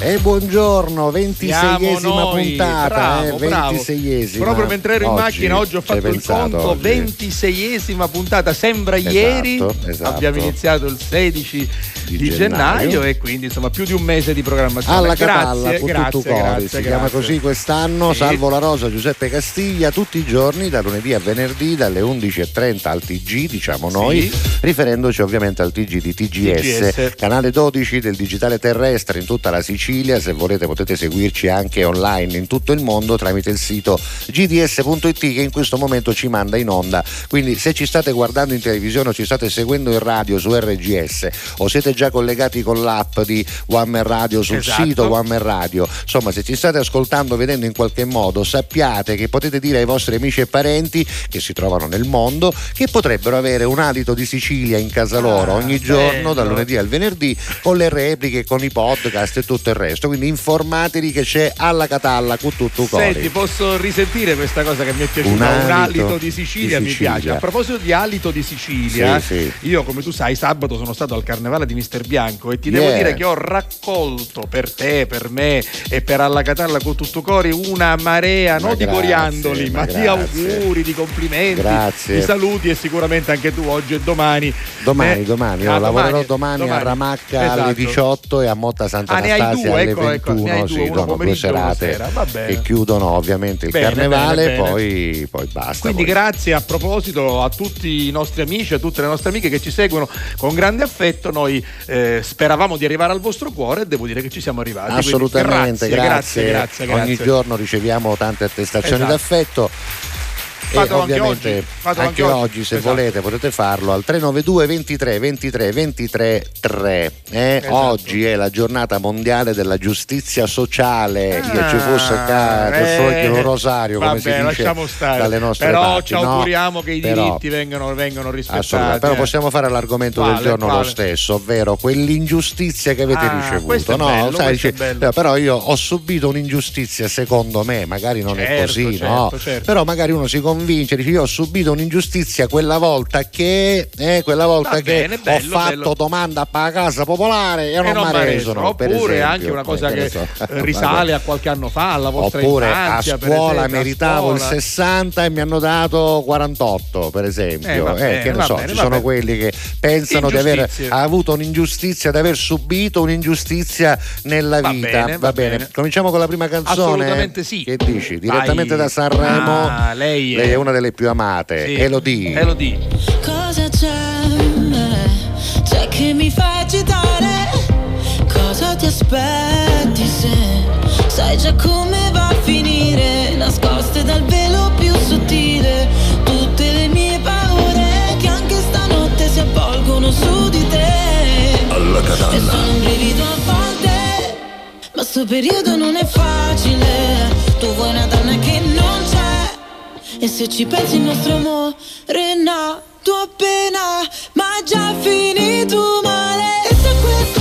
E buongiorno, 26esima noi. puntata, bravo, eh, bravo. 26esima. Proprio mentre ero in Oggi, macchina oggi ho fatto il conto, oggi? 26esima puntata, sembra Esatto, ieri, esatto. abbiamo iniziato il 16 Di di, gennaio. gennaio. e quindi insomma più di un mese di programmazione. Alla grazie, Catalla grazie, tutto cori, grazie, si chiama grazie. così quest'anno, Sì. Salvo La Rosa, Giuseppe Castiglia, tutti i giorni, da lunedì a venerdì, dalle 11.30 al TG, diciamo noi, riferendoci ovviamente al TG di TGS, TGS. canale 12 del digitale terrestre in tutta la Sicilia, se volete potete seguirci anche online in tutto il mondo tramite il sito gds.it che in questo momento ci manda in onda, quindi se ci state guardando in televisione o ci state seguendo in radio su RGS o siete già collegati con l'app di One Man Radio sul Esatto. sito One Man Radio, insomma se ci state ascoltando vedendo in qualche modo sappiate che potete dire ai vostri amici e parenti che si trovano nel mondo che potrebbero avere un alito di Sicilia in casa loro Ah, ogni giorno bello. dal lunedì al venerdì con le repliche, con i podcast e tutto il resto, quindi informatevi che c'è alla Catalla con tutto cori. Senti, posso risentire questa cosa che mi è piaciuta? Un Un alito alito, di, Sicilia, di mi Sicilia. piace. A proposito di alito di Sicilia, Sì, sì. io come tu sai sabato sono stato al carnevale di Mister Bianco e ti devo Yeah. dire che ho raccolto per te, per me e per alla Catalla con tutto cori una marea, Ma non di coriandoli, ma ma, di auguri, di complimenti, Grazie. di saluti e sicuramente anche tu oggi e domani. Domani, Eh, domani, io ah, lavorerò domani, a domani. Ramacca alle Esatto. 18 e a Motta Santa Ah, Anastasia due, alle ecco, ecco, 21. ne hai due, sì, uno sono due e serate che chiudono ovviamente il Bene, carnevale, bene, bene. Poi, poi basta. Quindi poi. grazie a proposito a tutti i nostri amici, a tutte le nostre amiche che ci seguono con grande affetto. Noi eh, speravamo di arrivare al vostro cuore e devo dire che ci siamo arrivati. Assolutamente, grazie, grazie. grazie, grazie, Ogni giorno riceviamo tante attestazioni Esatto. d'affetto. Fatelo e anche ovviamente oggi, fatelo anche anche oggi, oggi, se esatto. volete potete farlo al 392 23 23 23 3 eh? Esatto. oggi è la giornata mondiale della giustizia sociale io ci fosse Ah, ca- eh, un rosario come si vabbè, dice lasciamo stare. dalle nostre Però parti ci no? auguriamo che i diritti vengano, vengano rispettati. Però eh. possiamo fare l'argomento Quale, del giorno lo quale? stesso, ovvero quell'ingiustizia che avete Ah, ricevuto. è no? bello, Sai, è dice, però io ho subito un'ingiustizia, secondo me, magari non è Certo, così, certo, no? certo. Però magari uno si convince, dice io ho subito un'ingiustizia quella volta che, eh, quella volta Va che bene, bello, ho fatto bello. domanda a casa popolare e non, E non mi m'ha resero. reso. per Oppure anche una cosa Eh, che so. eh, risale a qualche anno fa, alla vostra Oppure infanzia. a scuola esempio, a meritavo il scuola. 60 e mi hanno dato 48, per esempio. Eh, bene, che ne so, bene, ci sono bene. quelli che pensano di aver avuto un'ingiustizia, di aver subito un'ingiustizia nella Va vita. bene, va bene. Cominciamo con la prima canzone. Assolutamente sì. Che dici? Direttamente Vai. da Sanremo. Ah, lei è- lei è una delle più amate. Sì. Elodie. Elodie. Cosa c'è? C'è che mi fa agitare? Cosa ti aspetti se sai già come va a finire? Nascoste dal velo più sottile tutte le mie paure che anche stanotte si avvolgono su di te. Alla E Catalla. sono un brivido a volte, ma sto periodo non è facile. Tu vuoi una donna che non c'è. E se ci pensi il nostro amore è nato appena, ma già finito male. E se questo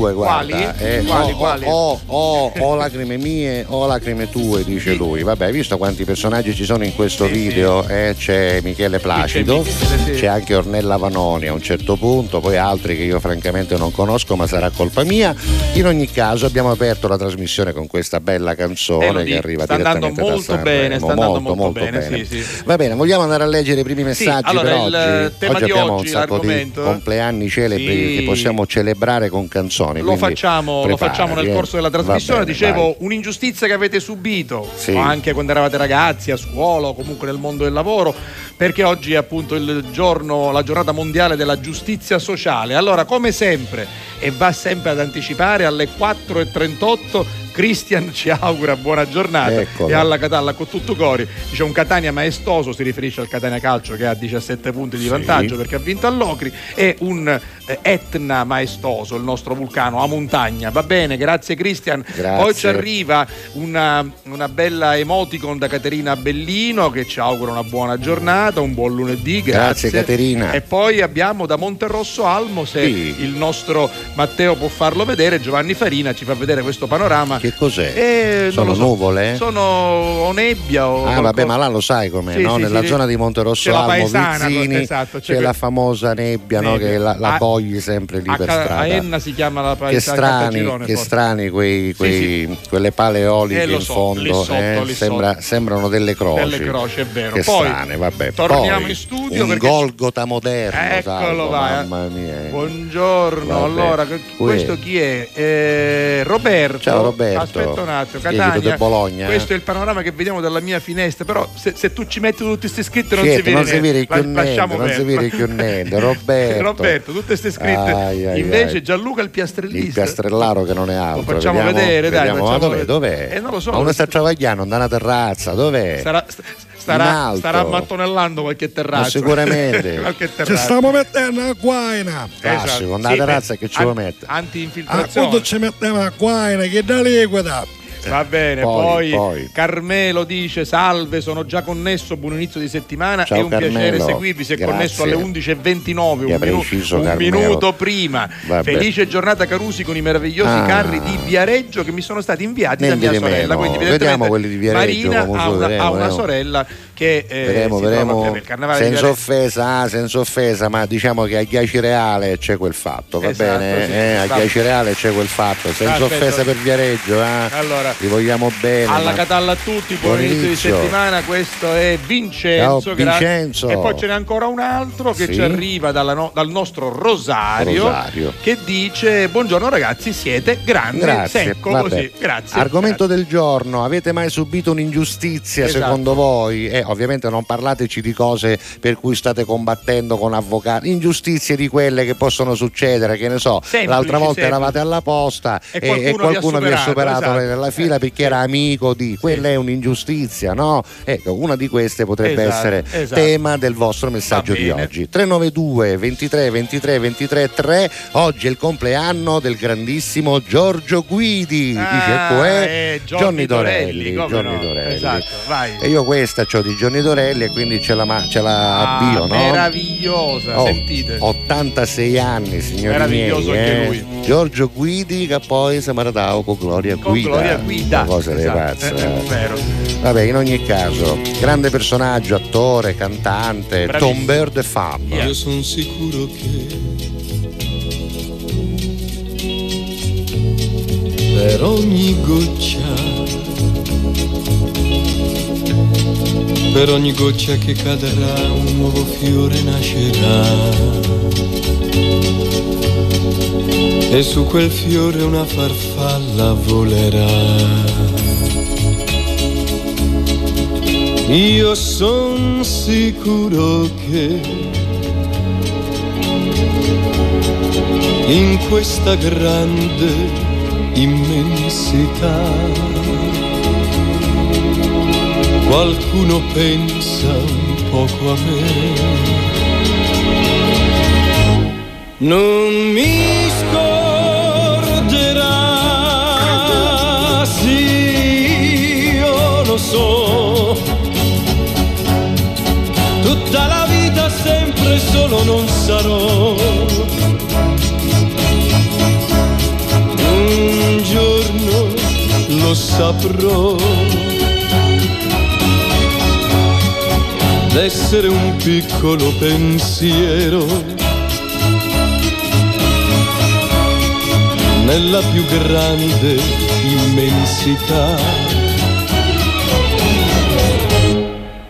due, guarda. Quali? eh, Quali, o, quali? O, o- o lacrime mie o lacrime tue, dice lui. Vabbè, hai visto quanti personaggi ci sono in questo Sì, video? eh? c'è Michele Placido, Sì, c'è Michele, sì. c'è anche Ornella Vanoni a un certo punto, poi altri che io francamente non conosco, ma sarà colpa mia. In ogni caso abbiamo aperto la trasmissione con questa bella Eh, canzone lo che arriva sta direttamente da molto Sanremo. bene, sta andando molto bene, sì, sì. Va bene, vogliamo andare a leggere i primi messaggi allora, per oggi? tema oggi di abbiamo oggi, un sacco di l'argomento, eh? compleanni celebri Sì. che possiamo celebrare con canzoni. Lo quindi facciamo, lo facciamo nel eh. corso della trasmissione. bene, Dicevo, vai. un'ingiustizia che avete subito, Sì. anche quando eravate ragazzi, a scuola o comunque nel mondo del lavoro, perché oggi è appunto il giorno, la giornata mondiale della giustizia sociale. Allora, come sempre, e va sempre ad anticipare, alle 4.38 Cristian ci augura buona giornata Eccolo. e alla Catalla con tutto cori dice un Catania maestoso si riferisce al Catania Calcio che ha 17 punti di Sì. vantaggio perché ha vinto all'Ocri e un Etna maestoso il nostro vulcano a montagna va bene grazie Cristian poi ci arriva una, una bella emoticon da Caterina Bellino che ci augura una buona giornata un buon lunedì grazie, Grazie, Caterina. e poi abbiamo da Monterosso Almo se Sì. il nostro Matteo può farlo vedere Giovanni Farina ci fa vedere questo panorama Che cos'è? eh, Sono so. nuvole? Sono o nebbia o Ah, qualcosa. vabbè, ma là lo sai com'è, Sì, no? sì, Nella zona di Monterosso Almo, Vizzini, esatto, c'è, c'è la famosa nebbia, no? Nebbia. Che la, la A- cogli sempre lì a, per Ca- strada. a Enna si chiama la che paesana strani, che strani quei, quei- quelle pale eoliche Eh, in so, fondo, sotto, eh, sembra- sembrano delle croci. Delle croci, è vero. Che Poi strane, vabbè. torniamo Poi, in studio un perché- Golgota moderno, Eccolo, vai. mamma mia. Buongiorno, Vabbè. allora che- questo chi è? Eh, Roberto. Ciao, Roberto. Aspetta un attimo, Catania. Bologna? Questo è il panorama che vediamo dalla mia finestra, però se, se tu ci metti tutti questi scritti non Certo, si vede non si vede niente. più niente, non si vede più niente. Roberto. Roberto, tutte queste scritte. Ai, ai, Invece ai. Gianluca il il piastrellista. piastrellaro che non è altro. Lo facciamo Vediamo- vedere, dai, vediamo. facciamo Ma dov'è? Dov'è? Eh, non lo so. Ma uno sta travagliando, da una terrazza, dov'è? In starà, starà mattonellando qualche terrazza. Ma sicuramente. qualche Ci terrazza. stiamo mettendo a guaina. Classico, andare Sì, alla terrazza beh, che ci an- mettere? A Anti-infiltrazione. quando ci mettiamo a guaina che da liquida. Va bene, Poi, poi, poi. Carmelo dice salve, sono già connesso, buon inizio di settimana, Ciao, è un piacere Carmelo. seguirvi, si è Grazie. connesso alle 11.29, Che un, preciso, un minuto prima. Vabbè. Felice giornata Carusi con i meravigliosi Ah. carri di Viareggio che mi sono stati inviati Niente da mia sorella. Quindi Vediamo quelli di Viareggio, Marina ha una, vedremo, ha una sorella che eh, Vedremo, vedremo. Senza offesa, ah, senza offesa, ma diciamo che a Ghiaci Reale c'è quel fatto, va Esatto, bene? sì. Eh, a Ghiaci Reale c'è quel fatto, senza Aspetta. offesa per Viareggio, eh? Allora, Li vogliamo bene. Alla Catalla a tutti, buon, Buon inizio di inizio. settimana, questo è Vincenzo, Ciao, gra- Vincenzo. e poi ce n'è ancora un altro che Sì. ci arriva no- dal nostro Rosario, Rosario. che dice buongiorno ragazzi siete grandi, Grazie, secco vabbè. così, grazie. Argomento del giorno, avete mai subito un'ingiustizia Esatto. secondo voi? Eh, ovviamente non parlateci di cose per cui state combattendo con avvocati, ingiustizie di quelle che possono succedere, che ne so, Semplici, l'altra volta semplici. eravate alla posta E e, qualcuno e vi ha qualcuno vi ha superato, superato esatto. nella fila Eh. perché era amico di, quella è un'ingiustizia, no? Ecco, una di queste potrebbe Esatto, essere esatto. tema del vostro messaggio di oggi. 392 23 23 23 3, oggi è il compleanno del grandissimo Giorgio Guidi, Ah, dice Coè eh, Johnny, Johnny Dorelli, Dorelli, Johnny no? Dorelli. Esatto, vai. E io questa ho di Johnny Dorelli e quindi ce la, ce la Ah, abbio, no? meravigliosa, Oh, sentite. 86 anni, signori Meraviglioso miei. anche eh. lui. Giorgio Guidi che poi maritato con Gloria Con Guida. Gloria Guida. Una cosa Esatto, pazza. eh, è vero. Vabbè, in ogni caso, grande personaggio, attore, cantante, Bravissimo. Tom Bird e Fab. Yeah. Io sono sicuro che per ogni goccia, per ogni goccia che cadrà un nuovo fiore nascerà. E su quel fiore una farfalla volerà. Io son sicuro che in questa grande immensità qualcuno pensa un poco a me. Non mi sempre solo non sarò. Un giorno lo saprò. D'essere un piccolo pensiero nella più grande immensità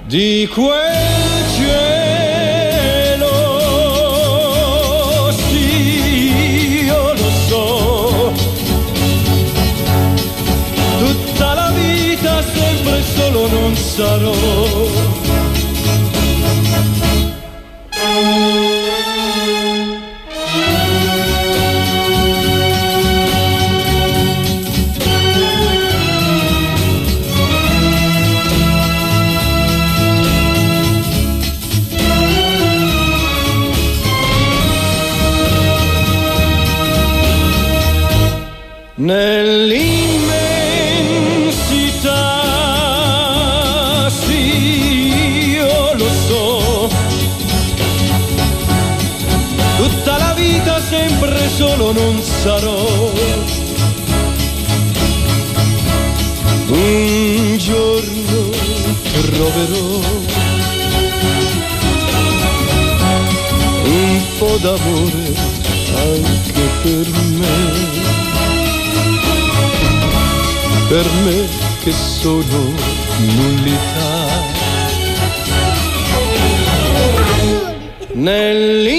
di quel solo troverò un po' d'amore anche per me per me che sono nullità. Nell'immensità.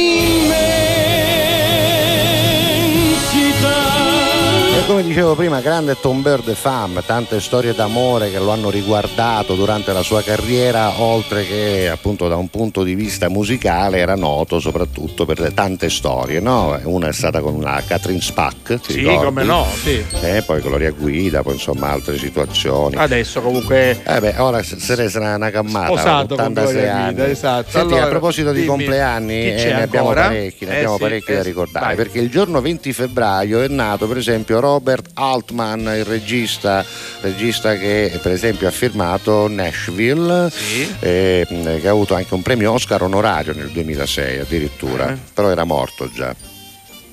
Dicevo prima, grande Tombeur de Femme, tante storie d'amore che lo hanno riguardato durante la sua carriera, oltre che appunto da un punto di vista musicale era noto soprattutto per le tante storie, no? Una è stata con la Catherine Spack, Sì, ricordi? come no, sì. E poi Gloria Guida, poi insomma altre situazioni. Adesso comunque Eh beh, ora Seresa una, una cammata, Sposato con 86 Gloria anni. Guida, esatto. Senti, Allora, a proposito di dimmi, compleanni, chi eh, ne abbiamo ancora? parecchi, ne Eh abbiamo sì, parecchi eh da sì, ricordare, vai. perché il giorno 20 febbraio è nato per esempio Robert Altman, il regista, regista che per esempio ha firmato Nashville, Sì. eh, che ha avuto anche un premio Oscar onorario nel 2006 addirittura, Eh. però era morto già.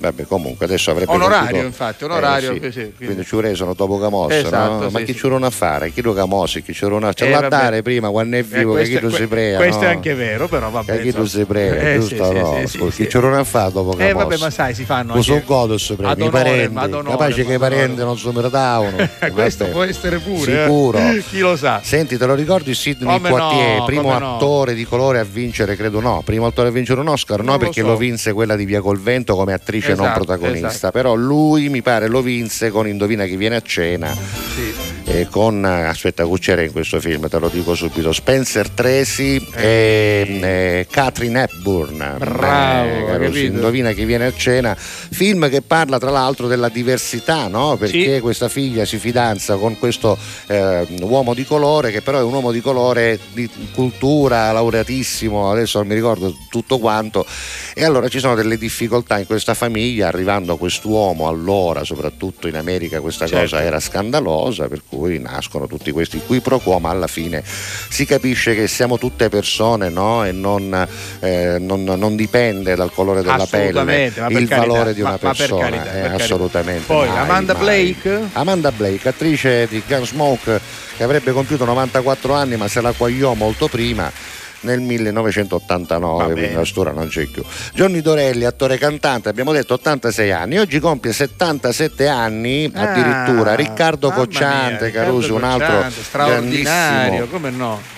Vabbè, comunque adesso avrebbe Onorario, compiuto- infatti, onorario, Eh, sì. sì, quindi- Quindi ci sono dopo Camosso, Esatto, no? Ma sì, chi sì. ci vuole a fare? Chi lo Camosi, chi ci vuole a Eh, Ce l'ha a vabbè. dare prima quando è Eh, vivo, che questo, chi lo si prega. questo no? è anche vero, però vabbè. Che chi lo si prega, Eh, giusto? no? sì, Chi vuole a fare dopo Eh Camosso? vabbè, ma sai, si fanno Lo so anche godo si prega, ad i parenti, ad onore, capace che i parenti non si meritavano. Eh, Questo può essere pure. eh. Sicuro. Chi lo sa. Senti, te lo ricordi Sidney Poitier, primo attore di colore a vincere, credo no, primo attore a vincere un Oscar, no perché lo vinse quella di Via col Vento come attrice non Esatto, protagonista, esatto. però lui mi pare lo vinse con Indovina chi viene a cena Sì. E con eh, aspetta che c'era in questo film te lo dico subito Spencer Tracy e eh, Catherine Hepburn Bravo, Eh, indovina chi viene a cena film che parla tra l'altro della diversità no? perché Sì. questa figlia si fidanza con questo eh, uomo di colore che però è un uomo di colore di cultura laureatissimo adesso non mi ricordo tutto quanto e allora ci sono delle difficoltà in questa famiglia arrivando a quest'uomo allora soprattutto in America questa Certo. cosa era scandalosa per cui nascono tutti questi qui pro quo ma alla fine si capisce che siamo tutte persone no? e non, eh, non- non dipende dal colore della pelle il carità, valore di ma- una ma per persona carità, eh, per carità. assolutamente Poi mai, Amanda mai. Blake? Amanda Blake attrice di Gunsmoke che avrebbe compiuto 94 anni ma se la quagliò molto prima nel 1989, Va quindi la storia non c'è più. Johnny Dorelli, attore cantante, abbiamo detto 86 anni, oggi compie 77 anni Ah, addirittura. Riccardo Cocciante, mia, Caruso, Riccardo un altro straordinario, grandissimo come no?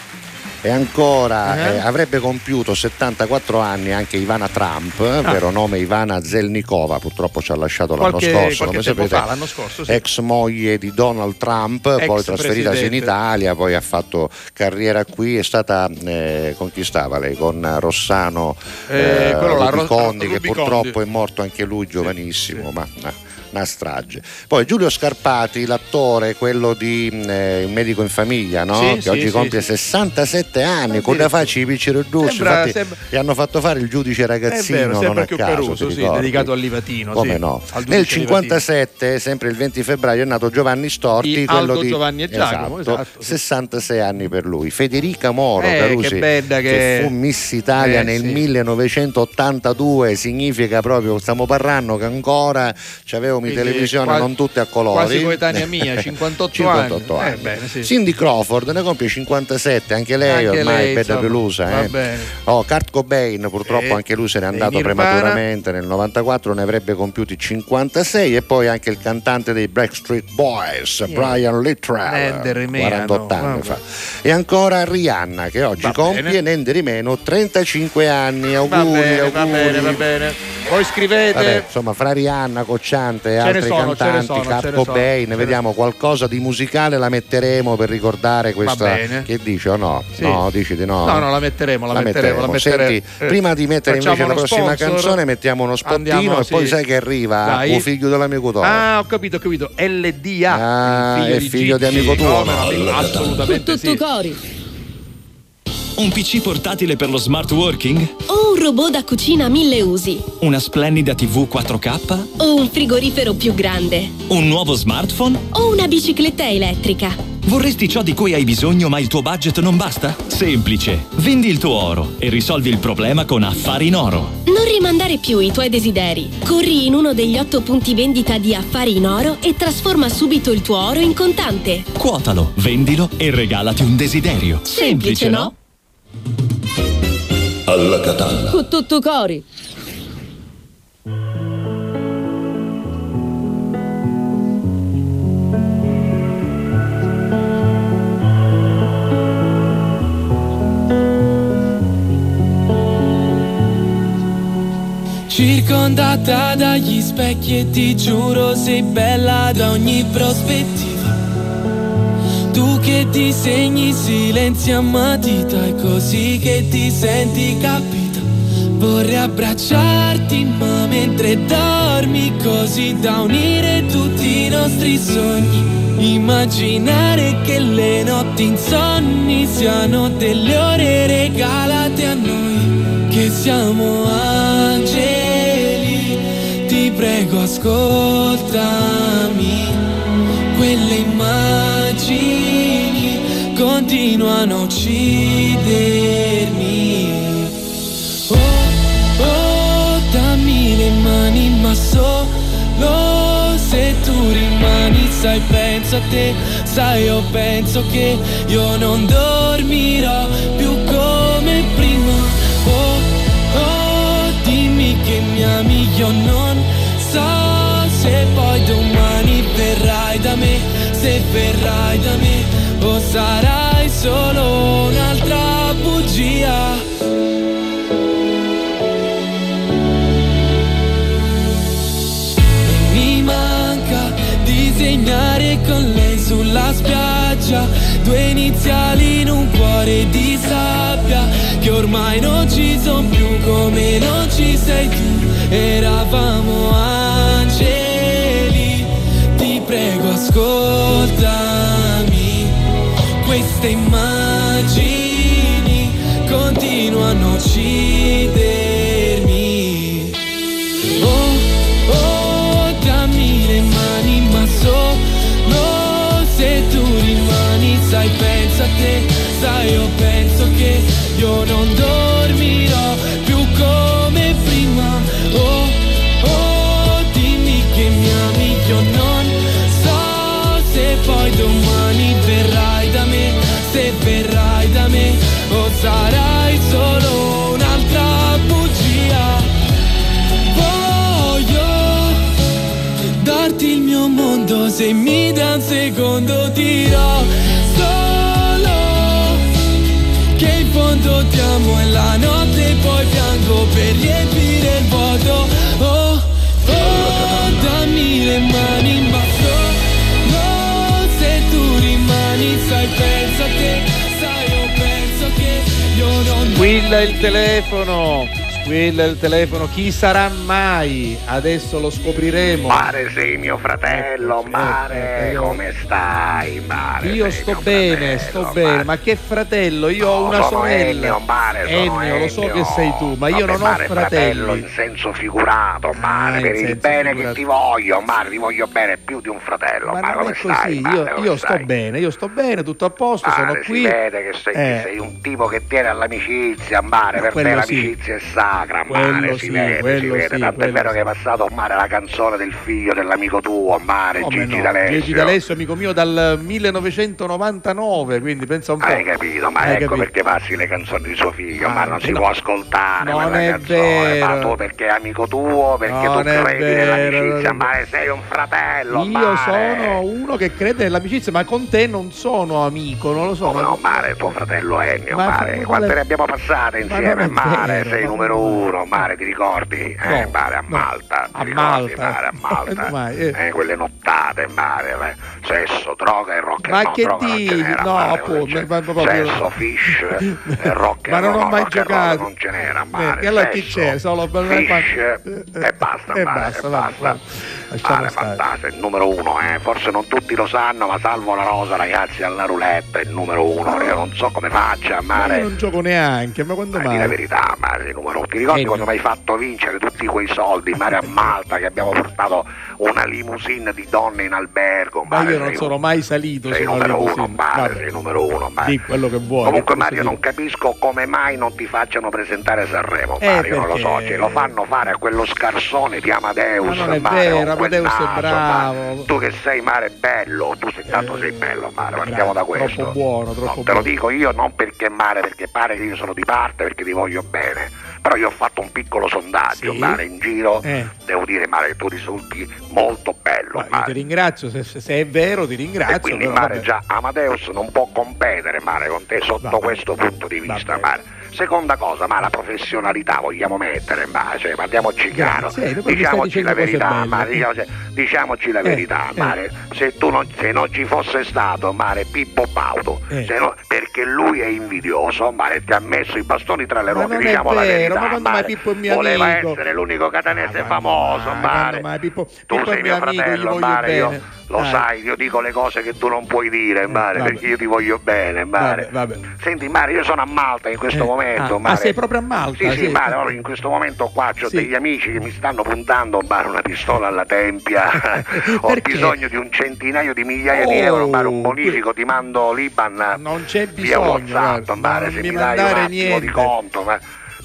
E ancora Eh. eh, avrebbe compiuto 74 anni anche Ivana Trump, eh, vero nome Ivana Zelnikova, purtroppo ci ha lasciato l'anno Ah. Qualche- scorso, qualche come sapete, fa, l'anno scorso, sì. ex moglie di Donald Trump, Ex poi trasferitasi in. Italia, poi ha fatto carriera qui, è stata eh, con chi stava lei? Con Rossano Eh, là, Ro- Rubicondi, che Rubicondi. purtroppo è morto anche lui giovanissimo, ma ma- una strage. Poi Giulio Scarpati, l'attore, quello di eh, Un medico in famiglia, no? Sì, che sì, oggi sì, compie sì. 67 anni, con la faccia di Piccero Ducci, Sembra- infatti sembra- gli hanno fatto fare il giudice È ragazzino, vero, non a caso, Caruso, sì, dedicato al Livatino. Come no? al Nel giudice Livatino. 57, sempre il 20 febbraio, è nato Giovanni Storti, Di quello Aldo di Giovanni e Giacomo, esatto, esatto, sì. 66 anni per lui. Federica Moro, Eh, Carusi, che bella che- fu Miss Italia Eh, nel sì. 1982, significa proprio, stiamo parlando che ancora c'avevo in Quindi televisione qua- non tutte a colori. quasi coetanea mia, 58 58 anni. anni. Eh, bene, sì. Cindy Crawford ne compie 57, anche lei Anche ormai lei, bella pelusa. eh. Oh, Kurt Cobain purtroppo Sì. anche lui se n'è andato prematuramente nel 94, ne avrebbe compiuti 56 e poi anche il cantante dei Backstreet Boys, Brian Littrell, Nende Rimeno, 48 anni vabbè. fa. E ancora Rihanna che oggi Va compie niente di meno 35 anni. Auguri, Va bene, auguri. va bene, va bene. Voi scrivete. Vabbè, insomma, fra Rihanna, Cocciante e altri sono, cantanti, sono, Kurt Cobain, ne vediamo qualcosa di musicale la metteremo per ricordare questa. Che dici o no? Sì. No, dici di no. No, no, la metteremo, la metteremo, la metteremo. Senti, Eh, prima di mettere facciamo invece la prossima sponsor. canzone, mettiamo uno spottino Andiamo, e poi sì. sai che arriva Dai. un figlio dell'amico tuo. Ah, ho capito, ho capito. LDA, Ah, il figlio, è di, figlio di Gigi. amico tuo, no? no? Assolutamente Tutto sì. cori. Un PC portatile per lo smart working? O un robot da cucina a mille usi. Una splendida TV 4K? O un frigorifero più grande. Un nuovo smartphone? O una bicicletta elettrica. Vorresti ciò di cui hai bisogno ma il tuo budget non basta? Semplice. Vendi il tuo oro e risolvi il problema con Affari in Oro. Non rimandare più i tuoi desideri. Corri in uno degli otto punti vendita di Affari in Oro e trasforma subito il tuo oro in contante. Quotalo, vendilo e regalati un desiderio. Semplice, no? Alla Catalla. Con tutto cori. Circondata dagli specchi e ti giuro sei bella da ogni prospettiva Tu che disegni silenzi a matita è così che ti senti capita. Vorrei abbracciarti ma mentre dormi così da unire tutti i nostri sogni. Immaginare che le notti insonni siano delle ore regalate a noi. Che siamo angeli Ti prego ascoltami. Quelle immagini continuano a uccidermi. Oh, oh, dammi le mani ma solo se tu rimani Sai, penso a te, sai, io penso che io non dormirò più come prima. Oh, oh, dimmi che mi ami, io non so se poi domani verrai da me Se verrai da me o sarai solo un'altra bugia. Mi manca disegnare con lei sulla spiaggia Due iniziali in un cuore di sabbia Che ormai non ci sono più come non ci sei tu. Eravamo angeli Ti prego ascoltami Queste immagini continuano a uccidermi. Oh, oh, dammi le mani, ma solo se tu rimani, sai, penso a te, sai, io penso se mi dà un secondo tiro solo che in fondo ti amo e la notte poi piango per riempire il vuoto. Oh, oh dammi le mani in basso no, se tu rimani sai pensa a te sai io penso che io non Squilla il telefono squilla il telefono, chi sarà mai? Adesso lo scopriremo. Mare sei mio fratello, Mare, eh, come stai? Mare, Io sto bene, fratello, sto bene, ma che fratello? Io ho No, una sono sorella. Ennio, Mare, sono Ennio, lo so Ennio. che sei tu, ma io Vabbè, non ho Mare, fratello fratelli. in senso figurato, Mare, Ah, per il bene figurato. che ti voglio, Mare, ti voglio bene più di un fratello, Ma Mare, non come è stai? così, Mare, io, come io sto stai? bene, io sto bene, tutto a posto, sono Mare, qui. si vede che sei, Eh. sei un tipo che tiene all'amicizia, Mare, per te quello sì. l'amicizia è sacra, Quello Mare, si sì, vede, si vede, sì, tanto è vero sì. che è passato, Mare, la canzone del figlio dell'amico tuo, Mare, Come Gigi no? D'Alessio. Gigi D'Alessio, amico mio, dal 1999, quindi pensa un po'. Hai capito, ma Hai ecco capito. perché passi le canzoni di suo figlio, Ah, ma non si no. può ascoltare Non quella è canzone, ma vero. tu perché è amico tuo, perché Non tu è credi vero, nell'amicizia, è ma sei un fratello, Io Mare. sono uno che crede nell'amicizia, ma con te non sono amico, non lo so. Ma- no, Mare, tuo fratello Ennio, Ma- Mare, ma- quante ma- ne abbiamo passate insieme, è Mare, sei ma- numero uno, Mare, ti ricordi? Eh, No, Mare, a no. Malta, A ti ricordi, Malta. Mare, a Malta, Come mai? Eh. Eh, quelle nottate, Mare, eh, sesso, droga e rock Ma che dici? No, appunto, proprio- sesso, fish e rock Ma non ho mai giocato. non ce n'era, Eh, Mare, e allora chi c'è? Solo fish e basta, E basta, basta. Mare, fantastico, il numero uno, eh. forse non tutti lo sanno, ma salvo la rosa, ragazzi, alla roulette il numero uno. Io non so come faccia, Ma Mare. io non gioco neanche, ma quando Ma di la mai? verità, Mare, il numero. Ti ricordi Eh, quando mi hai fatto vincere tutti quei soldi, Mare a Malta, che abbiamo portato una limousine di donne in albergo? Ma io non sei sono mai salito sei numero uno, limousine. Mare, Vabbè. sei numero uno, Mare. Di quello che vuoi. Comunque Mario non capisco come mai non ti facciano presentare Sanremo, Eh, Mario, non lo so, ce lo fanno fare a quello scarsone di Amadeus, Ma non è Mario, vero, Amadeus è naso, bravo. ma Tu che sei Mare bello, tu sei tanto sei bello Mare, partiamo da questo. troppo buono, troppo No, te lo buono. dico io non perché Mare, perché pare che io sono di parte, perché ti voglio bene. Però io ho fatto un piccolo sondaggio, Sì? Mare, in giro. Eh. Devo dire, Mare, che tu risulti molto bello, Ma ti ringrazio, se, se- se è vero ti ringrazio. E quindi però Mare vabbè. già Amadeus non può competere Mare con te sotto Vabbè. questo punto di vista Vabbè. Mare. Seconda cosa, ma la professionalità vogliamo mettere, Mare, cioè, parliamoci chiaro, eh, stai diciamoci la verità. Mare, diciamoci, diciamoci la Eh, verità, eh. Mare, se tu non, se non ci fosse stato Mare Pippo Baudo, Eh. se no- perché lui è invidioso, Mare ti ha messo i bastoni tra le Ma ruote, diciamo la verità, ma quando Mare. Pippo è mio voleva amico? essere l'unico catanese Ma famoso, mai, Mare. mai? Pippo, Tu Pippo sei mio mio fratello, Mare, io lo Dai. sai, io dico le cose che tu non puoi dire, Mare, vabbè. perché io ti voglio bene, Mare. Vabbè, vabbè. Senti, Mare, io sono a Malta in questo Eh, momento, ah, Mare. ah, sei proprio a Malta? Sì, sì, Sì. Mare, ora in questo momento qua ho Sì. degli amici che mi stanno puntando, Mare, una pistola alla tempia. ho bisogno di un centinaio di migliaia di Oh, euro, Mare, un bonifico, ti mando l'Iban Non c'è via bisogno, WhatsApp, guarda, Mare, non se mi mi dai un attimo di niente. conto, ma...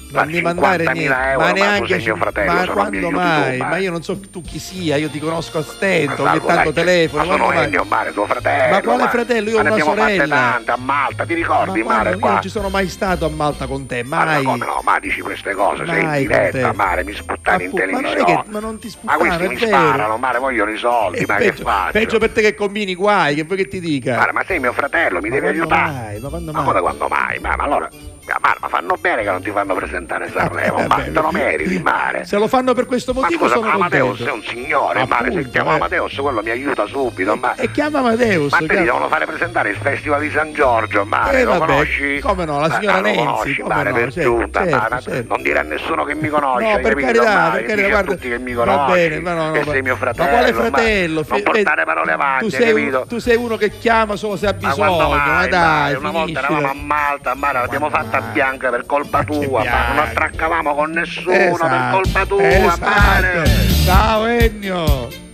Non mi mandare 50.000 niente, euro, ma ma neanche mio fratello, ma quando mai? Ma io non so tu chi sia, io ti conosco a stento, Ma ogni tanto dai, telefono, ma sono mai? Ennio, Mare, tuo fratello. Ma quale fratello? Io ho Ma una sorella. tante a Malta, ti Ma ricordi, quando- Mare, io qua? non ci sono mai stato a Malta con te, Ma mai. come no, ma dici queste cose, sei in Mai diretta. Mare, mi sputtani in Appunto, ma televisione. che- ma non ti Ma sputtano, questi mi vero. sparano, Mare, vogliono i soldi, È ma peggio, che faccio? peggio per te che combini guai, che vuoi che ti dica? Mare, ma sei mio fratello, mi Ma devi aiutare. mai? Ma quando Ma mai? come quando mai? Ma, ma allora, ma, Mare, ma fanno bene che non ti fanno presentare Sanremo, Eh, ma te lo meriti, Mare. Se lo fanno per questo Ma motivo scusa, sono Amadeus contento. è un signore, Mare, se Appunto, chiamo eh. Amadeus quello mi aiuta subito, ma... E chiama Amadeus. Ma te chiama- devono fare presentare il Festival di San Giorgio, Mare, Eh, lo vabbè, conosci? come no, la Ma- signora ma lo Nenzi, conosci, come Mare, no, per certo, giunta, certo, ma- ma certo. non dire a nessuno che mi conosce, No, per capito, carità, Mare? per carità, a guarda, tutti che mi va conosci, bene, ma no, no, che ma- sei mio ma fratello, quale ma fratello? non portare parole avanti, tu sei, capito? tu sei uno che chiama solo se ha Ma bisogno, ma, dai, una volta eravamo a Malta, Mare, l'abbiamo Quando fatta bianca per colpa Ma tua, Mare, non attraccavamo con nessuno Esatto, per colpa tua, esatto. Ciao Ennio.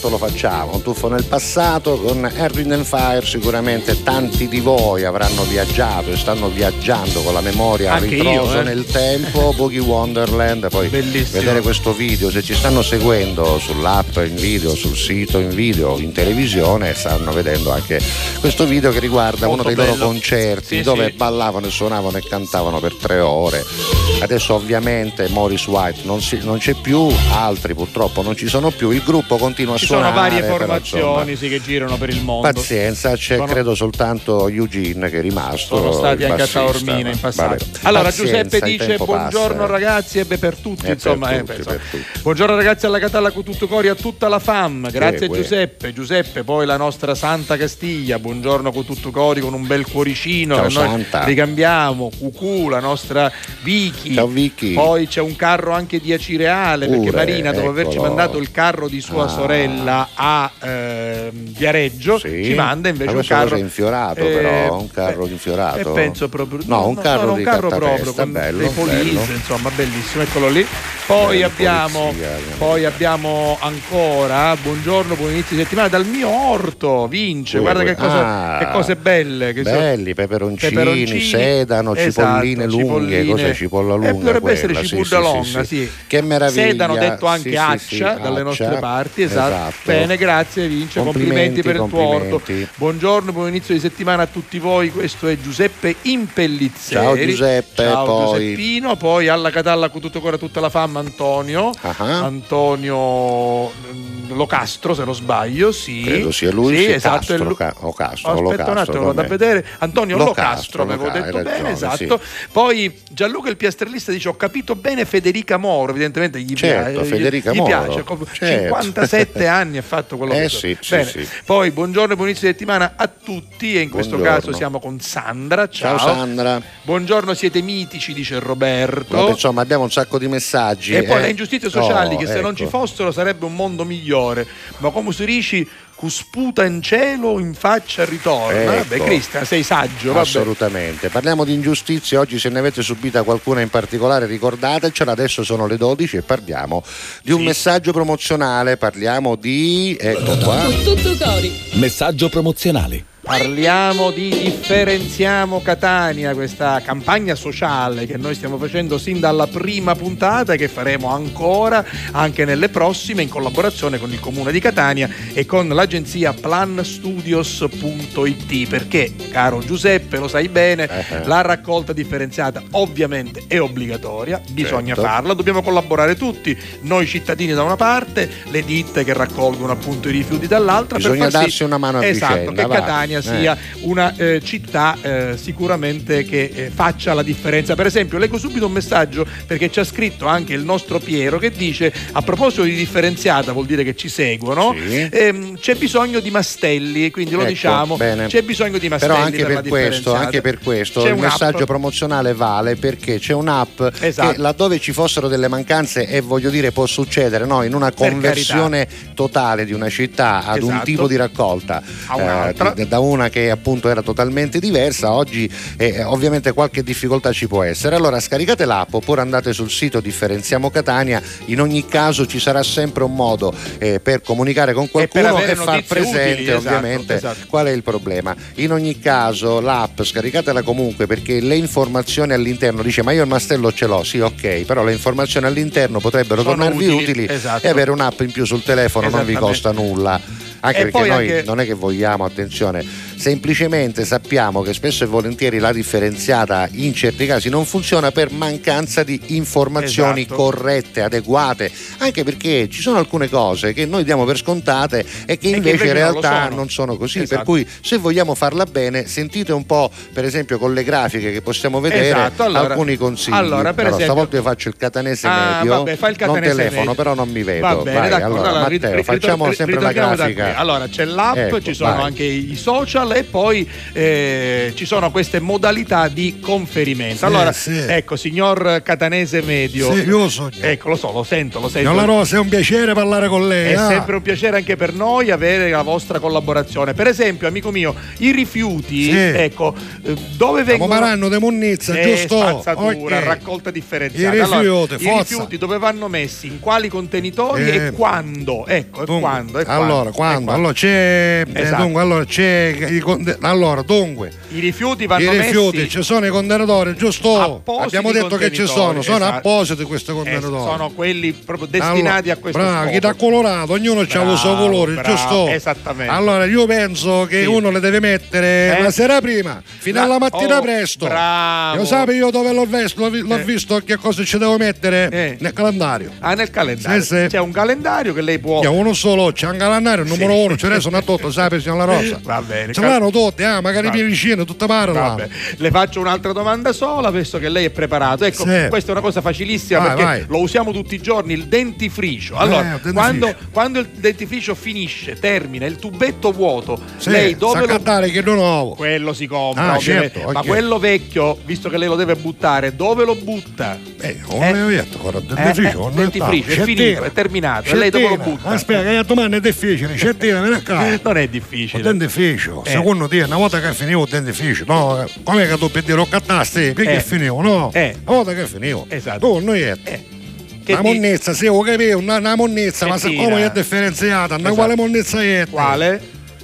Intanto lo facciamo, un tuffo nel passato con Erwin and Fire, sicuramente tanti di voi avranno viaggiato e stanno viaggiando con la memoria Anche ritroso io, eh. nel tempo, Boogie Wonderland, poi Bellissimo. vedere questo video, se ci stanno seguendo sull'app in video, sul sito in video, in televisione, stanno vedendo anche questo video che riguarda Molto uno dei bello. loro concerti Sì, dove sì. ballavano e suonavano e cantavano per tre ore. Adesso ovviamente Morris White non, si- non c'è più, altri purtroppo non ci sono più, il gruppo continua a Ci sono suonare. varie formazioni sì, che girano per il mondo. Pazienza, c'è Sono- credo soltanto Eugene che è rimasto. Sono stati anche a. Taormina in passato. Vabbè. Allora Pazienza, Giuseppe dice buongiorno passa. ragazzi e beh, per tutti, E per insomma, eh, tutti, insomma. per tutti. Buongiorno ragazzi alla Catalla con tutto cori a tutta la fam. Grazie uè. Giuseppe. Giuseppe, poi la nostra Santa Castiglia. Buongiorno con tutto cori con un bel cuoricino Ciao, che noi Santa. ricambiamo. Cucù, la nostra Vicky. Ciao, Vicky. Poi c'è un carro anche di Acireale perché Pure, Marina dopo averci eccolo. mandato il carro di sua Ah. sorella a ehm, Viareggio Sì. ci manda invece Ma un carro infiorato eh, però, un carro beh, infiorato. e penso proprio No, un carro no, di un carro proprio con bello, dei bello. insomma, bellissimo, eccolo lì. Poi abbiamo, polizia, poi abbiamo ancora buongiorno, buon inizio di settimana dal mio orto, vince. Dove Guarda che, cosa- Ah, che cose belle che sono- Belli, peperoncini, peperoncini, sedano, esatto, cipolline lunghe, cos'è cipolla Eh, lunga? dovrebbe essere quella, sì, cipolla sì, longa, sì, sì. Che meraviglia. Sedano detto anche Sì, sì, accia sì, dalle nostre parti, esatto. Esatto. Bene, grazie Vince, complimenti, Complimenti, per il tuo orto. complimenti. Buongiorno, buon inizio di settimana a tutti voi. Questo è Giuseppe Impellizzeri. Ciao, Giuseppe, Ciao poi- Giuseppino, poi alla Catalla con tutto cuore tutta la fama Antonio. Ah. Antonio mm, Locastro, se non sbaglio, sì. Credo sia lui, Sì, sì, esatto, Castro, è lui. Ca- o Castro, Aspetta Locastro, un attimo, vado a vedere. Antonio Locastro, Locastro, avevo detto hai bene, ragione, esatto. Poi Gianluca il piastrellista dice ho capito bene Federica Moro, evidentemente gli, Certo, piace, Federica gli Moro, piace. certo. 57 anni ha fatto quello Eh che sì, sì, Bene. sì. Poi buongiorno e buon inizio di settimana a tutti e in questo Buongiorno. caso siamo con Sandra. Ciao. Ciao Sandra. Buongiorno, siete mitici, dice Roberto. Vabbè, insomma, abbiamo un sacco di messaggi. E poi eh. le ingiustizie sociali, Oh, che se non ecco. ci fossero sarebbe un mondo migliore. Ma come si dice, cu sputa in cielo, in faccia ritorna. Ecco. Vabbè, Cristian, sei saggio, vabbè. Assolutamente. Parliamo di ingiustizie. Oggi, se ne avete subita qualcuna in particolare, ricordatecela. Adesso sono le 12 e parliamo di un messaggio promozionale. Parliamo di. Ecco qua. Tutto cori. Messaggio promozionale. Parliamo di Differenziamo Catania, questa campagna sociale che noi stiamo facendo sin dalla prima puntata e che faremo ancora anche nelle prossime in collaborazione con il Comune di Catania e con l'agenzia planstudios.it perché, caro Giuseppe, lo sai bene, Eh, la raccolta differenziata ovviamente è obbligatoria, bisogna Certo. farla, dobbiamo collaborare tutti, noi cittadini da una parte, le ditte che raccolgono appunto i rifiuti dall'altra. per Bisogna far sì- darsi una mano a esatto, vicenda, che va. Catania Eh. sia una eh, città eh, sicuramente che eh, faccia la differenza. Per esempio, leggo subito un messaggio perché ci ha scritto anche il nostro Piero che dice a proposito di differenziata, vuol dire che ci seguono, Sì. ehm, c'è bisogno di mastelli, quindi lo Ecco, diciamo, bene. c'è bisogno di mastelli Però anche per, per, questo, anche per questo C'è il messaggio promozionale vale perché c'è un'app Esatto. che laddove ci fossero delle mancanze e voglio dire può succedere no? in una conversione totale di una città ad un Esatto. tipo di raccolta eh, da una che appunto era totalmente diversa oggi eh, ovviamente qualche difficoltà ci può essere allora scaricate l'app oppure andate sul sito differenziamo Catania in ogni caso ci sarà sempre un modo eh, per comunicare con qualcuno avere e, far presente utili, esatto, ovviamente esatto. qual è il problema? In ogni caso l'app scaricatela comunque perché le informazioni all'interno dice ma io il mastello ce l'ho, sì ok, però le informazioni all'interno potrebbero Sono tornarvi utili, utili, esatto. e avere un'app in più sul telefono non vi costa nulla. Anche E perché noi anche- non è che vogliamo, attenzione, semplicemente sappiamo che spesso e volentieri la differenziata in certi casi non funziona per mancanza di informazioni Esatto. corrette, adeguate, anche perché ci sono alcune cose che noi diamo per scontate e che che invece, invece in non realtà sono. non sono così. Per Esatto. cui se vogliamo farla bene, sentite un po', per esempio, con le grafiche che possiamo vedere Esatto, allora- alcuni consigli. allora, per esempio- stavolta io faccio il catanese Ah, medio, vabbè, fai il catanese non telefono, medio. però non mi vedo. Va bene, Vai, allora, allora, Matteo, ri- facciamo ritor- sempre la ritorniamo grafica allora c'è l'app, Ecco, ci sono vai. anche i social e poi eh, ci sono queste modalità di conferimento. Sì, allora, sì. ecco, signor Catanese Medio. Sì, io lo so. Ecco, lo so, lo sento, lo sento. Rosa, è un piacere parlare con lei. È ah. sempre un piacere anche per noi avere la vostra collaborazione. Per esempio, amico mio, i rifiuti, Sì. ecco, eh, dove vengono parlando di Monnizza, Eh, giusto? spazzatura, Ok. raccolta differenziata. I rifiuti, Allora, i forza. rifiuti dove vanno messi, in quali contenitori Eh, e quando? Ecco, e quando? e allora, quando, e Allora c'è. eh, Esatto. dunque, allora c'è. i allora, dunque. I rifiuti vanno I rifiuti, messi ci sono i contenitori, giusto? Appositi Abbiamo detto che ci sono, sono esatto. appositi questi eh, contenitori. sono quelli proprio destinati Allora, a questo bravo, scopo. chi da colorato, ognuno ha il suo colore, bravo, giusto? esattamente. Allora io penso che Sì. uno le deve mettere Eh? la sera prima, fino La- alla mattina oh, presto. bravo. Lo sai io dove l'ho visto, l'ho, Eh. visto che cosa ci devo mettere Eh. nel calendario. Ah, nel calendario. Sì, sì. C'è un calendario che lei può. Io uno solo, c'è un calendario, il numero uno, ce ne sono a tutto, sai, signor La Rosa. Va bene. Ce l'hanno tutti, ah, magari i Va- miei vicini, tutte pare. Vabbè, le faccio un'altra domanda sola, visto che lei è preparato. Ecco, Sì. questa è una cosa facilissima Vai, perché vai. lo usiamo tutti i giorni, il dentifricio. Eh, Allora, dentifricio. Quando, quando il dentifricio finisce, termina, il tubetto vuoto, Sì, lei dove lo che non nuovo. quello si compra, Ah, certo, ma ok. quello vecchio, visto che lei lo deve buttare, dove lo butta? Eh, non avevo detto, guarda, il Eh, dentifricio, eh, non dentifricio, è finito, è terminato. Lei dove lo butta? Aspetta, che la domanda è difficile. Scettina, vieni qua. Non è Il difficile. Eh. secondo te, una volta che finivo il dentifricio, no? Com'è che tu per dire, lo cattasti? Perché Eh. finivo, no? Eh. Una volta che finivo. Esatto. Tu, noi è. Eh, che Una monnezza, sì, ho capito, una, una monnezza, ma siccome è differenziata, Esatto. quale monnezza è? Quale?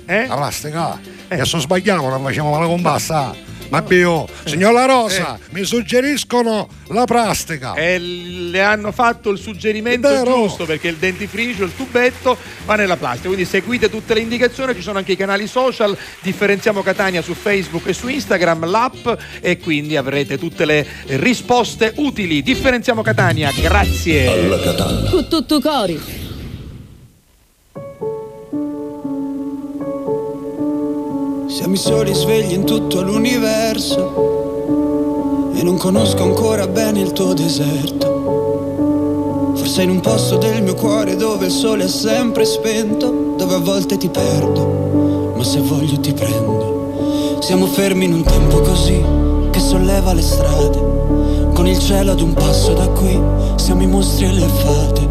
Eh? La plastica. E adesso sbagliamo, non facciamo la combassa. Ma Dio, signor La Rosa, mi suggeriscono la plastica. E Eh, le hanno fatto il suggerimento Vero. giusto perché il dentifricio, il tubetto va nella plastica. Quindi seguite tutte le indicazioni, ci sono anche i canali social, differenziamo Catania su Facebook e su Instagram, l'app e quindi avrete tutte le risposte utili. Differenziamo Catania, grazie. Con tutto cori. Siamo i soli svegli in tutto l'universo e non conosco ancora bene il tuo deserto. Forse in un posto del mio cuore dove il sole è sempre spento, dove a volte ti perdo, ma se voglio ti prendo. Siamo fermi in un tempo così che solleva le strade, con il cielo ad un passo da qui, siamo i mostri e le fate.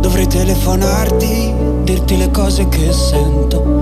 Dovrei telefonarti, dirti le cose che sento,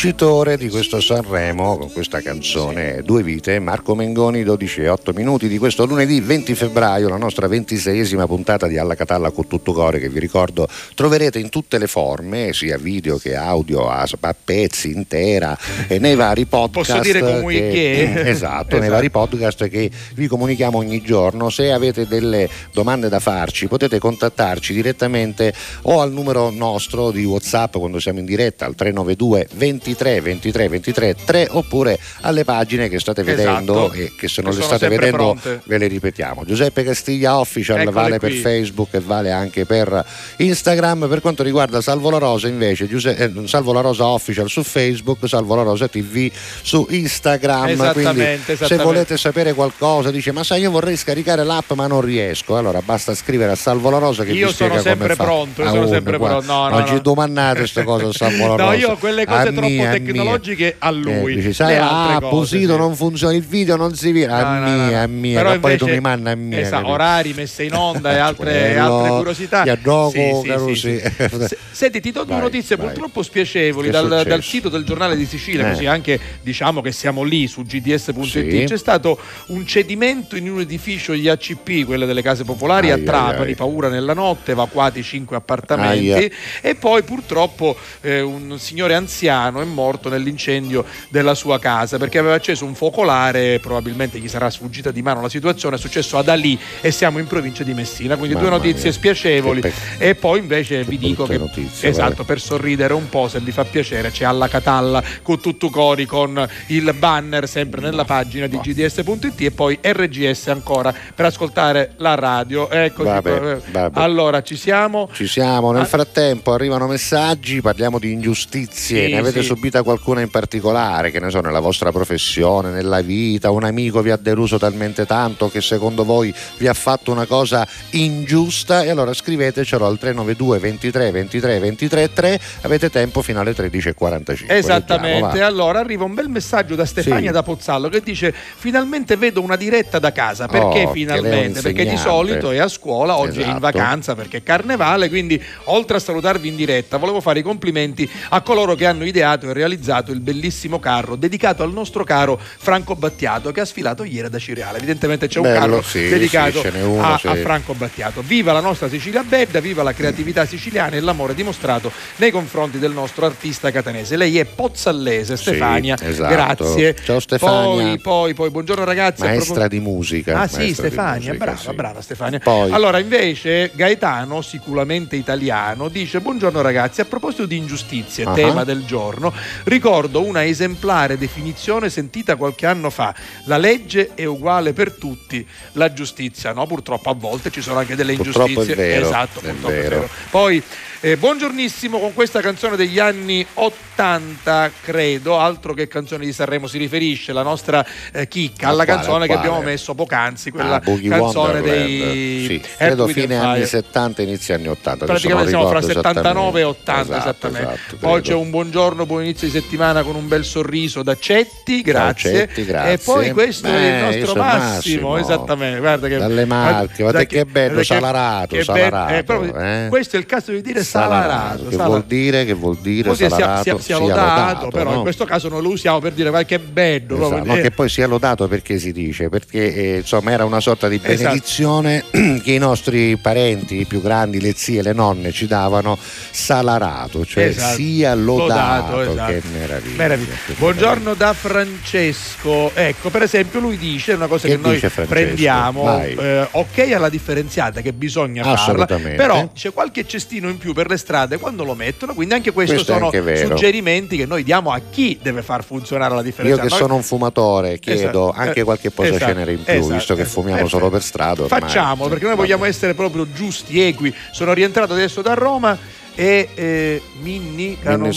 vincitore di questo Sanremo con questa canzone Due vite, Marco Mengoni, 12 e 8 minuti di questo lunedì 20 febbraio, la nostra ventiseiesima puntata di Alla Catalla con tutto cuore che vi ricordo troverete in tutte le forme, sia video che audio, a, a pezzi, intera e nei vari podcast. Posso dire comunque che... Esatto, esatto, nei vari podcast che vi comunichiamo ogni giorno. Se avete delle domande da farci potete contattarci direttamente o al numero nostro di Whatsapp quando siamo in diretta al 392 23 23 23 3 oppure alle pagine che state vedendo Esatto. e che se non le sono state sempre vedendo pronte. ve le ripetiamo. Giuseppe Castiglia Official Eccole vale qui. per Facebook e vale anche per Instagram. Per quanto riguarda Salvo La Rosa invece Giuse- eh, Salvo La Rosa Official su Facebook, Salvo La Rosa TV su Instagram. Esattamente, Quindi se esattamente. volete sapere qualcosa dice ma sai io vorrei scaricare l'app ma non riesco. Allora basta scrivere a Salvo La Rosa che Io vi spiega sono sempre come fa. pronto, io sono sempre pronto. No, no, non no. ci domandate queste cose a Salvo La Rosa. No, io quelle cose A troppo mia, mia. tecnologiche a lui. Eh, dici, sai, altre ah, cose, Pusito sì. non funziona, il video non si vira. A No, no, no, mia, no. a mia, Però poi tu mi manda a mia. Esatto, capito? orari messe in onda e altre, e Quello, altre curiosità. ti addoco, Sì, sì, sì, sì. sì. Se- Senti, ti do due notizie vai. purtroppo spiacevoli dal, dal sito del giornale di Sicilia, Eh. così anche diciamo che siamo lì su gds.it. C'è stato un cedimento in un edificio gli ACP, quelle delle case popolari, Ai, a ai, Trapani, ai. paura nella notte, evacuati cinque appartamenti. Aia. E poi purtroppo eh, un signore anziano morto nell'incendio della sua casa perché aveva acceso un focolare, probabilmente gli sarà sfuggita di mano la situazione, è successo ad Ali e siamo in provincia di Messina, quindi due Mamma notizie mia. spiacevoli e poi invece vi dico che notizie, esatto, guarda. per sorridere un po' se vi fa piacere c'è alla Catalla con tutto cori con il banner sempre nella pagina di gds.it e poi RGS ancora per ascoltare la radio. Eccoci Vabbè, qua. vabbè. Allora ci siamo. Ci siamo, nel Ah. frattempo arrivano messaggi, parliamo di ingiustizie, Sì, ne avete sì. Subita qualcuna in particolare, che ne so, nella vostra professione, nella vita, un amico vi ha deluso talmente tanto che secondo voi vi ha fatto una cosa ingiusta e allora scrivetecelo al 392 23 23 23 3, avete tempo fino alle 13.45. Esattamente, Leggiamo, allora arriva un bel messaggio da Stefania Sì. da Pozzallo che dice finalmente vedo una diretta da casa, perché Oh, finalmente? Perché di solito è a scuola, oggi è in Esatto. vacanza perché è carnevale, quindi oltre a salutarvi in diretta volevo fare i complimenti a coloro che hanno ideato e realizzato il bellissimo carro dedicato al nostro caro Franco Battiato che ha sfilato ieri da Cireale, evidentemente c'è un Bello, carro sì, dedicato sì, uno, a, sì. a Franco Battiato. Viva la nostra Sicilia bella, viva la creatività siciliana e l'amore dimostrato nei confronti del nostro artista catanese. Lei è pozzallese, Stefania. esatto. Grazie. Ciao, Stefania. Poi, poi, poi, buongiorno ragazzi. Maestra propos- di musica. Ah sì, Stefania, musica, brava, brava Stefania. Poi- Allora, invece, Gaetano, sicuramente italiano, dice: Buongiorno ragazzi, a proposito di ingiustizie, Ah. tema del giorno, ricordo una esemplare definizione sentita qualche anno fa: la legge è uguale per tutti, la giustizia no. Purtroppo a volte ci sono anche delle Purtroppo è ingiustizie. vero, esatto, è purtroppo è vero. vero. Poi, eh, buongiornissimo con questa canzone degli anni 80, credo, altro che canzone di Sanremo si riferisce, la nostra eh, chicca, alla quale, canzone a che quale? abbiamo messo poc'anzi, quella Ah, canzone Wonderland. dei sì, credo fine anni Fire. 70 inizio anni 80 adesso Praticamente siamo fra ricordo 79 e 80 esattamente. esattamente. Esatto, esatto, Poi c'è un buongiorno, buon inizio di settimana con un bel sorriso da Cetti, grazie. Cetti, grazie. E poi questo è Eh, il nostro Massimo, Massimo. esattamente. Guarda che, Dalle Marche, guarda che bello, salarato, che salarato, be- eh, proprio- eh. Questo è il caso di dire salarato. Che vuol dire? Che vuol dire Così salarato? sia- sia Sia lodato, però no? in questo caso noi lo usiamo per dire vai che bello. Esatto, proprio. no, Eh, che poi sia lodato perché si dice, perché eh, insomma era una sorta di Esatto. benedizione che i nostri parenti più grandi, le zie, le nonne ci davano salarato, cioè Esatto. sia lodato, Lodato, esatto. che meraviglia. Meraviglia. Buongiorno da Francesco. Ecco, per esempio, lui dice una cosa Che che, noi Francesco? prendiamo. Eh, ok alla differenziata che bisogna farla, però c'è qualche cestino in più per le strade quando lo mettono, quindi anche questo, Questo sono anche suggerimenti che noi diamo a chi deve far funzionare la Io differenziata. che Noi- sono un fumatore chiedo Esatto, anche eh, qualche posa esatto, cenere in più, esatto, visto che esatto. fumiamo solo per strada. ormai. Facciamolo perché noi vogliamo essere proprio giusti, equi. Sono rientrato adesso da Roma e eh, Minni, Canon-.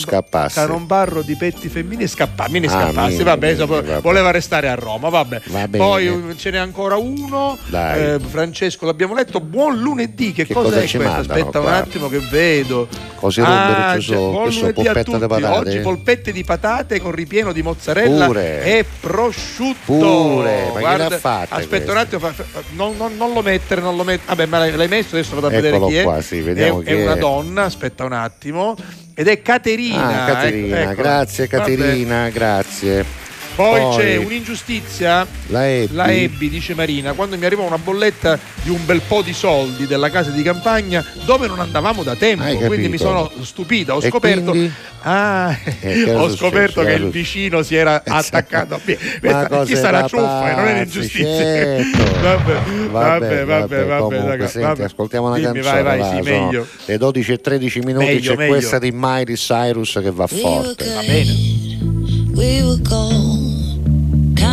Canombarro di petti femminili scappa, Minni Ah, scappasse, Minni, vabbè, vabbè. voleva restare a Roma, vabbè. Va. Poi eh, ce n'è ancora uno, eh, Francesco l'abbiamo letto, buon lunedì, che, Che cosa, cosa è questo? Aspetta un qua? attimo che vedo. Cose rombere Ah, ci già, sono, buon che lunedì a polpette di tutti. patate. Oggi polpette di patate con ripieno di mozzarella Pure. e prosciutto. Pure, ma chi Guarda, fatte Aspetta queste? un attimo, non, non- non lo mettere, non lo mettere. Vabbè, ma l'hai, messo, adesso vado a vedere Eccolo chi è. qua, sì, vediamo è, chi è una è. donna, aspetta aspetta un attimo. Ed è Caterina. Ah, Caterina, ecco, ecco. grazie Vabbè. Caterina, grazie. Poi, Poi- c'è un'ingiustizia. La Ebbi. La ebbi, dice Marina, quando mi arrivò una bolletta di un bel po' di soldi della casa di campagna dove non andavamo da tempo. Hai Quindi mi sono stupita, ho E scoperto. Ah, Eh, ho scoperto che il vicino si era attaccato a me. Ma Questa- cose Questa è da una ciuffa e non è un'ingiustizia. certo. Vabbè, vabbè, Vabbè, vabbè, vabbè, comunque, raga, senti, vabbè. ascoltiamo una Dimmi, canzone. vai, vai, va, sì, meglio. Le 12 e 13 minuti Meglio, c'è meglio. questa di Miley Cyrus che va forte. Va bene. We were gold,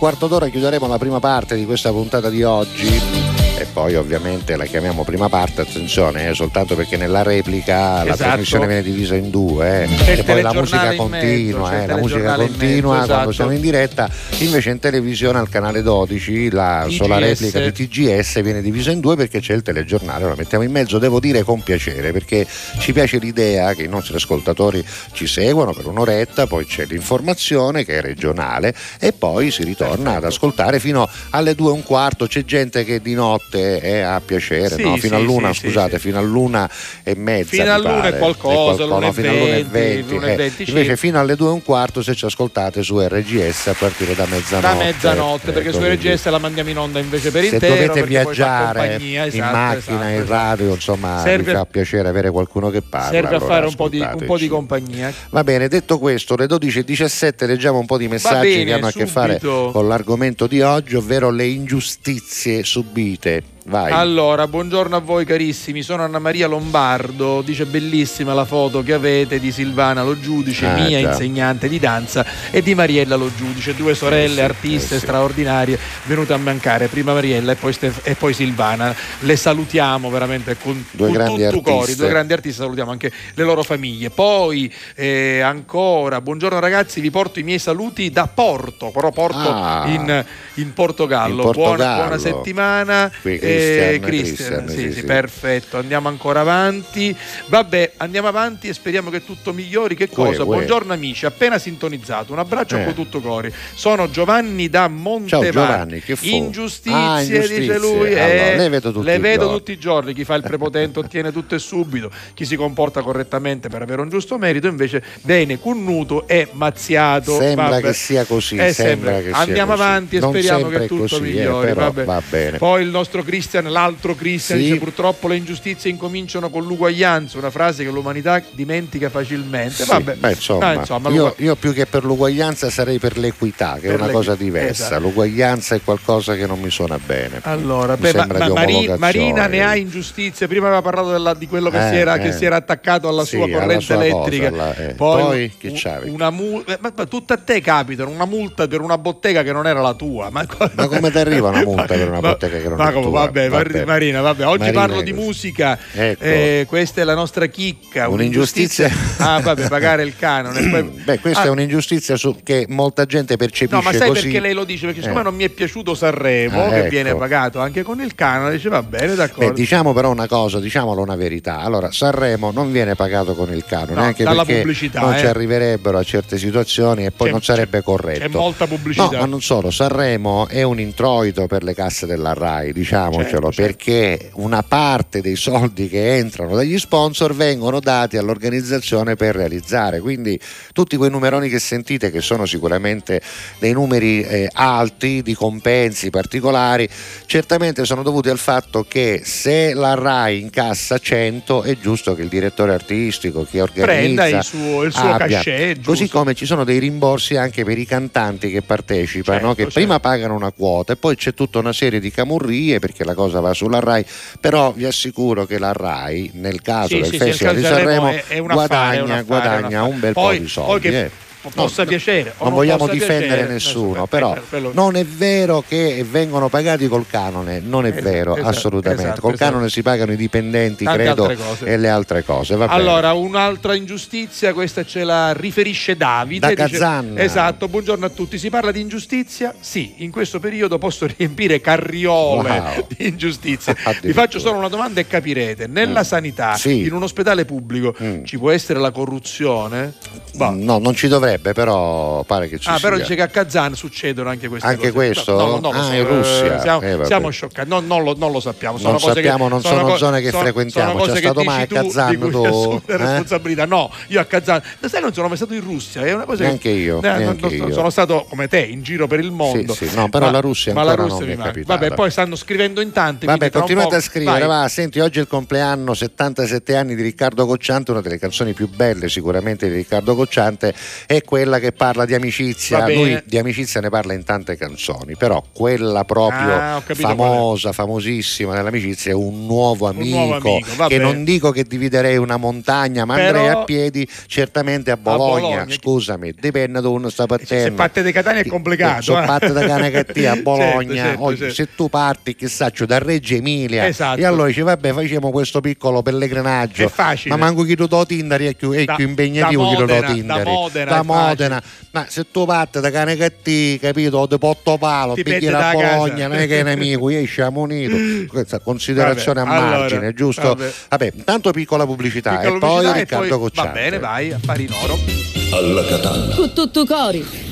quarto d'ora chiuderemo la prima parte di questa puntata di oggi. Poi ovviamente la chiamiamo prima parte, attenzione, eh, soltanto perché nella replica la Esatto. trasmissione viene divisa in due, eh, e poi la musica in continua, mezzo, c'è eh, la musica continua mezzo, quando esatto. siamo in diretta, invece in televisione al canale 12 la TGS. sola replica di TGS viene divisa in due perché c'è il telegiornale, lo mettiamo in mezzo, devo dire con piacere, perché ci piace l'idea che i nostri ascoltatori ci seguono per un'oretta, poi c'è l'informazione che è regionale e poi si ritorna ad ascoltare fino alle due e un quarto, c'è gente che di notte è a piacere, Sì, no? sì, fino all'una, sì, scusate, sì, fino all'una e mezza. Fino mi all'una è qualcosa, l'una e no, fino all'una e venti, venti, l'una e eh. venti Invece circa. fino alle due e un quarto se ci ascoltate su RGS a partire da mezzanotte. Da mezzanotte, perché Ecco, su RGS la mandiamo in onda invece per se intero. dovete perché poi fa viaggiare in esatto, macchina, esatto, in radio, insomma, Serve- vi fa piacere avere qualcuno che parla. Serve a allora fare un po' di, un po' di compagnia. Va bene, detto questo, le 12.17 leggiamo un po' di messaggi bene, che hanno a che fare con l'argomento di oggi, ovvero le ingiustizie subite. Vai. Allora, buongiorno a voi carissimi, sono Anna Maria Lombardo, dice bellissima la foto che avete di Silvana Lo Giudice, Ah, mia già. insegnante di danza, e di Mariella Lo Giudice, due sorelle sì, artiste eh sì. straordinarie venute a mancare, prima Mariella e poi, Stef- e poi Silvana. Le salutiamo veramente con, Due con tutto cori, artiste. due grandi artisti, salutiamo anche le loro famiglie. Poi eh, ancora, buongiorno ragazzi, vi porto i miei saluti da Porto, però Porto Ah. in, in Portogallo. In Portogallo. Buona, buona settimana. Qui che Eh, Christian, Christian, Christian, sì, sì, sì, perfetto. Andiamo ancora avanti. Vabbè, andiamo avanti e speriamo che tutto migliori. Che cosa? uè. Buongiorno amici, appena sintonizzato. Un abbraccio Eh. con tutto cori. Sono Giovanni da Montevarchi. Giovanni, che fu? Ingiustizie, Ah, dice ingiustizie. lui. Allora, eh, le vedo tutti le i vedo giorni. tutti i giorni. Chi fa il prepotente ottiene tutto e subito. Chi si comporta correttamente per avere un giusto merito, invece viene cunnuto e mazziato. Sembra Vabbè. che sia così, Eh, sembra che sia Andiamo così. avanti e Non speriamo che tutto così, eh, migliori. però va bene. Poi il nostro Christian, l'altro Christian, Sì. dice purtroppo le ingiustizie incominciano con l'uguaglianza, una frase che l'umanità dimentica facilmente. Sì, Vabbè. beh, insomma, Ah, insomma, io, io più che per l'uguaglianza sarei per l'equità, che Per è una cosa diversa. esatto. L'uguaglianza è qualcosa che non mi suona bene. Allora, Mi beh, ma, sembra ma Mari-. Marina ne ha ingiustizie. Prima aveva parlato della- di quello che, Eh, si era, eh. che si era attaccato alla Sì, sua alla corrente sua cosa, elettrica. alla- eh. Poi, Poi che c'avevi? una mu- eh, ma, ma tutta a te capitano una multa per una bottega che non era la tua. Ma, Ma come ti arriva una multa per una bottega che non è come, tua? Vabbè, Mar- Marina, vabbè. Oggi Marina parlo di musica. Ecco. eh, questa è la nostra chicca. Un'ingiustizia. Ah, vabbè, pagare il canone. Poi- Beh, questa Ah, è un'ingiustizia su- che molta gente percepisce No, ma sai così. perché lei lo dice? Perché siccome Eh. non mi è piaciuto Sanremo, Ah, che ecco. viene pagato anche con il canone, dice va bene, d'accordo. Beh, diciamo però una cosa, diciamolo una verità. Allora, Sanremo non viene pagato con il canone, No, anche perché pubblicità, non eh. ci arriverebbero a certe situazioni e poi C'è- non sarebbe corretto. C'è molta pubblicità. No, ma non solo, Sanremo è un introito per le casse della RAI, diciamocelo, Certo, certo. perché una parte dei soldi che entrano dagli sponsor vengono dati all'organizzazione per realizzare. Quindi tutti quei numeroni che sentite, che sono sicuramente dei numeri eh, alti di compensi particolari, certamente sono dovuti al fatto che se la RAI incassa 100 è giusto che il direttore artistico, chi organizza, Prenda il suo- il suo abbia. cachet, giusto. Così come ci sono dei rimborsi anche per i cantanti che partecipano, Certo, che certo. prima pagano una quota e poi c'è tutta una serie di camurrie perché la cosa va sulla RAI, però vi assicuro che la RAI nel caso Sì, del sì, Festival di Sanremo guadagna, affare, guadagna un bel Poi- po' di poi soldi. che eh. Possa piacere o non vogliamo difendere piacere, nessuno, eh, però eh, quello- non è vero che vengono pagati col canone, non è Esatto, vero, esatto, assolutamente. esatto, col esatto. canone si pagano i dipendenti, Tante credo, e le altre cose. Va bene. Allora, un'altra ingiustizia, questa ce la riferisce Davide. Da Kazan. esatto, buongiorno a tutti. Si parla di ingiustizia? Sì, in questo periodo posso riempire carriole Wow. di ingiustizia. Vi faccio solo una domanda e capirete. Nella Mm. sanità, Sì. in un ospedale pubblico, Mm. ci può essere la corruzione? Boh. No, non ci dovrebbe, però pare che ci Ah, sia. però dice che a Kazan succedono anche queste Anche cose. questo? No, no, no, Ah, so, in eh, Russia. Siamo, Eh, siamo scioccati, no, non, lo, non lo sappiamo. Sono Non sappiamo, che, non sono co- zone che sono- frequentiamo. sono C'è stato mai a Kazan, tu? assumi la Eh? responsabilità. No, io a Kazan, sai, non sono mai stato in Russia. È una cosa Neanche che, io, Eh, non- neanche non- io. Sono stato come te in giro per il mondo. Sì, sì, no, però la Russia ma la ancora non Russia mi è. Vabbè, poi stanno scrivendo in tanti. Vabbè, continuate a scrivere, va, senti, oggi è il compleanno 77 anni di Riccardo Cocciante, una delle canzoni più belle sicuramente di Riccardo Cocciante è quella che parla di amicizia. Lui di amicizia ne parla in tante canzoni, però quella proprio Ah, famosa, famosissima dell'amicizia è un nuovo amico, nuovo amico, che non dico che dividerei una montagna, ma Però- andrei a piedi certamente a Bologna, Bologna. scusami, dipende da uno sta Se partendo. parte dei Catania è complicato. Sono eh. fatte da cane cattiva a Bologna. Certo, certo, Oggi, certo. Se tu parti, chissà, da Reggio Emilia, Esatto. e allora dici, vabbè, facciamo questo piccolo pellegrinaggio. È facile. Ma manco chi lo do Tindari è più, è Da- più impegnativo da chi lo do Modena, Tindari. da Modena Da Modena. Ma se tu parti da cane cattivi, capito, o di Pottopalo, Ti picchi a casa. Bologna, non è che è nemico, io siamo uniti. Questa considerazione Vabbè, a allora, margine, giusto? vabbè. Vabbè, intanto piccola pubblicità Piccola e pubblicità poi e Riccardo Va Cocciante. bene, vai, affari in oro. Alla Catalla. Con tutto cori.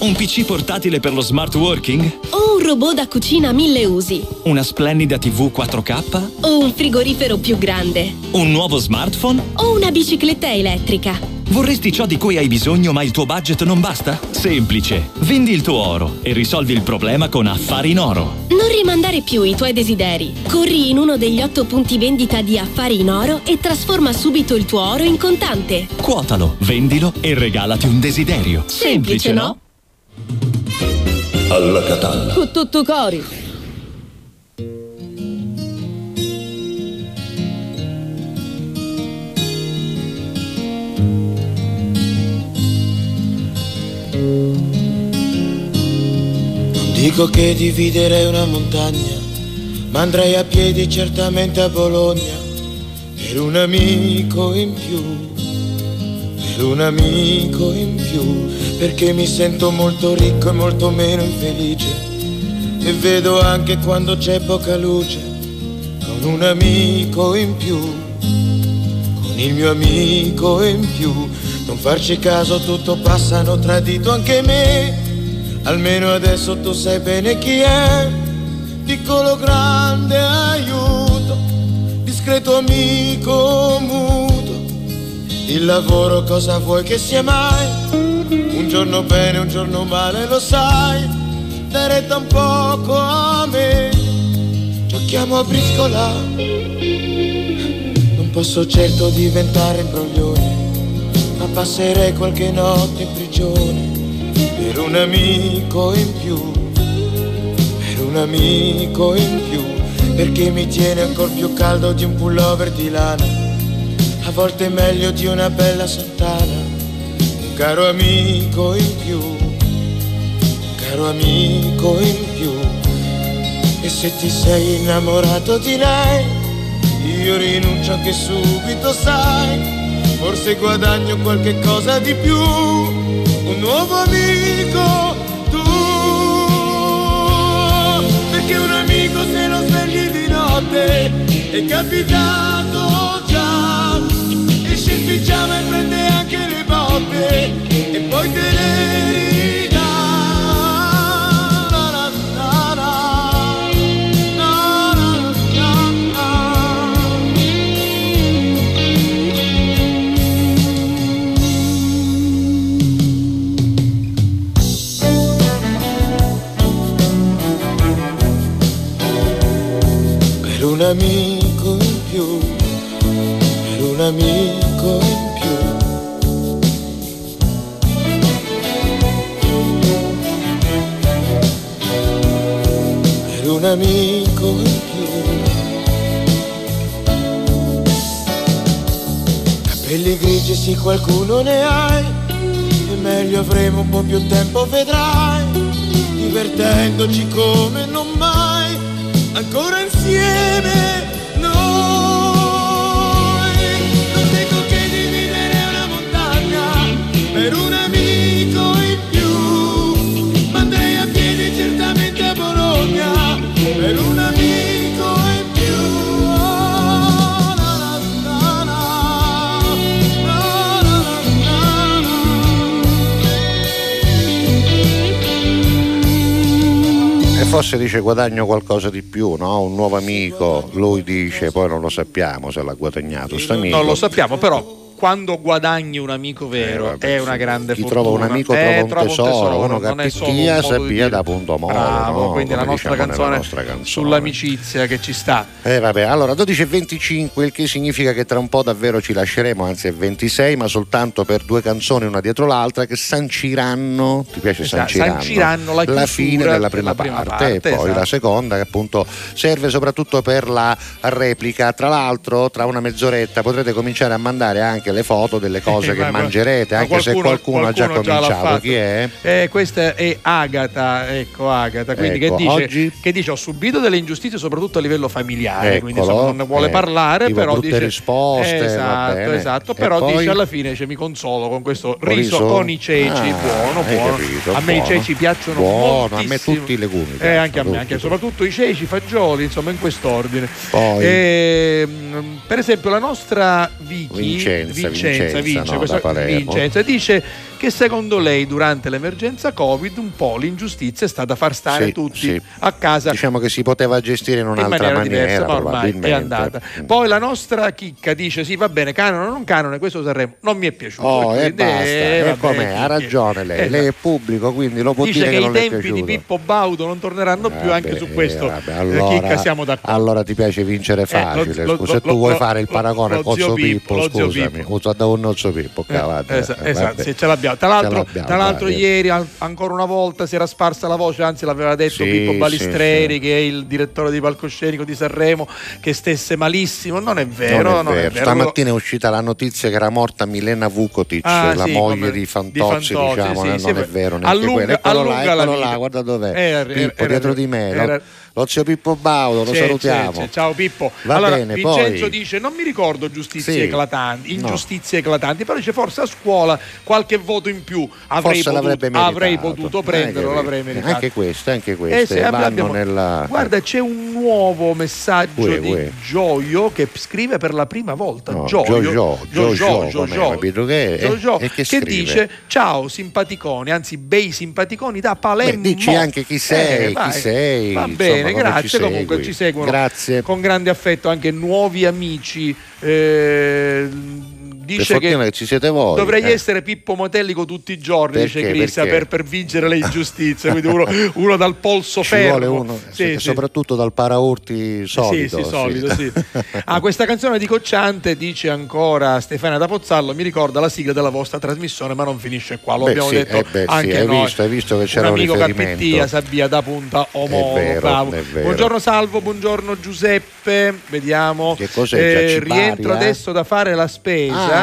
Un PC portatile per lo smart working? O un robot da cucina a mille usi. Una splendida TV 4K? O un frigorifero più grande. Un nuovo smartphone? O una bicicletta elettrica. Vorresti ciò di cui hai bisogno ma il tuo budget non basta? Semplice. Vendi il tuo oro e risolvi il problema con Affari in Oro. Non rimandare più i tuoi desideri. Corri in uno degli otto punti vendita di Affari in Oro e trasforma subito il tuo oro in contante. Quotalo, vendilo e regalati un desiderio. Semplice, no? Alla Catalla. Con tutto cori. Non dico che dividerei una montagna, ma andrei a piedi certamente a Bologna per un amico in più, per un amico in più, perché mi sento molto ricco e molto meno infelice e vedo anche quando c'è poca luce, con un amico in più, con il mio amico in più. Non farci caso, tutto passa, hanno tradito anche me. Almeno adesso tu sai bene chi è. Piccolo grande aiuto, discreto amico muto. Il lavoro cosa vuoi che sia mai? Giorno bene, un giorno male, lo sai. Dai retta un poco a me. Giochiamo a briscola. Non posso certo diventare imbroglione ma passerei qualche notte in prigione per un amico in più, per un amico in più, perché mi tiene ancora più caldo di un pullover di lana, a volte meglio di una bella sottana, caro amico in più, caro amico in più, e se ti sei innamorato di lei, io rinuncio anche subito, sai forse guadagno qualche cosa di più, un nuovo amico tu, perché un amico se lo svegli di notte è capitato già, esce in pigiama e prende anche le botte e poi te le ridà. Per un amico un amico in più. Capelli grigi sì qualcuno ne hai, e meglio avremo un po' più tempo vedrai, divertendoci come non mai ancora insieme noi. Forse dice guadagno qualcosa di più, no? Un nuovo amico, lui dice, poi non lo sappiamo se l'ha guadagnato amico. Non lo sappiamo, però quando guadagni un amico vero Eh, vabbè, è una grande Chi fortuna. trova un amico Eh, trova un tesoro, uno che appicchia se via da punto moro, Bravo, no? quindi la nostra, diciamo nostra canzone. sull'amicizia che ci sta. Eh vabbè, allora 12.25, il che significa che tra un po' davvero ci lasceremo, anzi è 26, ma soltanto per due canzoni una dietro l'altra che sanciranno, ti piace Esatto, sanciranno? sanciranno la chiusura fine della prima, prima parte, parte, e poi esatto. la seconda che appunto serve soprattutto per la replica. Tra l'altro tra una mezz'oretta potrete cominciare a mandare anche le foto delle cose Eh, che ma- mangerete, ma anche se qualcuno, ha già qualcuno cominciato. fatto. Chi è? Eh, questa è Agata, ecco Agata, quindi Ecco, che, dice, oggi- che dice ho subito delle ingiustizie soprattutto a livello familiare, quindi Eccolo, insomma, non vuole eh, parlare, tipo però brutte dice risposte, esatto, esatto, però poi? dice alla fine dice, mi consolo con questo riso riso? con i ceci, Ah, buono, buono. capito, a me buono. i ceci piacciono Buono, a me tutti i legumi Eh, anche a me, anche, soprattutto i ceci, i fagioli, insomma, in quest'ordine. Poi? Ehm, per esempio la nostra Vicky Vincenza, Vincenza, Vince, no, questa- da Palermo. Vincenza, dice che secondo lei durante l'emergenza Covid un po' l'ingiustizia è stata far stare Sì, tutti sì. a casa Diciamo che si poteva gestire in in un'altra maniera maniera, diversa, ma ormai è andata. Poi la nostra chicca dice: Sì, va bene, canone o non canone, questo Sanremo non mi è piaciuto. Oh, e quindi, basta, eh, vabbè, com'è? Ha ragione lei, Esatto. lei è pubblico, quindi lo può Dice dire che, che, i tempi di. Pippo Baudo non torneranno più, anche Vabbè, su questo. eh, vabbè, eh, allora, chicca siamo d'accordo. allora ti piace vincere facile. Eh, lo- scusa, se lo- tu vuoi lo- fare il paragone con zio Pippo, Pippo, scusami, da un nozzo Pippo. Eh, eh, esatto, vabbè. sì, ce l'abbiamo. Tra l'altro, tra l'altro ieri an- ancora una volta si era sparsa la voce, anzi l'aveva detto Sì, Pippo sì, Balistreri, sì. che è il direttore di palcoscenico di Sanremo, che stesse malissimo. Non è vero, non è vero. Stamattina è uscita la notizia che era morta Milena Vukotic, Ah, la sì, moglie di Fantozzi, di Fantozzi, diciamo, sì, non sì, è vero allunga- quello. Eccolo là, allunga la eccolo là, guarda dov'è. Pippo dietro di me. Lo- zio Pippo Baudo, lo C'è, salutiamo. c'è, c'è. Ciao Pippo. Va allora, bene, Vincenzo poi- dice: Non mi ricordo giustizie Sì. eclatanti, No. ingiustizie eclatanti, però dice forse a scuola qualche voto in più avrei, potuto, meritato. avrei potuto prenderlo, Anche- l'avrei meritato. Anche queste, anche Eh queste sì, abbiamo- nella. Guarda, c'è un nuovo messaggio Uè, di uè. Gioio che scrive per la prima volta. No, Gioio, com'è, capito che dice ciao simpaticoni, anzi bei simpaticoni da Palermo. Beh, dici anche chi sei, Eh, chi vai. sei, Va insomma, bene, grazie. ci Comunque ci seguono Grazie. con grande affetto anche nuovi amici. eh, dice che che ci siete voi. Dovrei eh. essere Pippo Motellico tutti i giorni, Perché? dice Crista, per, per vincere le ingiustizie. Quindi uno, uno dal polso Ci fermo. uno, Sì, e sì. soprattutto dal paraurti solido. Sì, sì, solido. Ah, questa canzone di Cocciante dice ancora Stefania da Pozzallo, mi ricorda la sigla della vostra trasmissione, ma non finisce qua. Lo Beh, abbiamo detto eh beh, anche hai noi. visto, hai visto che c'era un amico. Carpettia, Sabbia da punta vero. Buongiorno Salvo, buongiorno Giuseppe, vediamo. Che cos'è, Ciparia? rientro adesso da fare la spesa Ah.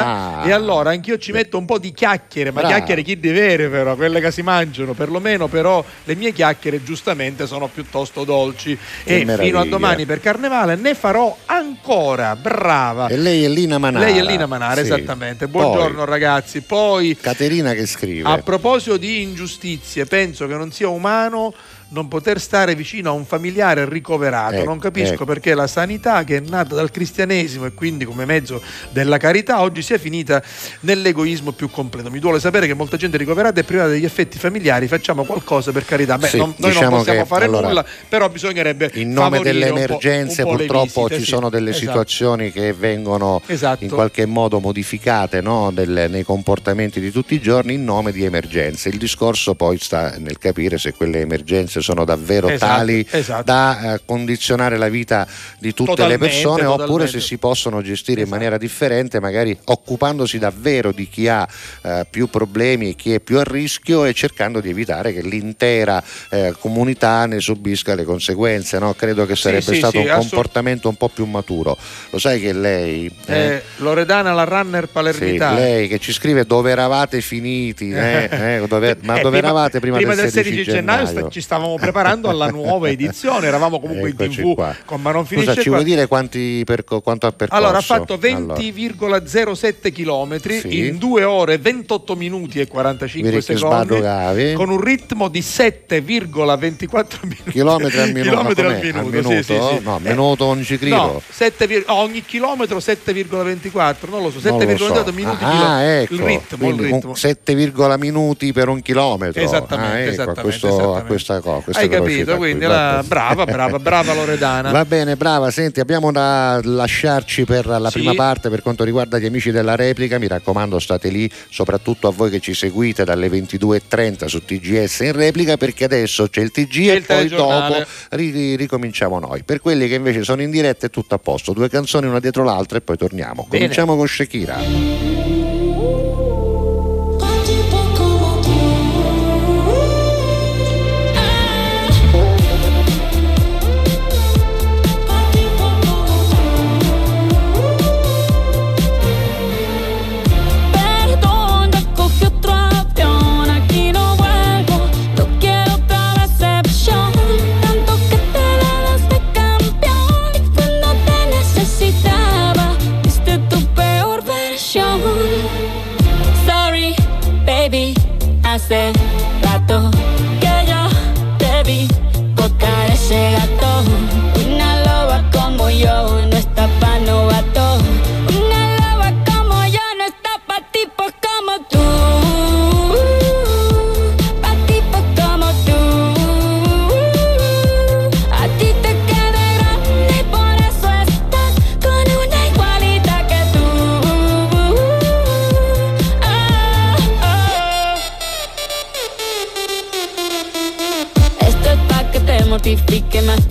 E allora anch'io ci metto un po' di chiacchiere, ma Bravo. chiacchiere chi di vere però, quelle che si mangiano, perlomeno però le mie chiacchiere giustamente sono piuttosto dolci Che e fino a meraviglia. domani per carnevale ne farò ancora, brava. E lei è Lina Manara. Lei è Lina Manara, Sì. esattamente. Buongiorno Poi, ragazzi. Poi Caterina che scrive. a proposito di ingiustizie, penso che non sia umano non poter stare vicino a un familiare ricoverato. Ecco, non capisco ecco. perché la sanità, che è nata dal cristianesimo e quindi come mezzo della carità, oggi sia finita nell'egoismo più completo. Mi duole sapere che molta gente ricoverata è privata degli affetti familiari. Facciamo qualcosa per carità. Beh, Sì, non- noi diciamo non possiamo che, fare allora, nulla, però bisognerebbe. in nome delle emergenze purtroppo visite, ci sì. sono delle Esatto. situazioni che vengono Esatto. in qualche modo modificate no? Del- nei comportamenti di tutti i giorni in nome di emergenze. Il discorso poi sta nel capire se quelle emergenze sono davvero Esatto, tali esatto. da eh, condizionare la vita di tutte Totalmente, le persone oppure totalmente. se si possono gestire in maniera differente, magari occupandosi davvero di chi ha eh, più problemi e chi è più a rischio e cercando di evitare che l'intera eh, comunità ne subisca le conseguenze. no? Credo che sarebbe sì, stato sì, un assolut- comportamento un po' più maturo. Lo sai che lei... eh, Eh, Loredana, la runner sì, palermitana. lei che ci scrive dove eravate finiti, eh? Dove- ma dove eravate prima, del 16 gennaio? gennaio? sta- ci stavamo preparando alla nuova edizione, eravamo comunque in Eccoci tv, qua. con- ma non finisce Scusa, ci qua. vuoi dire quanti perco- quanto ha percorso? Allora ha fatto Allora. 20,07 km Sì. in 2 ore 28 minuti e 45 Vedi che secondi con un ritmo di 7,24 minuti Chilometri al minuto, Chilometri al minuto, Al sì, minuto? sì, sì. No, minuto non ci credo. No, 7 vir- ogni chilometro 7,24, non lo so, Non lo 7,24 so. minuti ah, ecco. il ritmo, il Quindi ritmo. un 7, minuti per un chilometro. Esattamente, Ah, ecco, esattamente, questo, esattamente. a questa cosa. Questa Hai capito? qui. Quindi la- brava, brava, brava Loredana. Va bene, brava. Senti, abbiamo da lasciarci per la Sì. prima parte per quanto riguarda gli amici della replica. Mi raccomando, state lì, soprattutto a voi che ci seguite dalle 22.30 su TGS in replica, perché adesso c'è il TG e il poi dopo ri- ricominciamo noi. Per quelli che invece sono in diretta è tutto a posto. Due canzoni una dietro l'altra e poi torniamo. Bene. Cominciamo con Shakira.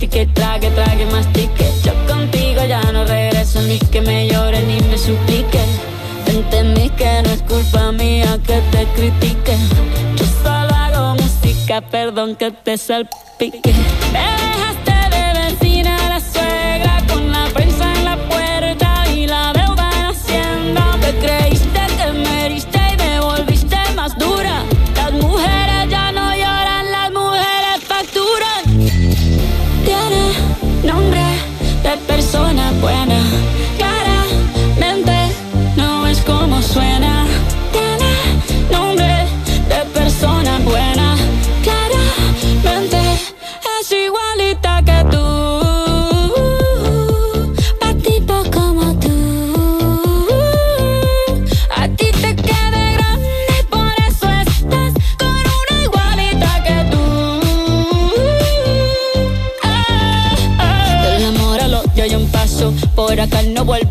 Mastique, trague, trague, mastique. Yo contigo ya no regreso ni que me llore ni me suplique. Entendí que no es culpa mía que te critique. Yo solo hago música, perdón que te salpique. Me dejaste de vecina a la suegra con la prensa en la puerta y la deuda en hacienda. Te creíste fuera que no vuelve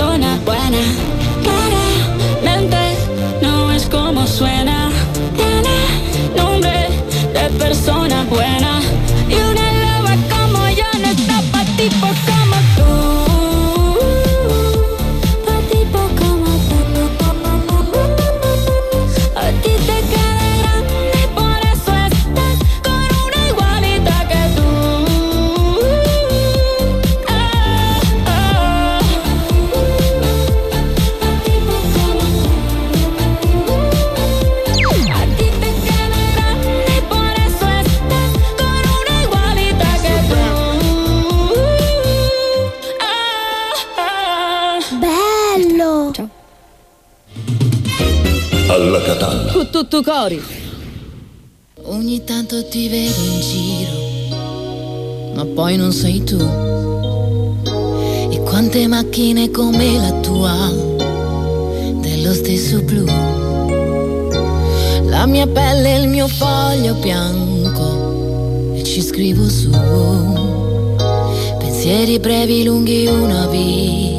persona buena. Catalla. Con tutto cori. Ogni tanto ti vedo in giro, ma poi non sei tu. E quante macchine come la tua, dello stesso blu. La mia pelle è il mio foglio bianco e ci scrivo su. Pensieri brevi, lunghi, una vita,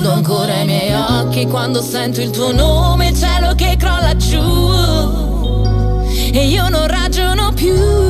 Chiudo ancora i miei occhi quando sento il tuo nome, il cielo che crolla giù. E io non ragiono più.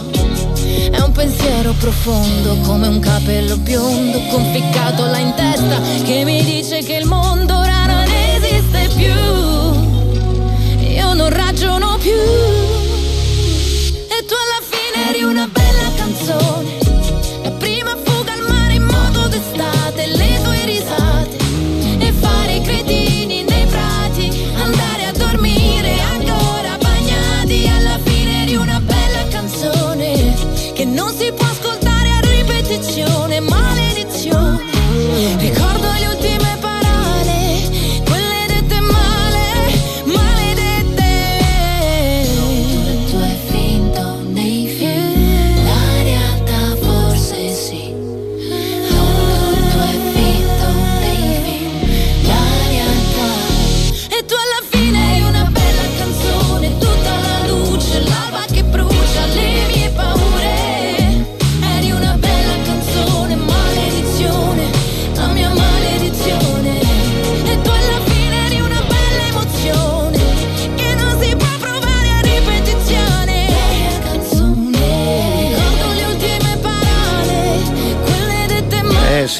È un pensiero profondo come un capello biondo conficcato là in testa che mi dice che il mondo ora non esiste più. Io non ragiono più. E tu alla fine eri una bella canzone.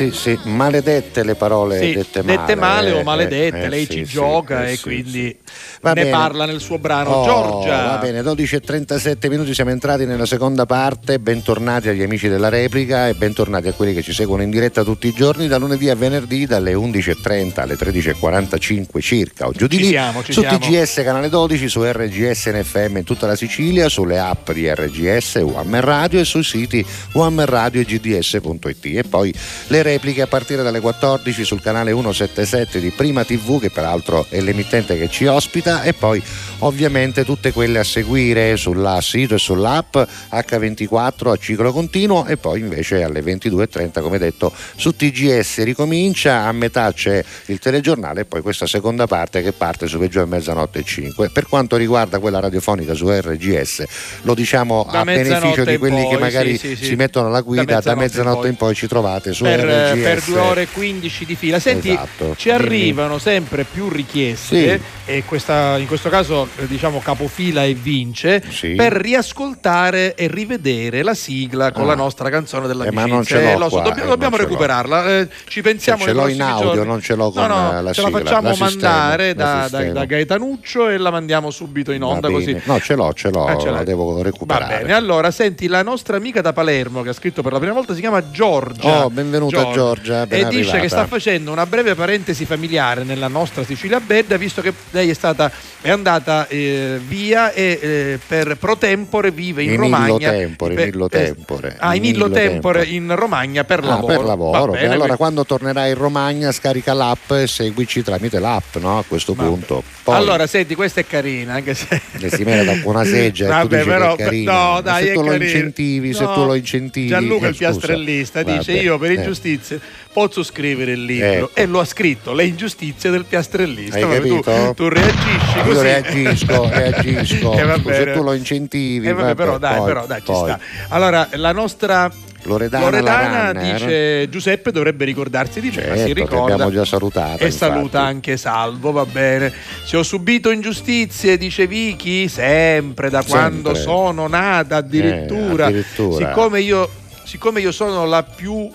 Sì, sì, maledette le parole Sì, dette male. dette male o eh, maledette, eh, lei sì, ci gioca eh, e quindi Va ne bene. parla nel suo brano. Oh, Giorgia. Va bene, 12 e 37 minuti, siamo entrati nella seconda parte. Bentornati agli amici della replica e bentornati a quelli che ci seguono in diretta tutti i giorni, da lunedì a venerdì, dalle 11.30 alle 13.45 circa. O giù di Ci lì, siamo, ci su siamo. TGS canale 12, su RGS NFM in tutta la Sicilia, sulle app di RGS, UAM Radio e sui siti UAM Radio e GDS.it. E poi le repliche a partire dalle 14 sul canale 177 di Prima TV, che peraltro è l'emittente che ci ospita telefonica e poi ovviamente tutte quelle a seguire sul sito e sull'app H24 a ciclo continuo e poi invece alle 22.30 come detto su TGS ricomincia, a metà c'è il telegiornale e poi questa seconda parte che parte su Peggio a mezzanotte e 5. Per quanto riguarda quella radiofonica su RGS lo diciamo Da a beneficio di quelli che poi, magari sì, sì, sì. si mettono alla guida da mezzanotte mezzanotte, in in poi ci trovate su per, RGS. per due ore e 15 di fila. Senti, Esatto. ci arrivano sempre più richieste e questa, in questo caso eh, diciamo capofila e vince Sì. per riascoltare e rivedere la sigla con Ah. la nostra canzone della Eh, ma non amicizia. ce l'ho Eh, qua, dobbiamo, eh, dobbiamo non ce recuperarla. eh, ci pensiamo ce l'ho in audio, giorni. non ce l'ho con, no, no, eh, la ce la sigla, facciamo la sistemo, mandare la da, da, sistemo. da Gaetanuccio e la mandiamo subito in Va onda così. No, ce l'ho, ce l'ho, Ah, ce la devo Va recuperare. bene, allora senti, la nostra amica da Palermo che ha scritto per la prima volta si chiama Giorgia. Oh, benvenuta Giorgia, ben E dice che sta facendo una breve parentesi familiare nella nostra Sicilia Bella, visto che lei è stata è andata eh, via e eh, per pro tempore vive in, In Romagna. illo tempore, in per- illo eh, tempore. Ah, in In illo illo tempore tempore. in Romagna per Ah, lavoro. per lavoro. bene, allora quando tornerai in Romagna scarica l'app e seguici tramite l'app, no? A questo punto. Poi Allora, senti, questa è carina, anche se si merita con una seggia e tu Vabbè, però, no, dai, se è tu incentivi, se No, tu lo incentivi. Gianluca eh, il scusa. piastrellista dice Vabbè, io per eh. ingiustizie posso scrivere il libro Ecco. e lo ha scritto Le ingiustizie del piastrellista. Tu, tu reagisci Io così. reagisco, reagisco. E va Se tu lo incentivi, Eh, vabbè, vabbè, però dai, poi- però dai, ci poi. sta. Allora, la nostra Loredana, Loredana dice Giuseppe dovrebbe ricordarsi di me, ma si Certo, che ricorda. abbiamo già salutato. E infatti. saluta anche Salvo, va bene. Se ho subito ingiustizie, dice Vicky, sempre da quando Sempre. sono nata, addirittura. Eh, addirittura. Siccome, io, siccome io sono la più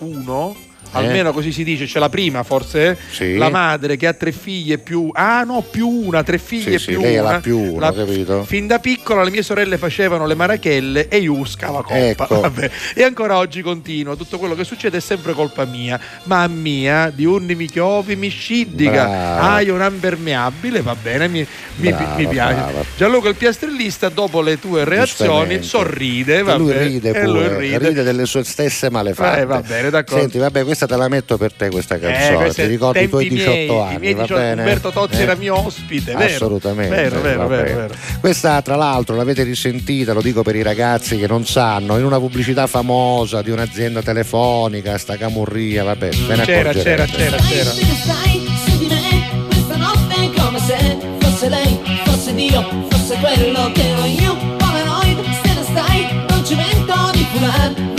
uno. Almeno così si dice, c'è la prima forse, eh? Sì. la madre che ha tre figlie più... Ah no, più una, tre figlie Sì, sì, più lei è una. la più uno, La- capito? Fin da piccola le mie sorelle facevano le marachelle e io uscava coppa. Ecco. Vabbè. E ancora oggi continua. Tutto quello che succede è sempre colpa mia. Ma mia, di unni mi chiovi, mi sciddica. Hai un ampermeabile, va bene, mi, mi- Brava, mi piace. brava. Gianluca il piastrellista, dopo le tue reazioni, sorride. E Va lui bene. ride E pure, lui ride. ride. delle sue stesse malefatte. Eh, va bene, d'accordo. Senti, vabbè, questa te la metto per te questa Eh, canzone. questi Ti ricordi i tuoi tempi 18 miei, anni, miei va 18 bene? Umberto Tozzi Eh? era mio ospite, vero? Assolutamente. Vero, vero, va vero, bene. vero. Questa, tra l'altro, l'avete risentita, lo dico per i ragazzi che non sanno, in una pubblicità famosa di un'azienda telefonica, sta camurria, vabbè, ve ne C'era, c'era, c'era, c'era. Te ne stai su di me questa notte come se fosse lei, fosse Dio, fosse quello che ero io. Polaroid, se ne stai, non ci mento di fumare.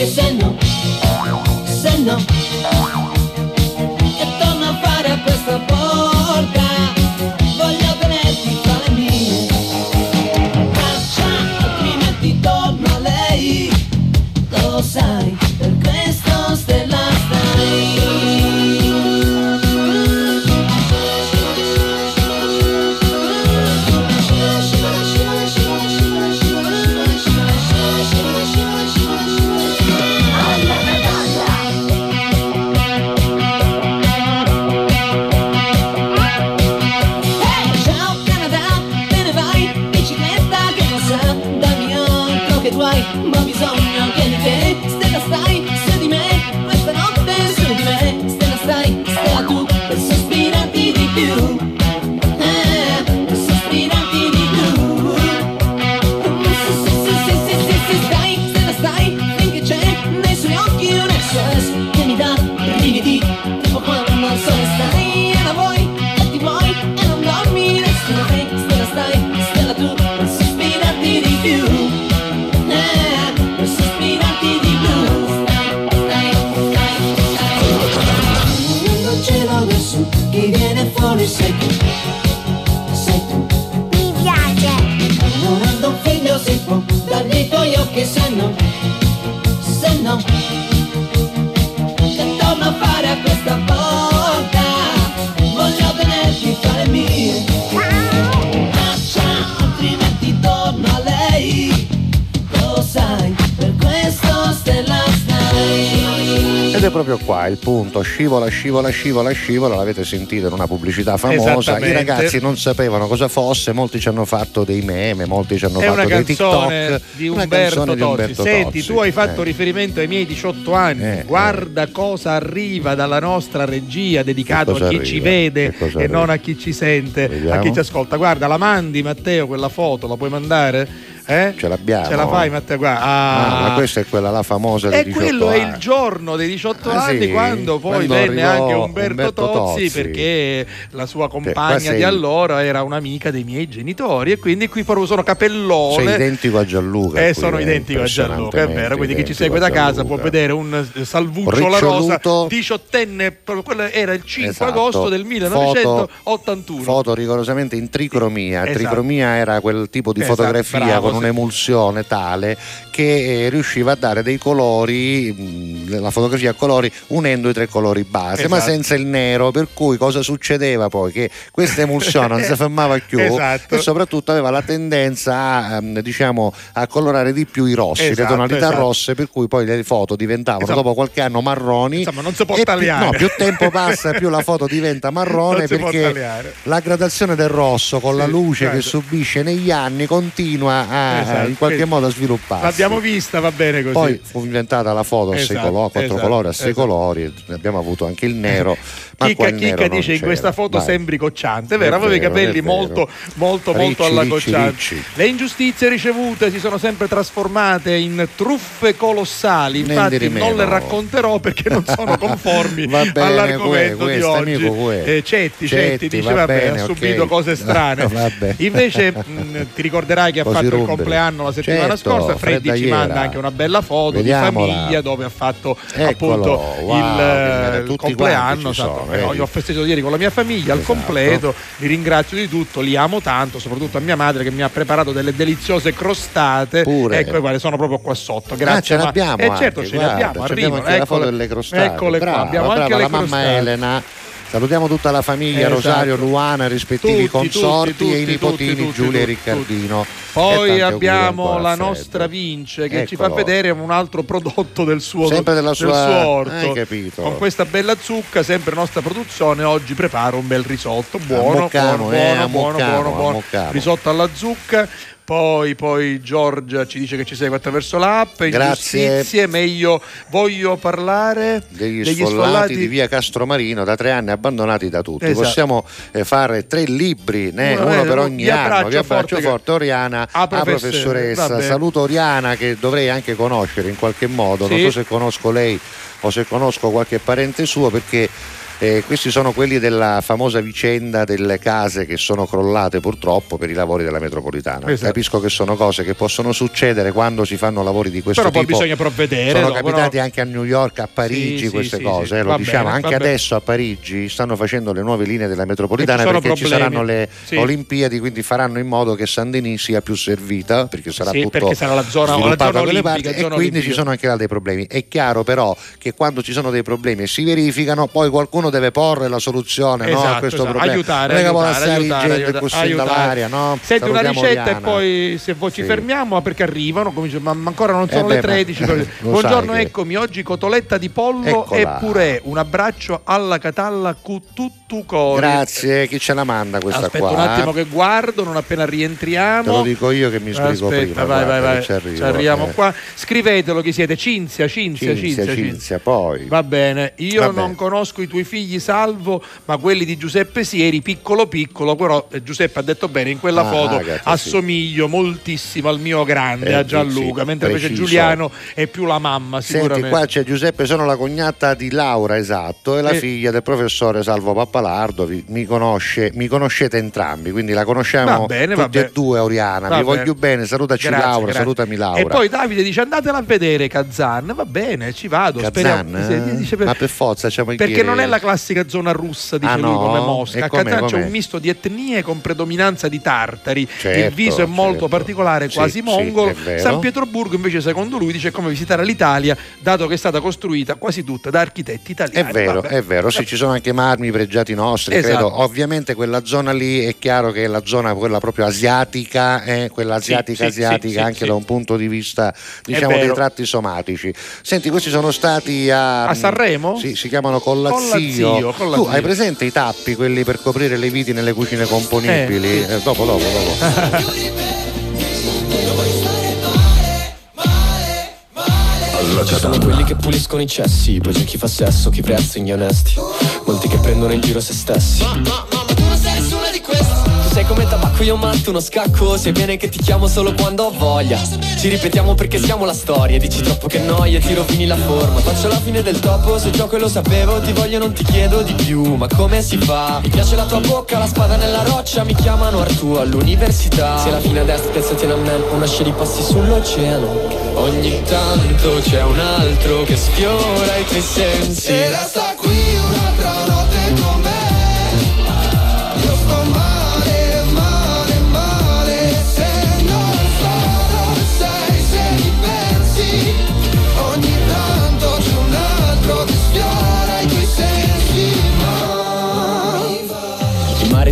Occhi se no, se no E torna a fare a questa porta Voglio tenerti fra le mie. Braccia, altrimenti torna lei Lo sai, punto, scivola, scivola, scivola, scivola, l'avete sentito in una pubblicità famosa, i ragazzi non sapevano cosa fosse, molti ci hanno fatto dei meme, molti ci hanno È fatto una dei TikTok, di una Umberto, canzone di. Umberto Senti, Tozzi. tu hai fatto Eh. riferimento ai miei 18 anni. Guarda cosa arriva dalla nostra regia, dedicato Che a chi ci arriva? vede Che cosa e arriva? non a chi ci sente, a Vediamo. chi ci ascolta. Guarda, la mandi Matteo quella foto, la puoi mandare? Eh? Ce l'abbiamo. Ce la fai Matteo? Guarda. Ah, Ah. ma questa è quella la famosa dei E 18 quello è il anni. giorno dei 18 Ah, anni sì? quando poi Quando venne anche Umberto, Umberto Tozzi, Tozzi. perché la sua compagna sei- di allora era un'amica dei miei genitori e quindi qui proprio sono capellone. Sei identico a Gianluca. Eh, sono eh, identico a Gianluca, è vero. Quindi chi ci segue da casa può vedere un eh, Salvuccio La Rosa, diciottenne, quello era il 5 Esatto. agosto del Foto- 1981. Foto rigorosamente in tricromia. Esatto. Tricromia era quel tipo di Esatto, fotografia bravo, con. Un'emulsione tale che eh, riusciva a dare dei colori, mh, la fotografia a colori unendo i tre colori base, ma Esatto. senza il nero. Per cui cosa succedeva poi? Che questa emulsione non si fermava più Esatto. e soprattutto aveva la tendenza a, ehm, diciamo, a colorare di più i rossi, le Esatto, tonalità esatto. rosse, per cui poi le foto diventavano Esatto. dopo qualche anno marroni. Insomma, non si può e più, tagliare. no, più tempo passa, più la foto diventa marrone perché tagliare. la gradazione del rosso con la Sì, luce che guarda. subisce negli anni continua a, Esatto, in qualche modo a svilupparsi. L'abbiamo vista, va bene così. Poi fu inventata la foto a sei Esatto, colori, a quattro esatto, colori, a sei esatto. colori, ne abbiamo avuto anche il nero. Ma Chicca il Chicca dice in c'era. questa foto Vai. sembri cocciante, è vero? È Avevi i capelli molto, molto, Ricci, molto alla cocciante. ricci. Le ingiustizie ricevute si sono sempre trasformate in truffe colossali. Infatti, non le racconterò perché non sono conformi bene, all'argomento que- di oggi. amico. Eh, Cetti, Cetti, Cetti, dice: va Vabbè, bene, ha subito cose strane. Invece, mh, ti ricorderai che ha Così fatto il rumberi. Compleanno la settimana Certo, scorsa. Freddy ci manda anche una bella foto Vediamola. di famiglia dove ha fatto Eccolo, appunto wow, il, il compleanno. esatto. sono, no, io ho festeggiato ieri con la mia famiglia al Esatto. completo. Vi ringrazio di tutto, li amo tanto, soprattutto a mia madre che mi ha preparato delle deliziose crostate. Pure. Ecco, guarda, sono proprio qua sotto. Grazie. Ah, ce ma- l'abbiamo Eh, certo, anche, ce guarda, le abbiamo. ci Arrivano. anche la foto delle crostate. Eccole qua, Brava, abbiamo brava, anche le la mamma crostate. Elena. Salutiamo tutta la famiglia, Esatto. Rosario, Luana, rispettivi Tutti, consorti tutti, e i tutti, nipotini tutti, Giulia e tutti, Riccardino. E Poi auguri abbiamo la nostra Vince che ci fa Eccolo. vedere un altro prodotto del suo, Sempre della del sua- suo orto. hai capito. Con questa bella zucca, sempre nostra produzione, oggi preparo un bel risotto. Buono, eh, buono, buono, buono, buono. Risotto alla zucca. Poi, poi Giorgia ci dice che ci segue attraverso l'app. Grazie. Ingiustizie, meglio voglio parlare degli, sfollati, di via Castromarino da tre anni abbandonati da tutti. Esatto. Possiamo eh, fare tre libri, né? Uno, uno eh, per ogni vi anno. Vi abbraccio forte forte, Oriana, Ah, a professore, professoressa. vabbè. Saluto Oriana che dovrei anche conoscere in qualche modo. Non Sì. so se conosco lei o se conosco qualche parente suo perché. Eh, questi sono quelli della famosa vicenda delle case che sono crollate purtroppo per i lavori della metropolitana. Esatto. Capisco che sono cose che possono succedere quando si fanno lavori di questo Però poi tipo. bisogna provvedere. Sono dopo, capitati no? anche a New York, a Parigi, Sì, queste sì, cose, eh, lo diciamo. bene, anche adesso a Parigi stanno facendo le nuove linee della metropolitana E ci perché ci problemi. saranno le. Olimpiadi, quindi faranno in modo che Saint Denis sia più servita, perché sarà tutto perché sarà la zona- la zona olimpica, parti, e zona quindi olimpica. ci sono anche là dei problemi. È chiaro però che quando ci sono dei problemi e si verificano, poi qualcuno deve porre la soluzione no, a Esatto, questo esatto. problema. aiutare, non aiutare, aiutare, aiutare, aiutare. dall'aria, no? Senti una Salutiamo ricetta Oriana. e poi se poi ci Sì. fermiamo perché arrivano, dice, ma ma ancora non sono Eh le beh, ma- 13. lo Buongiorno, che- eccomi, oggi cotoletta di pollo Eccola. e purè, un abbraccio alla catalla cu tuttu cori. Grazie, chi ce la manda questa Aspetta qua? un attimo che guardo, non appena rientriamo. Te lo dico io che mi sbrigo Aspetta, prima. vai, vai, vai. ci arrivo, Ci arriviamo eh. qua. Scrivetelo chi siete, Cinzia, Cinzia, Cinzia, Cinzia, Cinzia, poi. Va bene, io Va non bene. conosco i tuoi figli salvo, ma quelli di Giuseppe Sieri, piccolo piccolo, però eh, Giuseppe ha detto bene, in quella Ah, foto Agata, sì. assomiglio moltissimo al mio grande, Eh, a Gianluca, sì, mentre invece preciso. Giuliano è più la mamma Senti, sicuramente. qua c'è Giuseppe, sono la cognata di Laura, esatto, e la Eh. figlia del professore Salvo Pappalardo. Vi- mi, conosce, mi conoscete entrambi, quindi la conosciamo Va bene, tutti e due, Oriana. Va Vi bene. voglio bene, salutaci Grazie, Laura, grazie. salutami Laura. E poi Davide dice andatela a vedere Kazan, va bene, ci vado, Kazan, speriamo. eh? Sì, dice per- ma per forza c'è Perché non è la classica zona russa di Ah, lui no? come Mosca. A Catania c'è un misto di etnie con predominanza di tartari. Certo, il viso è molto certo. particolare, Sì, quasi sì, mongolo. è vero. San Pietroburgo, invece, secondo lui, dice è come visitare l'Italia, dato che è stata costruita quasi tutta da architetti È italiani. vero, Vabbè. è vero, sì, ci sono anche marmi pregiati nostri, Esatto. credo. Ovviamente quella zona lì è chiaro che è la zona quella proprio asiatica, eh, quella Sì, asiatica sì, asiatica sì, sì, anche sì. da un punto di vista diciamo dei tratti somatici. Senti, questi sono stati a, A Sanremo? Sì, si chiamano Collazzio, Collazzio. Tu hai presente i tappi, quelli per coprire le viti nelle cucine componibili? Eh, dopo, dopo, dopo. Ci sono quelli che puliscono i cessi, poi c'è chi fa sesso, chi prezza gli onesti. Molti che prendono in giro se stessi. Sei come tabacco, io matto uno scacco. Se viene che ti chiamo solo quando ho voglia. Ci ripetiamo perché siamo la storia. Dici troppo che noia, ti rovini la forma. Faccio la fine del topo, se gioco e lo sapevo. Ti voglio, non ti chiedo di più. Ma come si fa? Mi piace la tua bocca, la spada nella roccia. Mi chiamano Artù all'università. Se la fine a destra, piazzati a me. Una scia di passi sull'oceano. Ogni tanto c'è un altro che sfiora i tuoi sensi. E resta qui un'altra notte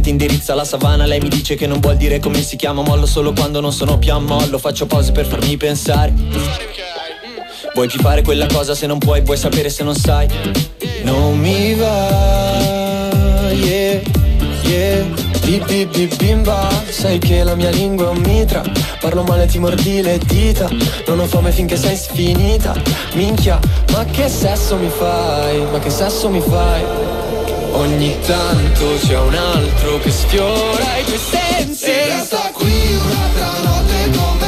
ti indirizza alla savana, lei mi dice che non vuol dire come si chiama Mollo solo quando non sono più a mollo, faccio pause per farmi pensare. Vuoi più fare quella cosa se non puoi, vuoi sapere se non sai. Non mi va, yeah, yeah. Bip bip bip bimba, sai che la mia lingua è un mitra. Parlo male ti mordi le dita. Non ho fame finché sei sfinita. Minchia, ma che sesso mi fai? Ma che sesso mi fai? Ogni tanto c'è un altro che sfiora i tuoi sensi. E resta qui un'altra notte con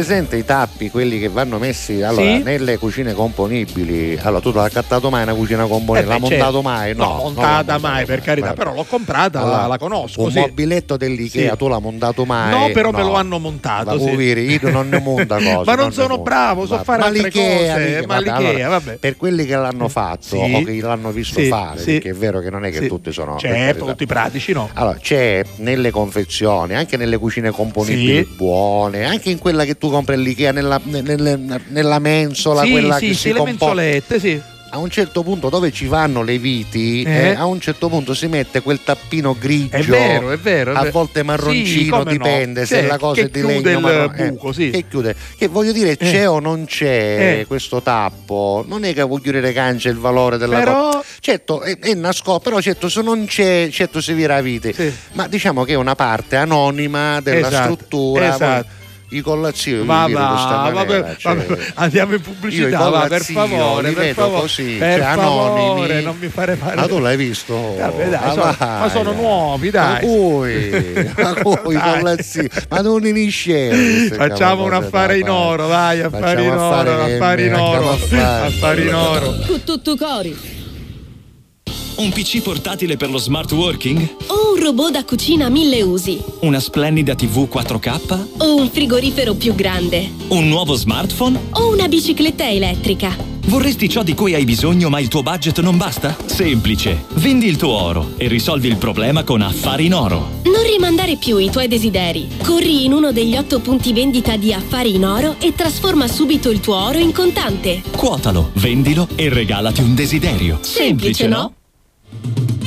presente i tappi, quelli che vanno messi allora, Sì. nelle cucine componibili? Allora, tu l'hai accattato mai una cucina componibile? Eh l'ha beh, montato certo. mai? No, No, montata non l'ho mai, per carità, Vabbè. però l'ho comprata, la- la conosco, Un sì. mobiletto dell'Ikea, Sì. tu l'hai montato mai? No, però me lo hanno montato, sì. poveri, io non ne monta cose. Ma non ne sono bravo, so Vabbè. fare ma altre l'Ikea, cose, l'Ikea, ma vabbè, l'Ikea, allora, vabbè. Per quelli che l'hanno fatto Sì. o che l'hanno visto fare, perché è vero che non è che tutti sono... Certo, tutti pratici, no? Allora, c'è nelle confezioni, anche nelle cucine componibili buone, anche in quella che tu compri all'Ikea, nella, nelle- nella mensola, sì, quella sì, che sì, si le comporta. mensolette, sì. A un certo punto dove ci vanno le viti, Eh. eh, a un certo punto si mette quel tappino grigio, È vero, è vero, è a vero. volte Sì, marroncino, no. dipende se Certo, la cosa è di legno il marrone, eh, buco, sì. che chiude. Che voglio dire, c'è o non c'è Eh. questo tappo, non è che voglio dire cancia il valore della Però- cosa. Certo, è, è nascosto, però certo se non c'è, certo si vira a vite. Sì. Ma diciamo che è una parte anonima della Esatto, struttura. esatto. Poi I collazioni Va, li vedo di questa va, maniera, vabbè, cioè, vabbè, andiamo in pubblicità, va, per favore, per favore, così, per cioè, favore, anonimi. non mi fare fare. Ma tu l'hai visto? Vabbè, dai, Ah, sono- ma sono nuovi, dai. Ma cui? Ma cui Dai. collazzini? Ma non inisce. Facciamo un affare in oro, vai, affari in oro, affari in oro, affari in oro. Tutto cori. Un PC portatile per lo smart working? O un robot da cucina mille usi. Una splendida TV 4K? O un frigorifero più grande. Un nuovo smartphone? O una bicicletta elettrica. Vorresti ciò di cui hai bisogno ma il tuo budget non basta? Semplice. Vendi il tuo oro e risolvi il problema con Affari in Oro. Non rimandare più i tuoi desideri. Corri in uno degli otto punti vendita di Affari in Oro e trasforma subito il tuo oro in contante. Quotalo, vendilo e regalati un desiderio. Semplice, no?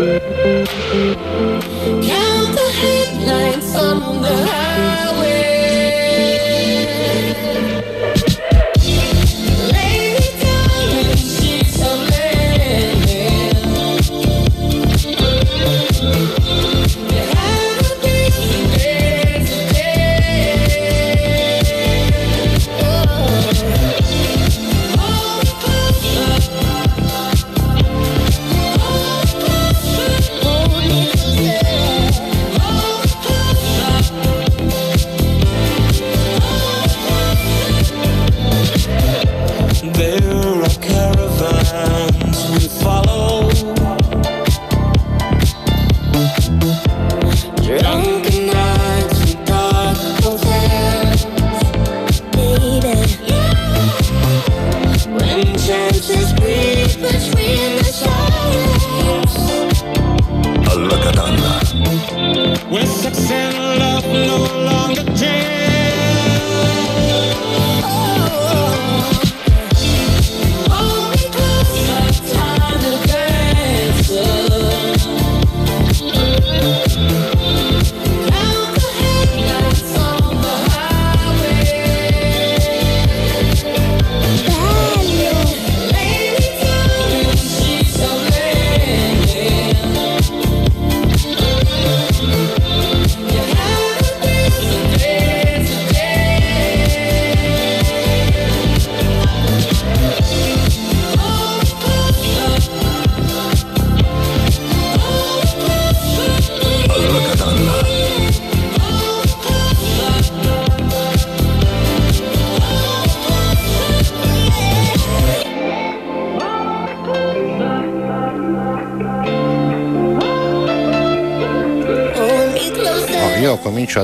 Count the headlights on the highway.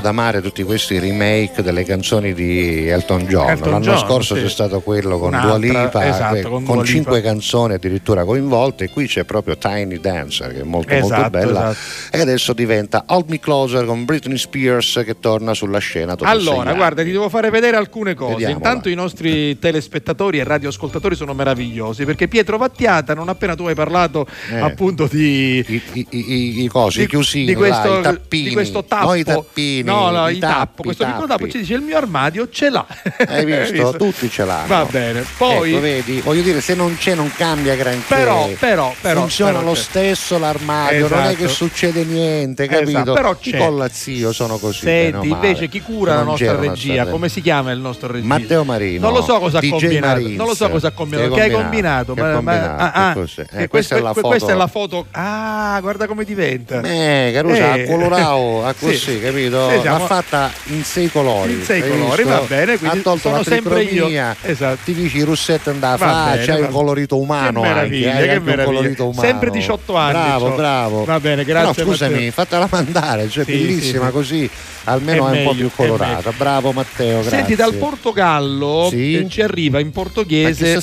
Ad amare tutti questi remake delle canzoni di Elton John. Elton L'anno John, scorso sì. c'è stato quello con Dua Lipa, esatto, que- con con, cinque canzoni addirittura coinvolte. E qui c'è proprio Tiny Dancer, che è molto, molto Esatto, bella. esatto. E adesso diventa Hold Me Closer con Britney Spears che torna sulla scena. Allora, guarda, ti devo fare vedere alcune cose. Vediamola. Intanto i nostri telespettatori e radioascoltatori sono meravigliosi perché Pietro Vattiata, non appena tu hai parlato Eh. appunto di I, i- i- i cosi, di- i chiusini, di questo, là, i tappini, di questo tappo, no, i tappini, no, no, i i tappi, tappo, questo i piccolo tappi. tappo ci dice il mio armadio ce l'ha. Hai visto? Tutti ce l'hanno. Va bene. Poi Ecco, vedi, voglio dire, se non c'è non cambia granché. Però, però, però, funziona però lo stesso l'armadio, non è Esatto. che succede niente, capito? Esatto, però c'è. collazzio sono così. bene o Senti, invece chi cura Se la non nostra regia? state- Come si chiama il nostro regista? Matteo Marino. Non lo so cosa ha DJ combinato. Marins. Non lo so cosa ha combinato. Che hai combinato? Che ha combinato? ah, ah, che Eh, questa è la foto. Questa è la foto. Ah, guarda come diventa. Eh, Carusa, Eh. ha colorato, ha Sì. così, capito? Sì, siamo- L'ha fatta in sei colori. In sei colori, va bene, quindi ha tolto sono la sempre io. Esatto. ti dici i russetti andava Va faccia, hai un colorito umano Che meraviglia, che meraviglia. Sempre 18 anni Bravo, bravo. Va bene, grazie, scusami, fatela mandare, cioè Sì, bellissima sì, sì. così, almeno È è, un po' meglio, più colorata. Bravo Matteo, grazie. Senti, dal Portogallo Sì? eh, ci arriva in portoghese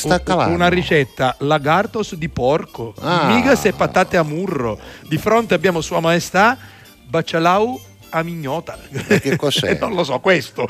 una ricetta lagartos di porco, Ah. migas e patate a murro. Di fronte abbiamo Sua Maestà Bacialau a mignota. che cos'è? non lo so, questo.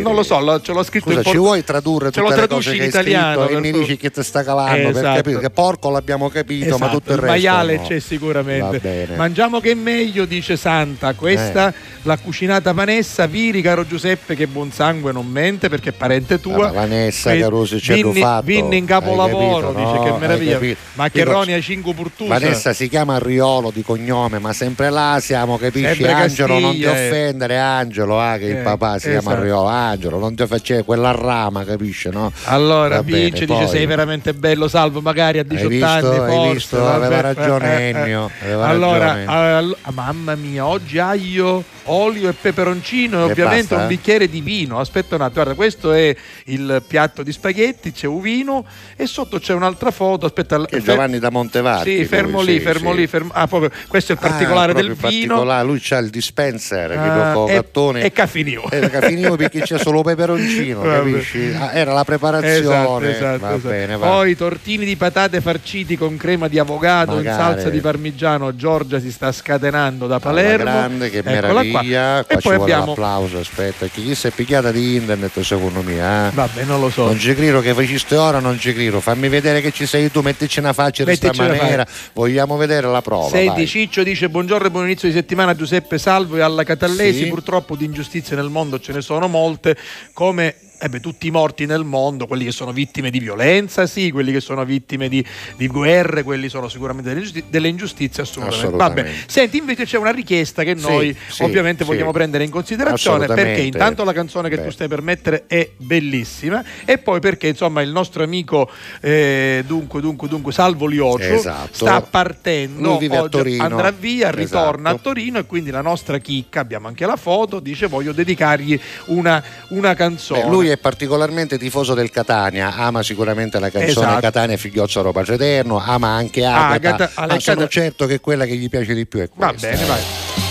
Non lo so, ce l'ho scritto Scusa, in ci porto- vuoi tradurre tutte le cose in che hai italiano scritto e per mi dici che ti sta calando per Esatto. capire che porco l'abbiamo capito, ma Esatto, tutto il il resto maiale no. c'è sicuramente. Mangiamo che è meglio, dice Santa. Questa, Eh. la cucinata Vanessa. Viri, caro Giuseppe, che buon sangue non mente perché è parente tua. Ah, Vanessa Que- Carusi ci hanno Vinni, fatto. Vinni in capolavoro, capito, dice no? che meraviglia. Maccheroni a cinque purtusa. Vanessa si chiama Riolo di cognome, ma sempre là siamo, capisci? Sempre Angelo, non ti eh. offendere, Angelo, ah, che il Eh, papà si chiama esatto. Riolo. Angelo, non ti faceva quella rama, capisci? No? Allora Va bene, vince, dice poi. sei veramente bello, salvo magari a 18 visto? anni. Forse, visto? Aveva ragione. Ennio, aveva allora, ragione. all- mamma mia, oggi aglio, olio e peperoncino e E ovviamente basta? un bicchiere di vino. Aspetta un attimo, guarda, questo è il piatto di spaghetti, c'è un vino e sotto c'è un'altra foto. Aspetta, Che Giovanni da Montevarchi. Sì, fermo lui, lì, sì, fermo sì. lì, fermo- ah, proprio, questo è il particolare Ah, del proprio vino. particolare. Lui c'ha il dispenser che Ah, dopo e- Cattone e Caffinio. Eh, perché c'è solo peperoncino, capisci? Ah, era la preparazione. Esatto, esatto, va esatto. bene, va. Poi tortini di patate farciti con crema di avocado in Magari. salsa di parmigiano. Giorgia si sta scatenando da Palermo. grande, che Eccola meraviglia. Qua E ci poi vuole abbiamo- l'applauso, aspetta, che chi si è picchiata di internet secondo me, eh? Vabbè, non lo so. Non ci credo che faciste ora, non ci credo. Fammi vedere che ci sei tu, mettici una faccia di questa maniera. Vogliamo vedere la prova. Senti, vai. Ciccio dice buongiorno e buon inizio di settimana a Giuseppe Salvo e alla Catallesi. Sì. Purtroppo di ingiustizie nel mondo ce ne sono molte, come eh beh, tutti i morti nel mondo, quelli che sono vittime di violenza, sì, quelli che sono vittime di, di guerre, quelli sono sicuramente delle ingiustizie, delle ingiustizie assolutamente. Assolutamente. Vabbè. Senti, invece c'è una richiesta che Sì, noi sì, ovviamente sì. vogliamo prendere in considerazione perché intanto la canzone che Beh. tu stai per mettere è bellissima e poi perché insomma il nostro amico eh, dunque dunque dunque Salvo Lioccio Esatto. sta partendo vive a oggi Torino. andrà via ritorna Esatto. a Torino e quindi la nostra chicca abbiamo anche la foto dice voglio dedicargli una, una canzone Beh, lui è particolarmente tifoso del Catania, ama sicuramente la canzone Esatto. Catania Figliozzo Roma Eterno, ama anche Agata, Agata, ma Agata- sono certo che quella che gli piace di più è va questa. bene vai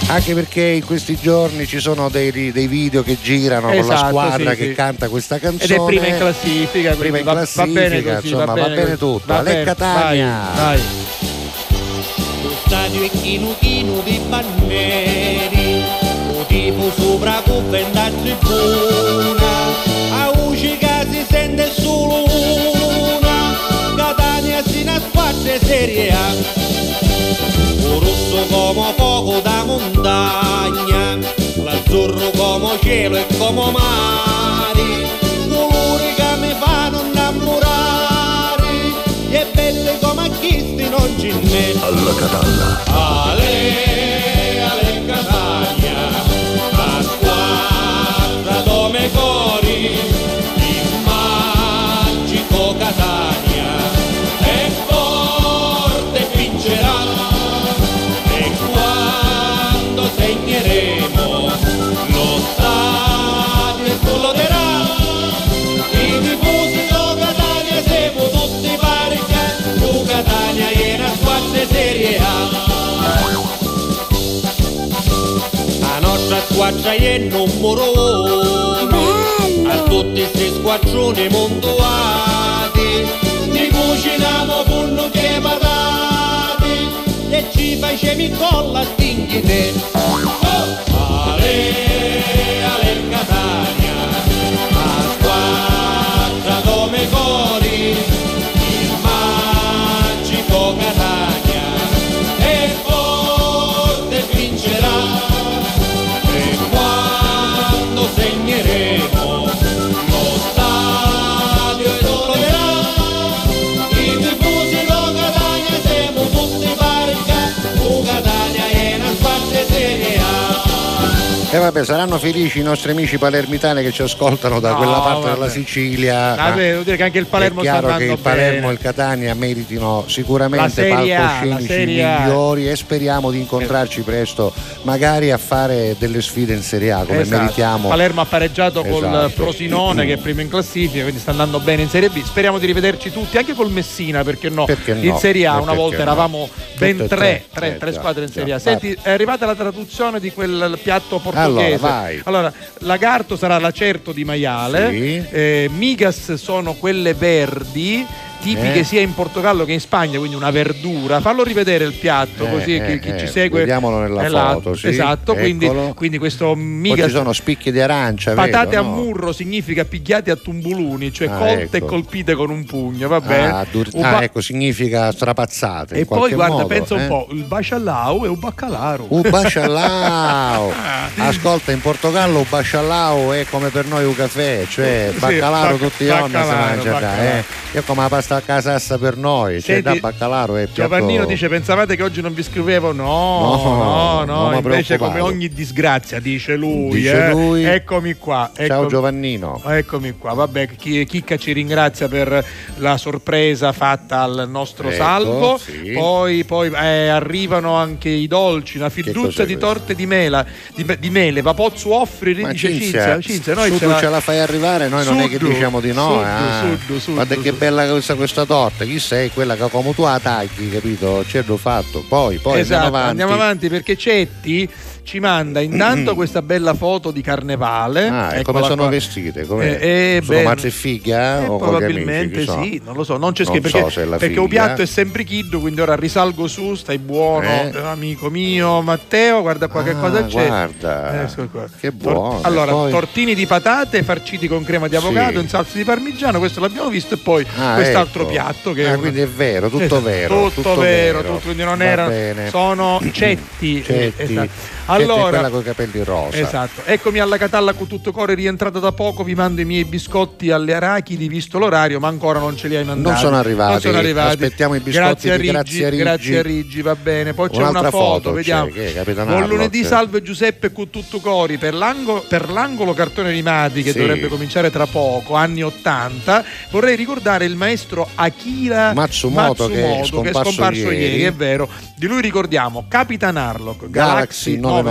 Anche perché in questi giorni ci sono dei, dei video che girano con la Esatto, squadra sì, che sì. canta questa canzone. ed è prima in classifica Prima in va, va classifica, bene così insomma, va bene così. tutto. Va Ale bene, Catania. vai, vai. Lo stadio è chino chino di banneri O tipo sopra coppa a tribuna serie A. O rosso come fuoco da montagna L'azzurro come cielo e come mare Colori che mi fanno innamorare E belle come acquisti non ci ne Alla Catalla. Ale, squadra è numero uno A tutti questi squadroni montuati Ti cuciniamo con che patate E ci facciamo in colla stinghi te Oh! E vabbè, saranno felici i nostri amici palermitani che ci ascoltano da No, quella parte vabbè. della Sicilia. Vabbè, devo dire che anche il Palermo è chiaro che il Palermo e il Catania meritino sicuramente palcoscenici migliori e speriamo di incontrarci presto, magari a fare delle sfide in Serie A come Esatto. meritiamo. Palermo ha pareggiato col Esatto. Frosinone che è primo in classifica, quindi sta andando bene in Serie B. Speriamo di rivederci tutti, anche col Messina, perché no? Perché no? In Serie A una volta no? eravamo ben tre, tre, tre, eh, tre già, squadre in. Serie A. Senti, è arrivata la traduzione di quel piatto portoghese. Allora, vai. Allora, lagarto sarà l'acerto di maiale, Sì. eh, migas sono quelle verdi. Tipiche Eh. sia in Portogallo che in Spagna, quindi una verdura. Fallo rivedere il piatto, Eh, così eh, chi, chi eh, ci segue. vediamolo nella là. foto, sì. Esatto, quindi, quindi questo Poi migas ci sono spicchi di arancia, Patate vedo, a no? murro significa pigliate a tumbuluni, cioè Ah, colte ecco. e colpite con un pugno, va bene? Ah, dur- ah, ecco, significa strapazzate. e poi guarda, modo, pensa un eh? po', il bacalao è un baccalaro. Un bacalao. Ascolta, in Portogallo un bacalao è come per noi un caffè, cioè Sì, baccalaro bac- tutti i giorni si mangia, baccalaro. eh. È come la pasta a casassa per noi, Senti, da baccalaro piatto... Giovannino dice: Pensavate che oggi non vi scrivevo? No, No, no, no. invece, come ogni disgrazia, dice lui. Dice eh. lui. Eccomi qua. Ciao eccomi- Giovannino. Eccomi qua, vabbè, chi- Chicca ci ringrazia per la sorpresa fatta al nostro Ecco, salvo. sì. Poi, poi, eh, arrivano anche i dolci, una cos'è di questo? torte di, mela, di, di mele. Va pozzo offrire, Ma dice Cinzia, Cinzia. Noi ce tu la- ce la fai arrivare, noi non è che diciamo di no. suddu, eh. suddu, suddu, Guarda che bella questa, questa torta, chi sei? Quella che come tu tagli, capito? C'è l'ho fatto. Poi, poi esatto, andiamo avanti. andiamo avanti perché Cetti ci manda intanto questa bella foto di carnevale. Ah, e come sono qua. vestite? Come... Eh, eh, sono mazze e figlia? eh, o amici? probabilmente so? sì, non lo so, non c'è scritto so perché, è perché un piatto è sempre kid, quindi ora risalgo su, stai buono, Eh. eh, amico mio Matteo, guarda qua che Ah, cosa c'è. guarda. Ecco qua. Che buono. allora, poi- tortini di patate farciti con crema di avocado Sì. in salsa di parmigiano, questo l'abbiamo visto e poi Ah, quest'altro ecco. piatto che Ah, una- quindi è vero, tutto Esatto, vero. Tutto, vero, tutto, quindi non Va erano bene. sono cetti. Cetti. Esatto. È Allora, quella con i capelli rosa. Esatto. Eccomi alla Catalla con tutto cuore, rientrata da poco, vi mando i miei biscotti alle arachidi, visto l'orario, ma ancora non ce li hai mandati. Non sono arrivati. Non sono arrivati. Aspettiamo i biscotti grazie a Riggi, Grazie a Riggi. Grazie a Riggi, va bene. Poi c'è Un'altra una foto, foto c'è, vediamo. che è, Capitan Buon lunedì, salve Giuseppe con tutto cori per l'angolo, per l'angolo cartone animati che Sì. dovrebbe cominciare tra poco, anni 80. Vorrei ricordare il maestro Akira Matsumoto, che è scomparso ieri. è vero. Di lui ricordiamo Capitan Harlock, Galaxy Galaxy 999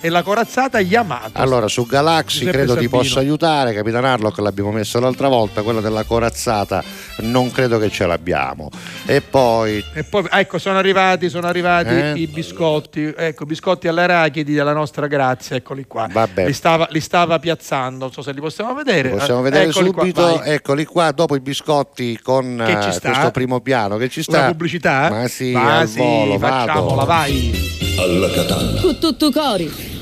e la corazzata Yamato. Allora, su Galaxy Giuseppe credo ti Sabino. possa aiutare, Capitan Harlock l'abbiamo messo l'altra volta, quella della corazzata non credo che ce l'abbiamo. E poi E poi ecco, sono arrivati, sono arrivati Eh? i biscotti. Ecco, biscotti all'arachidi della nostra grazia, eccoli qua. Vabbè. Li stava, li stava piazzando, non so se li possiamo vedere. possiamo vedere eccoli qua, subito, vai. eccoli qua, dopo i biscotti con eh, questo primo piano che ci sta. Una pubblicità? Ma sì, al sì, volo, facciamola, vado. vai. Alla Catalla. Con tutto cori.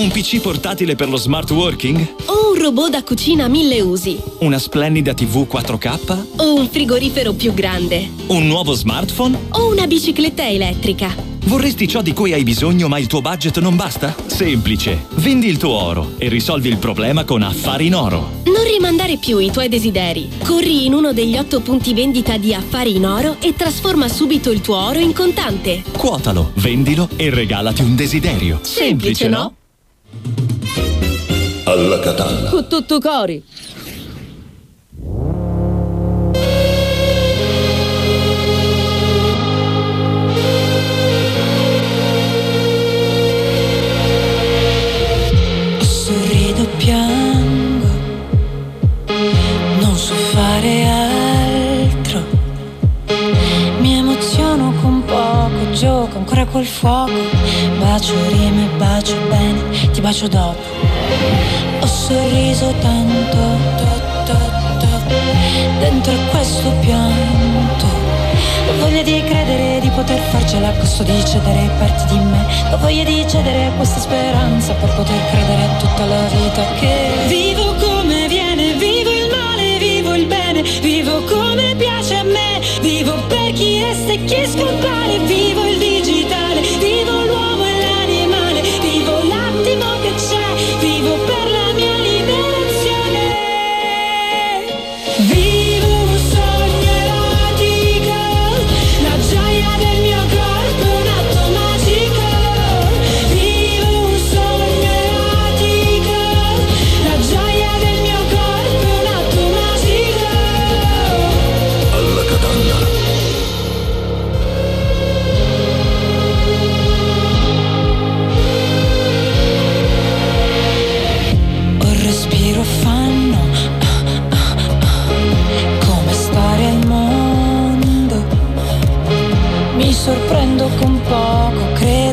Un PC portatile per lo smart working? O un robot da cucina a mille usi. Una splendida TV 4K? O un frigorifero più grande. Un nuovo smartphone? O una bicicletta elettrica. Vorresti ciò di cui hai bisogno ma il tuo budget non basta? Semplice. Vendi il tuo oro e risolvi il problema con Affari in Oro. Non rimandare più i tuoi desideri. Corri in uno degli otto punti vendita di Affari in Oro e trasforma subito il tuo oro in contante. Quotalo, vendilo e regalati un desiderio. Semplice, no? Alla Catalla. Con tutto cori. Sorrido, piango, non so fare altro. Mi emoziono con poco, gioco ancora col fuoco. Bacio rime, bacio bene, ti bacio dopo. Ho sorriso tanto, to, to, to, dentro questo pianto. Ho voglia di credere di poter farcela a costo di cedere parti di me. Ho voglia di cedere questa speranza per poter credere a tutta la vita che vivo come viene, vivo il male, vivo il bene, vivo come piace a me, vivo per chi resta e chi scompare, vivo il digitale,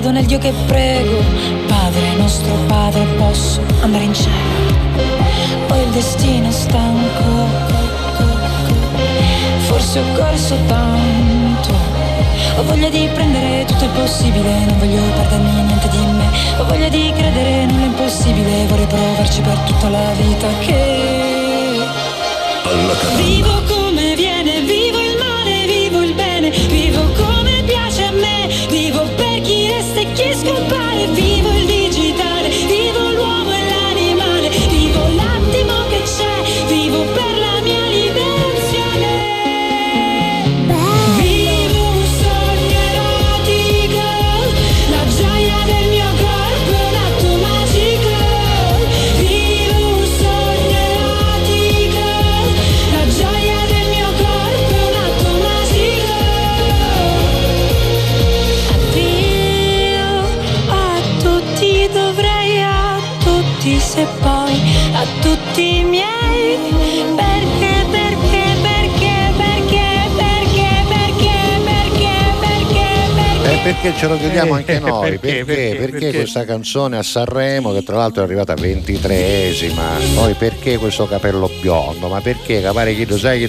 credo nel Dio che prego. Padre nostro Padre, posso andare in cielo. Ho il destino stanco. Forse ho corso tanto. Ho voglia di prendere tutto il possibile, non voglio perdermi niente di me. Ho voglia di credere nell'impossibile, vorrei provarci per tutta la vita che Alla. Vivo come perché ce lo chiediamo Eh, anche noi? perché, Perché, perché, perché questa canzone a Sanremo, che tra l'altro è arrivata 23esima, poi perché questo capello biondo? Ma perché capare chi lo sai che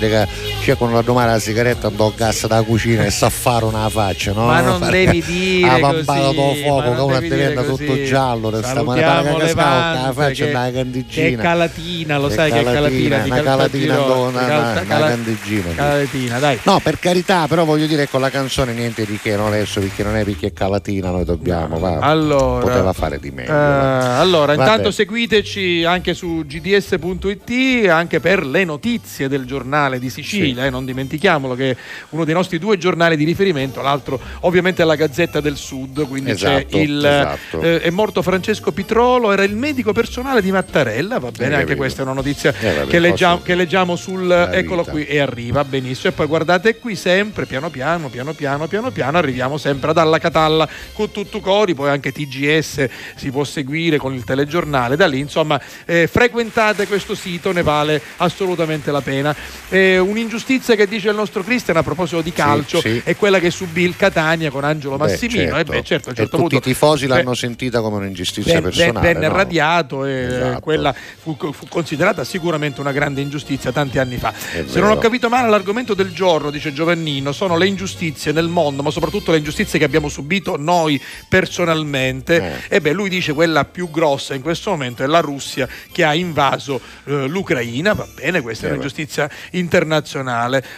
c'è con la domanda la sigaretta andò a gas dalla cucina e sa fare una faccia, no? Ma non devi dire ha così, pampato dopo fuoco, che dire diventa così. tutto giallo, resta male pare che cascava con la faccia che- una che candeggina. calatina, lo sai che è calatina di una calatina, una, una, una candeggina. Calatina, dai. No, per carità, però voglio dire con la canzone niente di che, non adesso perché non è perché è calatina, noi dobbiamo, va. Allora, poteva fare di meglio. Va. allora, Vabbè. intanto seguiteci anche su gds.it anche per le notizie del giornale di Sicilia, eh, non dimentichiamolo che è uno dei nostri due giornali di riferimento, l'altro ovviamente è la Gazzetta del Sud, quindi Esatto, c'è il esatto. eh, è morto Francesco Pitrolo, era il medico personale di Mattarella, va bene, Hai anche questa è una notizia Eh, che, leggiamo, che leggiamo sul eccolo qui e arriva benissimo e poi guardate qui sempre piano piano piano piano piano piano arriviamo sempre ad Alla Catalla con tutto cori poi anche TGS si può seguire con il telegiornale da lì insomma eh, frequentate questo sito ne vale assolutamente la pena. Eh, un'ingiustizia che dice il nostro Cristian a proposito di calcio sì. è quella che subì il Catania con Angelo Beh, Massimino e beh certo certo e tutti i tifosi beh, l'hanno sentita come un'ingiustizia personale. ben- venne no? radiato e Esatto. quella fu, fu considerata sicuramente una grande ingiustizia tanti anni fa. Se vero. non ho capito male, l'argomento del giorno, dice Giovannino, sono le ingiustizie nel mondo, ma soprattutto le ingiustizie che abbiamo subito noi personalmente. Eh. E beh, lui dice quella più grossa in questo momento è la Russia che ha invaso eh, l'Ucraina. Va bene, questa è Eh, un'ingiustizia internazionale.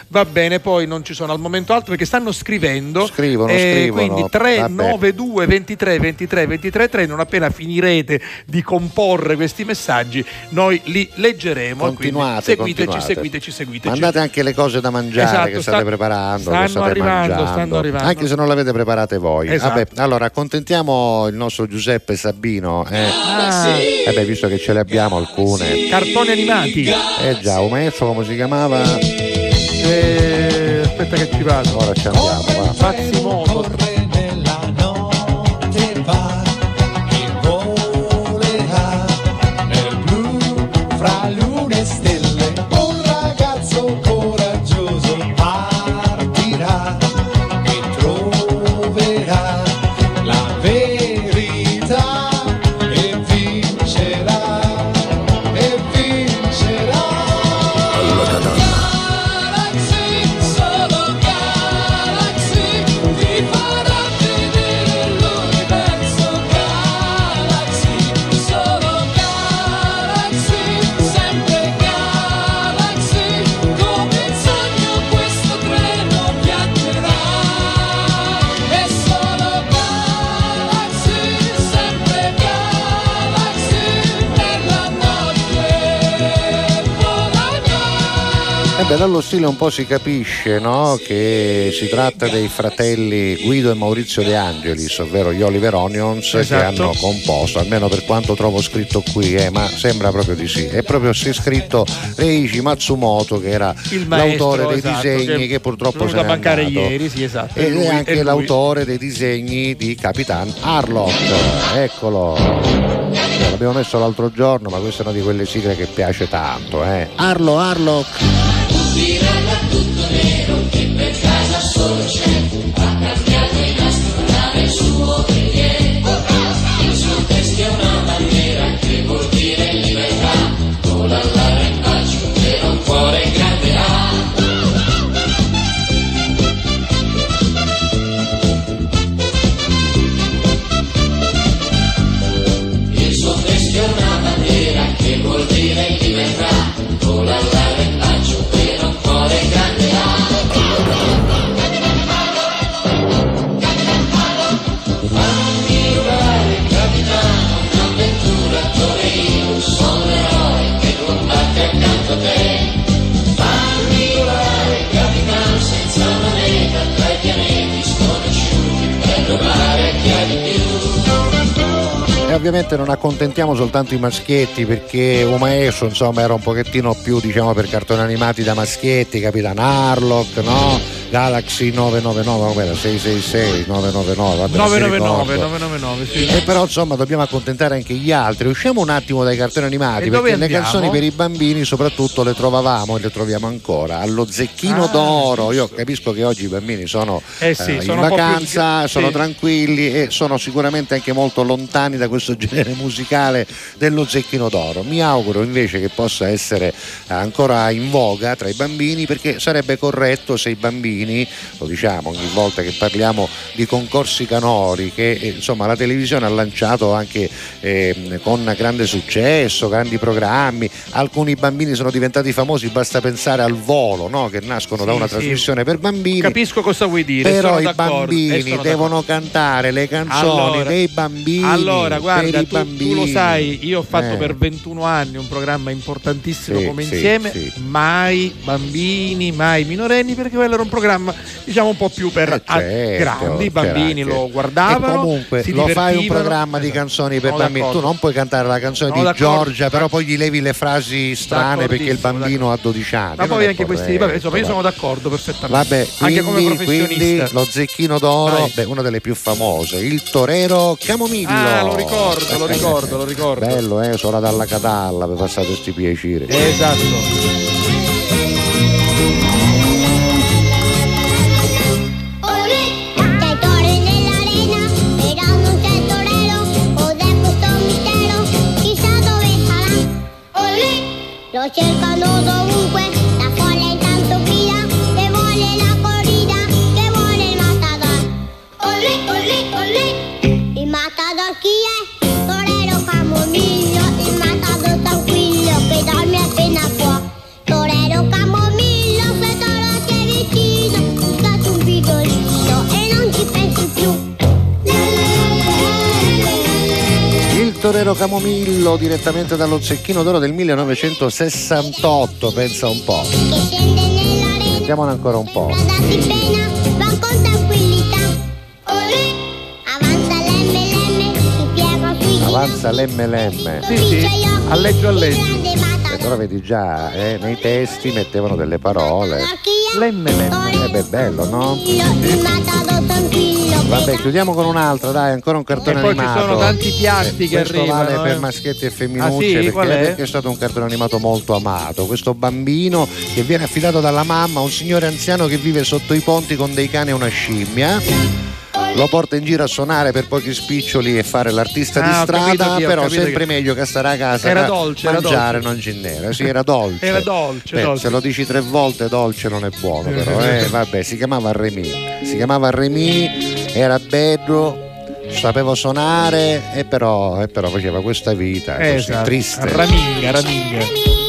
Va bene, poi non ci sono al momento altro perché stanno scrivendo. Scrivono, eh, scrivono. Quindi 3, 9, 2, 23, 23, 23, 3. Non appena finirete di comporre questi messaggi, noi li leggeremo. quindi Continuate, seguiteci, continuate. seguiteci, seguiteci. Mandate anche le cose da mangiare Esatto, che sta- state preparando, stanno state arrivando, mangiando. stanno arrivando. Anche se non l'avete preparate voi. Esatto. Vabbè, allora accontentiamo il nostro Giuseppe Sabino. Eh. Ah. Eh beh, visto che ce le abbiamo alcune. Cartoni animati. Eh già, un maestro come si chiamava? Eh, aspetta che ci vado. Ora ci andiamo, va. Massimoto. Beh, dallo stile un po' si capisce no? che si tratta dei fratelli Guido e Maurizio De Angelis, ovvero gli Oliver Onions, che Esatto. hanno composto, almeno per quanto trovo scritto qui, eh, ma sembra proprio di sì. È proprio si è scritto Reichi Matsumoto, che era Il maestro, l'autore dei esatto, disegni che, purtroppo è se n'è a mancare andato. ieri, sì, esatto. Ed lui- è anche lui. l'autore dei disegni di Capitan Harlock. Eccolo. L'abbiamo messo l'altro giorno, ma questa è una di quelle sigle che piace tanto. Eh. Arlo, Harlock. Nero che per casa solo c'è accontentiamo soltanto i maschietti perché un maestro insomma era un pochettino più diciamo per cartoni animati da maschietti, Capitan Harlock, no? Galaxy 999, vabbè, 666, 999, vabbè, non mi 999, ricordo. 999, sì. E però insomma dobbiamo accontentare anche gli altri. Usciamo un attimo dai cartoni animati E perché le canzoni per i bambini soprattutto le trovavamo e le troviamo ancora allo Zecchino Ah, d'Oro. Io capisco che oggi i bambini sono, Eh sì, eh, sono in po' più- vacanza, sono sì. tranquilli e sono sicuramente anche molto lontani da questo genere musicale dello Zecchino d'Oro. Mi auguro invece che possa essere ancora in voga tra i bambini perché sarebbe corretto se i bambini, lo diciamo ogni volta che parliamo di concorsi canori che eh, insomma la televisione ha lanciato anche ehm, con grande successo, grandi programmi, alcuni bambini sono diventati famosi, basta pensare al volo no? che nascono da Sì, una sì. trasmissione per bambini. Capisco cosa vuoi dire. Però i d'accordo, e bambini devono cantare le canzoni Allora- dei bambini. Allora, guarda, tu, bambini. tu lo sai, io ho fatto Eh. per 21 anni un programma importantissimo Sì, come insieme, mai bambini, mai minorenni, perché quello era un programma diciamo un po' più per Eh, certo, grandi, i bambini c'era lo guardavano. E comunque lo fai un programma di canzoni per Sono bambini. Tu d'accordo. non puoi cantare la canzone Sono di d'accordo. Giorgia, però poi gli levi le frasi strane perché il bambino ha 12 anni. Ma poi anche questi, corretto, vabbè, insomma, io sono d'accordo perfettamente. Vabbè, anche come quindi, professionista. quindi lo zecchino d'oro, beh, una delle più famose, il torero Camomillo. Ah, lo ricordo, lo ricordo, lo ricordo. Bello, eh, sola dalla catalla per passare questi piaceri. Esatto. Lo torero Camomillo direttamente dallo zecchino d'oro del 1968, pensa un po'. Sentiamone ancora un po'. Avanza l'MLM. Sì, sì, alleggio alleggio. E però vedi già, eh, nei testi mettevano delle parole. L'MLM. Eh beh, bello, no? tranquillo. Vabbè, chiudiamo con un'altra, dai, ancora un cartone E poi ci animato. sono tanti piatti Eh, che questo arrivano, vale per eh. maschietti e Ah, femminucce sì? perché, è? perché è stato un cartone animato molto amato. Questo bambino che viene affidato dalla mamma a un signore anziano che vive sotto i ponti con dei cani e una scimmia. Lo porta in giro a suonare per pochi spiccioli e fare l'artista Ah, di strada, capito ho però sempre chi. meglio che stare a casa Era dolce, era mangiare dolce. non ginnera. Sì, era dolce. Era dolce, Beh, dolce. Se lo dici tre volte dolce non è buono, però eh, vabbè, si chiamava Remy. Si chiamava Remy, era bello, sapeva suonare e però, e però faceva questa vita così, Esatto. triste. Raminga, raminga.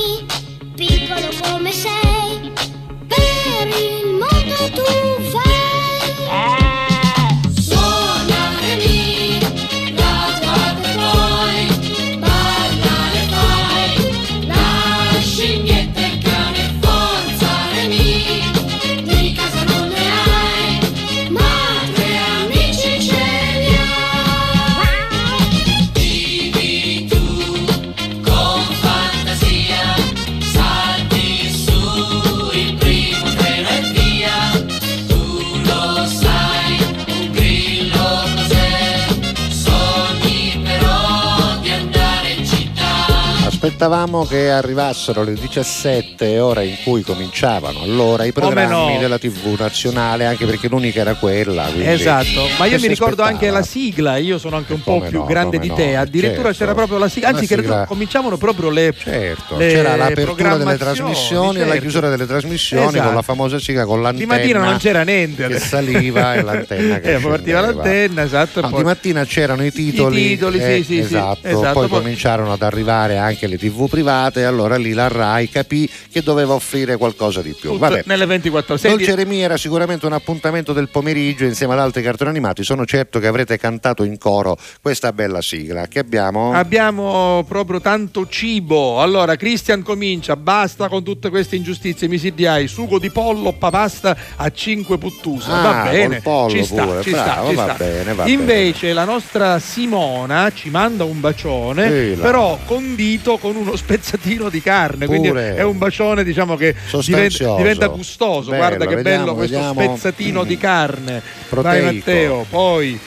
Aspettavamo che arrivassero le 17 ore in cui cominciavano allora i programmi no? della TV nazionale, anche perché l'unica era quella. Esatto, ma io mi ricordo anche la sigla, io sono anche un po' come più no, grande di te, addirittura certo. c'era proprio la sigla, anzi sigla- cominciavano proprio le, Certo, le c'era l'apertura delle trasmissioni e la certo. chiusura delle trasmissioni con Esatto. la famosa sigla con Di l'antenna mattina non c'era niente. che saliva e l'antenna che Eh, partiva l'antenna, esatto. No, poi- di mattina c'erano i titoli, I titoli, sì, eh, sì, sì, esatto. esatto, poi poi- cominciarono ad arrivare anche le tv private e allora lì la RAI capì che doveva offrire qualcosa di più. Vabbè. nelle 24 ore. Dolce Remi era sicuramente un appuntamento del pomeriggio insieme ad altri cartoni animati. Sono certo che avrete cantato in coro questa bella sigla. Che abbiamo? Abbiamo proprio tanto cibo. Allora, Christian comincia, basta con tutte queste ingiustizie misidiai, sugo di pollo, pasta a 5 puttusa. Ah, va bene, pollo ci sta, pure, ci bravo, sta, ci va sta. bene, va Invece la nostra Simona ci manda un bacione, Sì, però condito con uno spezzatino di carne, quindi Pure. è un bacione diciamo che diventa, diventa gustoso. Bello, Guarda che vediamo, bello questo vediamo. spezzatino di carne. Proteico. Vai Matteo, poi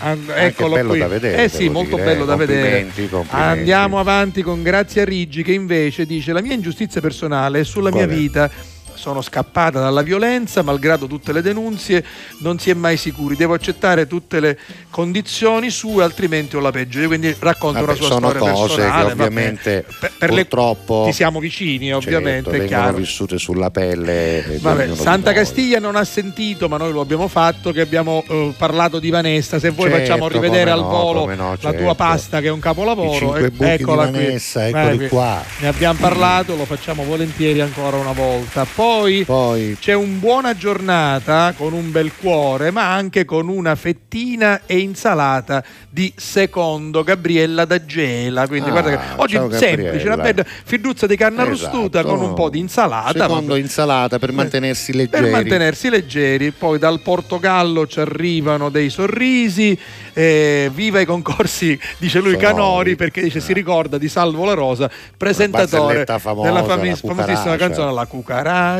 and- eccolo bello qui. da vedere, eh sì, molto dire, bello da vedere. Complimenti, complimenti. Andiamo avanti con Grazia Riggi che invece dice la mia ingiustizia personale è sulla Qual mia è? vita. Sono scappata dalla violenza, malgrado tutte le denunzie, non si è mai sicuri. Devo accettare tutte le condizioni sue, altrimenti ho la peggio. Io Quindi racconta Vabbè, una sua sono storia cose personale. che vabbè. ovviamente Per- per le- purtroppo ti siamo vicini, ovviamente, certo, è chiaro. vissute sulla pelle Vabbè, Santa. Castiglia non ha sentito, ma noi lo abbiamo fatto, che abbiamo eh, parlato di Vanessa. Se vuoi Certo, facciamo rivedere al no, volo no, la certo. tua pasta che è un capolavoro. Eh, di eccola qui. Vanessa, Vai eccoli qui. qua. Ne abbiamo parlato, lo facciamo volentieri ancora una volta. Poi, c'è un buona giornata con un bel cuore, ma anche con una fettina e insalata di secondo Gabriella da Gela. Quindi Ah, guarda che oggi ciao semplice, una bella firduzza di carne Esatto. con un po' di insalata. Secondo vabbè. insalata per mantenersi leggeri. Per mantenersi leggeri, poi dal Portogallo ci arrivano dei sorrisi, eh, viva i concorsi, dice lui Sonori. Canori, perché dice si ricorda di Salvo La Rosa, presentatore della fami- la famosissima canzone La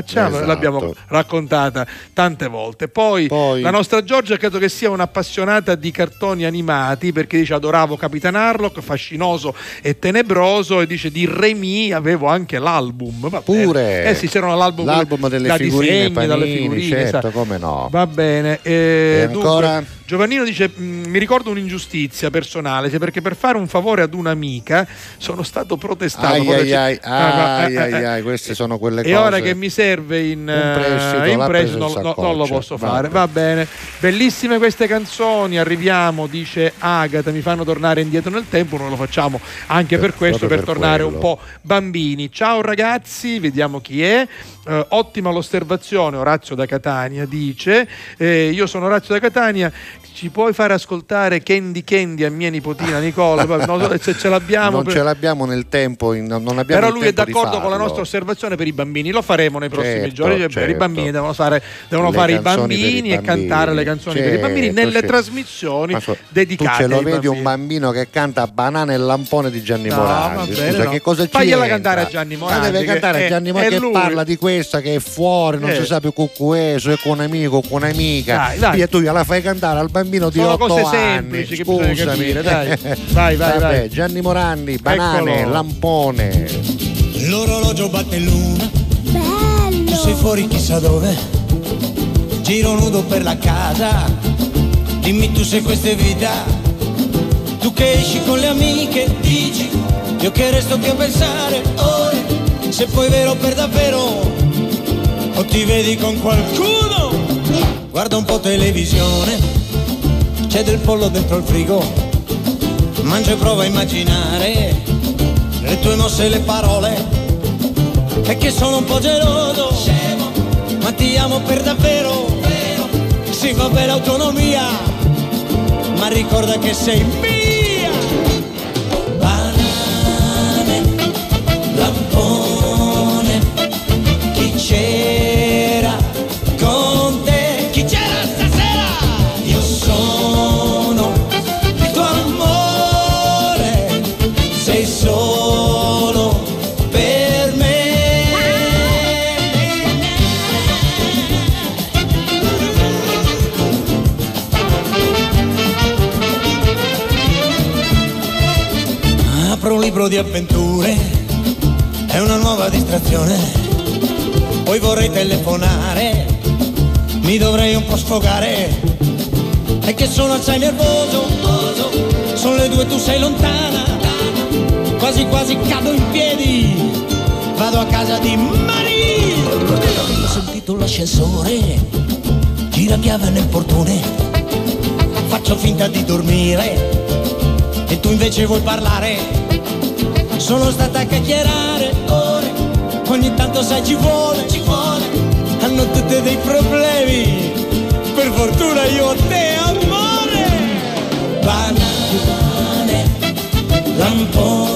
Cucaraccia, Esatto. l'abbiamo raccontata tante volte. Poi, la nostra Giorgia credo che sia un'appassionata di cartoni animati, perché dice adoravo Capitan Harlock, fascinoso e tenebroso, e dice di Remy avevo anche l'album. Va. Pure. Eh sì, c'erano l'album, L'album delle figurine, disegni, dalle panini, figurine, certo, esatto. come no. Va bene. eh, E dunque, ancora? Giovannino dice: "Mm, Mi ricordo un'ingiustizia personale, perché per fare un favore ad un'amica sono stato protestato. Ai, Poi ai, ai, Ah, ai, eh, ai, eh, ai, queste sono quelle e cose. ora che mi serve in, eh, prestito, in prestito, non, no- non lo posso fare. Va bene. Bellissime queste canzoni. Arriviamo, dice Agata, mi fanno tornare indietro nel tempo. Noi lo facciamo anche per questo, per, per tornare un quello. po' bambini. Ciao ragazzi, vediamo chi è. Eh, ottima l'osservazione. Orazio da Catania dice: eh, Io sono Orazio da Catania. Ci puoi fare ascoltare Candy Candy a mia nipotina Nicola? Non so se ce l'abbiamo. non per- ce l'abbiamo nel tempo, in- non abbiamo però lui è d'accordo con la nostra osservazione per i bambini, lo faremo nei prossimi Certo, giorni. Cioè, per I certo. bambini devono fare, devono fare i canzoni per i bambini e bambini. cantare le canzoni per i bambini Certo, nelle certo. trasmissioni Ma so- dedicate tu ce lo ai vedi bambini. un bambino che canta Banana e Lampone di Gianni No, Morandi scusa bene, no. che cosa ci Fagliela entra? cantare a Gianni Ma Morandi, deve che cantare a Gianni Morandi che lui. parla di questa che è fuori non Eh. si sa più con questo è con un amico con un'amica Dai, dai. e tu gliela fai cantare al bambino di Sono 8 cose anni semplici che scusami capire, dai. Vai, vai, Vabbè, vai. Gianni Morandi Banane Eccolo. Lampone L'orologio batte l'una. Sei fuori chissà dove. Giro nudo per la casa. Dimmi tu se questa è vita. Tu che esci con le amiche, dici. Io che resto qui a pensare ore. Se poi vero per davvero. O ti vedi con qualcuno. Guarda un po' televisione. C'è del pollo dentro il frigo. Mangia e prova a immaginare le tue mosse e le parole è che sono un po' geloso ma ti amo per davvero. Sì va bene l'autonomia ma ricorda che sei mia di avventure è una nuova distrazione. Poi vorrei telefonare mi dovrei un po' sfogare. È che sono assai nervoso sono le due tu sei lontana. Quasi quasi cado in piedi vado a casa di Maria ho sentito l'ascensore gira chiave nel portone. Faccio finta di dormire e tu invece vuoi parlare sono stata a chiacchierare ore. Ogni tanto sai ci vuole. Ci vuole. Hanno tutte dei problemi. Per fortuna io ho te amore. Banane lampone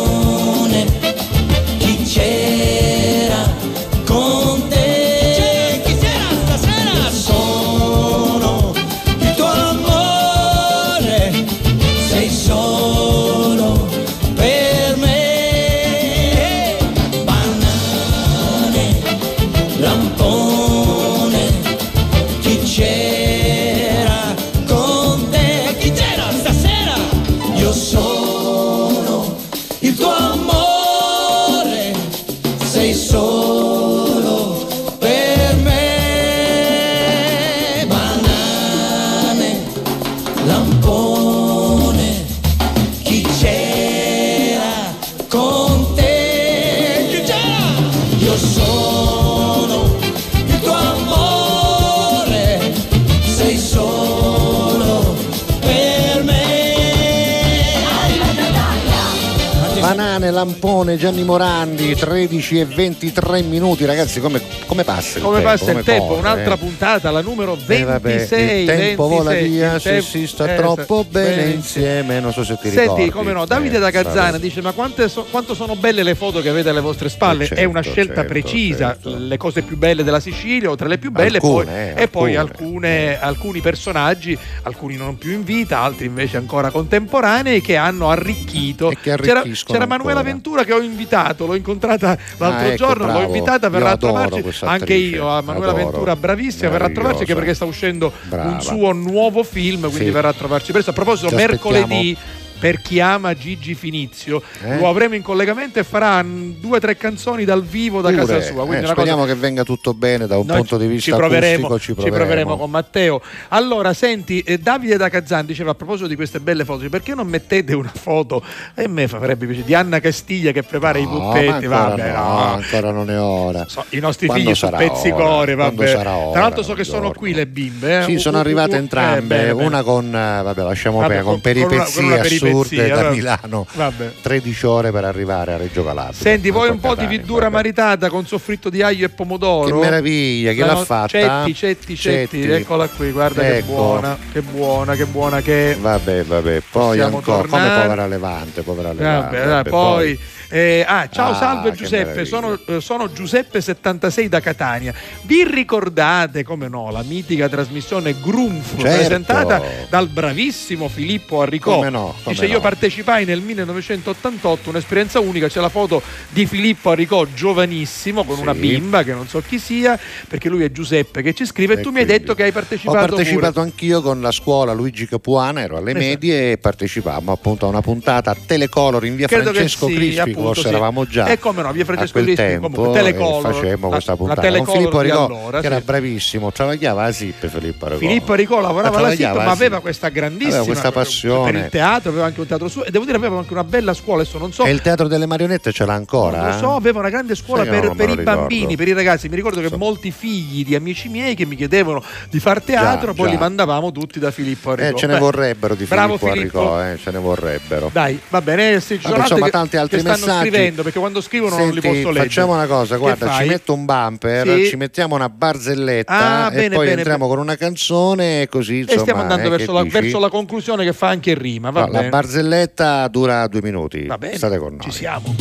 Lampone, Gianni Morandi, 13 e 23 minuti, ragazzi, come, come passa il Come tempo? passa il Come tempo? corre, Un'altra eh? puntata, la numero Eh, vabbè, 26. il tempo 26, vola via il se tempo- si sta eh, troppo bene bene insieme, non so se ti Senti, ricordi. come no, Davide Eh, da Gazzana dice: Ma so- quanto sono belle le foto che avete alle vostre spalle? Eh, certo, È una scelta certo, precisa, certo. le cose più belle della Sicilia o tra le più belle, Alcune, poi- eh, e poi alcune. alcune- alcuni personaggi, alcuni non più in vita, altri invece ancora contemporanei, che hanno arricchito. E che C'era, c'era Manuela. Ventura che ho invitato, l'ho incontrata l'altro Ah, ecco, giorno, l'ho bravo. invitata, Io verrà a adoro trovarci. questa Anche io, a Manuela adoro. Ventura, bravissima, verrà a trovarci anche perché sta uscendo Brava. un suo nuovo film, quindi Sì. verrà a trovarci presto. A proposito, Ci mercoledì per chi ama Gigi Finizio Eh? lo avremo in collegamento e farà due o tre canzoni dal vivo da Pure, casa sua. Eh, una cosa speriamo che venga tutto bene da un noi punto di vista ci proveremo, acustico, ci ci proveremo. proveremo con Matteo. Allora, senti, eh, Davide da Kazan diceva a proposito di queste belle foto, perché non mettete una foto? E a me farebbe piacere di Anna Castiglia che prepara i No, puppetti, ma ancora vabbè, no, no. ancora non è ora. So, I nostri Quando figli su sarà pezzicore, vabbè. ora, Tra l'altro so che sono qui le bimbe. eh. Sì, sono arrivate entrambe, eh, bene. una con, eh, vabbè, lasciamo Vabbè, con con- con una- con una assurde peripezia, da vabbè. Milano, Vabbè. 13 ore per arrivare a Reggio Calabria. Senti, a poi un po' di vidura vabbè. maritata con soffritto di aglio e pomodoro. Che meraviglia, chi l'ha no- fatta? Cetti, Cetti, Cetti, Cetti. eccola qui, guarda che Ecco. buona, che buona, che buona che. Vabbè, vabbè, poi Possiamo ancora, come tornare. povera Levante, povera Levante. Vabbè, vabbè, poi, eh, ah, ciao Ah, salve Giuseppe, sono, eh, sono Giuseppe76 da Catania. Vi ricordate, come no, la mitica trasmissione Grunf Certo. presentata dal bravissimo Filippo Arricò? Come no, come Dice no. io partecipai nel 1988, un'esperienza unica, c'è la foto di Filippo Arricò giovanissimo con Sì. una bimba che non so chi sia, perché lui è Giuseppe che ci scrive e, tu mi hai detto che hai Ho partecipato partecipato pure. anch'io con la scuola Luigi Capuana, ero alle Esatto. medie e partecipavamo appunto a una puntata a Telecolor in via Credo Francesco sì, Crispi, appunto, forse sì. eravamo già E come no, via Francesco a quel tempo comunque, Telecolor, facemmo la- questa la puntata con Telecolor Filippo di Rigò allora, che era sì. bravissimo, travagliava la SIP Filippo Rigò. Filippo Arricò lavorava alla SIP, travagliava ma la aveva questa grandissima Aveva questa passione. per il teatro, aveva anche un teatro suo e devo dire aveva anche una bella scuola, adesso non so E il teatro delle marionette ce l'ha ancora? Non lo so, aveva una grande scuola per, per i bambini, per i ragazzi. Mi ricordo che molti figli di amici miei che mi chiedevano di far teatro, Già, poi già. li mandavamo tutti da Filippo Arricò. Eh, ce ne Beh, vorrebbero di Filippo Filippo. Eh, ce ne vorrebbero. Dai, va bene, sì, ci sono insomma, altri che- tanti altri messaggi. Scrivendo perché quando scrivono non li Senti, posso leggere. Facciamo una cosa, guarda, ci metto un bumper, Sì. ci mettiamo una barzelletta Ah, e bene, poi bene, entriamo con una canzone e così e insomma. stiamo andando eh, verso la, verso la conclusione che fa anche rima. Va No, bene. la barzelletta dura due minuti. Va bene, State con noi. ci siamo.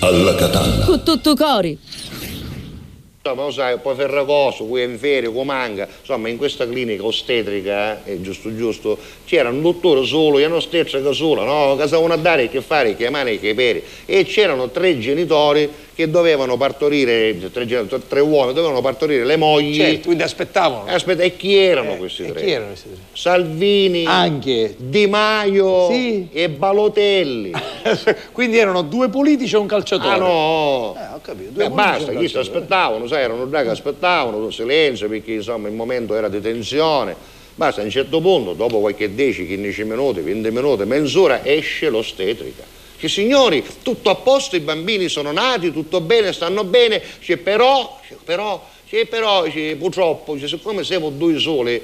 Alla katana. Con tutto cori. Insomma, sai, poi Ferragosto, qui in ferie, come manca. Insomma, in questa clinica ostetrica, eh, giusto giusto, c'era un dottore solo, e un'ostetrica sola, no? Che sapevano dare che fare, che mani che peri. E c'erano tre genitori che dovevano partorire, tre, tre uomini, dovevano partorire le mogli. Certo, quindi aspettavano. Eh, Aspetta, e chi erano questi tre? chi erano questi tre? Salvini, Anche. Di Maio Sì. e Balotelli. quindi erano due politici e un calciatore. Ah no! Eh, ho capito. Beh, Due e basta, chi si aspettavano, sai, erano già che aspettavano, silenzio perché insomma il momento era di tensione. Basta, a un certo punto, dopo qualche 10, 15 minuti, 20 minuti, mezz'ora, esce l'ostetrica. Dice, signori, tutto a posto, i bambini sono nati, tutto bene, stanno bene, dice, però, dice, però, dice, però dice, purtroppo, siccome siamo due soli,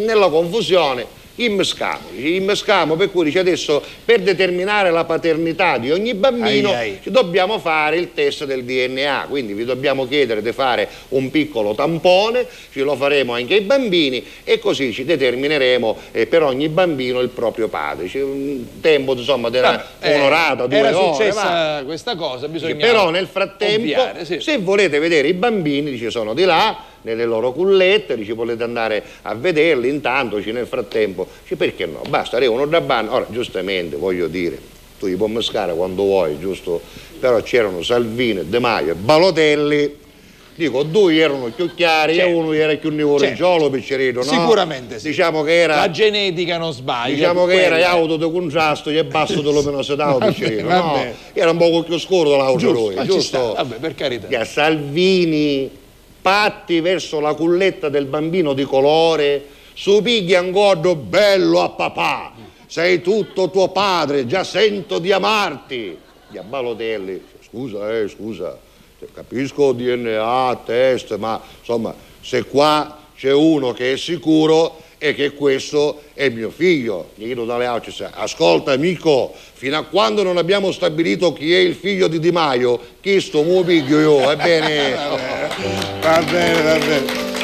nella confusione, immescamo, dice, immescamo, per cui dice, adesso per determinare la paternità di ogni bambino Ai, ai. dobbiamo fare il test del DNA, quindi vi dobbiamo chiedere di fare un piccolo tampone, ce lo faremo anche ai bambini e così ci determineremo eh, per ogni bambino il proprio padre. C'è un tempo insomma era Vabbè, eh, un'orata, due era ore. successa questa cosa, bisogna Però nel frattempo, ovviare, sì. se volete vedere i bambini, ci sono di là, nelle loro cullette, ci volete andare a vederli, intanto ci nel frattempo, dice, perché no? Basta, arrivano da banno. Ora, giustamente, voglio dire, tu li puoi mescare quando vuoi, giusto? Però c'erano Salvini, De Maio e Balotelli. Dico, due erano più chiari Certo. e uno era più nevoreggiolo, piccerino, no? Sicuramente sì. Diciamo che era... La genetica non sbaglia. Diciamo che era auto di contrasto e basso di luminosità, Vabbè, piccerino, no? Era un po' più scuro dell'auto Giusto, lui, giusto? sta, vabbè, per carità. A Salvini, patti verso la culletta del bambino di colore, su pigli ancora bello a papà, sei tutto tuo padre, già sento di amarti. Gli Balotelli, scusa, eh, scusa, capisco DNA, test, ma insomma, se qua c'è uno che è sicuro è che questo è mio figlio. Gli chiedo dalle altre, ascolta amico, fino a quando non abbiamo stabilito chi è il figlio di Di Maio, chi sto piglio io, ebbene... Va bene, va bene.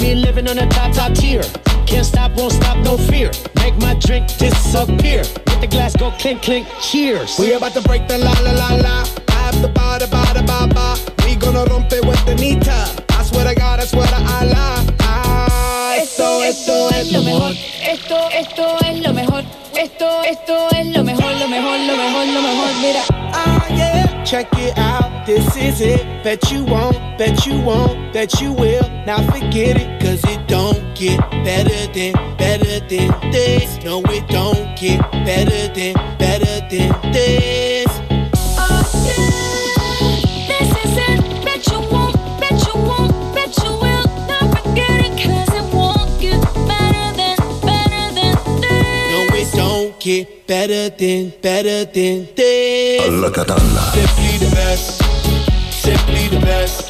Got me living on a top, top tier. Can't stop, won't stop, no fear. Make my drink disappear. Let the glass go clink, clink, cheers. We about to break the la la la la. I have the ba da ba da ba ba. We gonna rompe with the nita. I swear to God, I swear to Allah. Ah, esto, esto es lo mejor. Esto, esto es lo mejor. Esto, esto es lo mejor, lo mejor, lo mejor, lo mejor. Mira. Ah, yeah, check it out, this is it. Bet you won't, bet you won't, bet you will. Now forget it, cause it don't get better than, better than this. No, it don't get better than, better than this. Oh yeah, this is it. Bet you won't, bet you won't, bet you will. Now forget it, 'cause it won't get better than, better than this. No, it don't get better than, better than this. Alla Catalla. Simply the best, simply the best,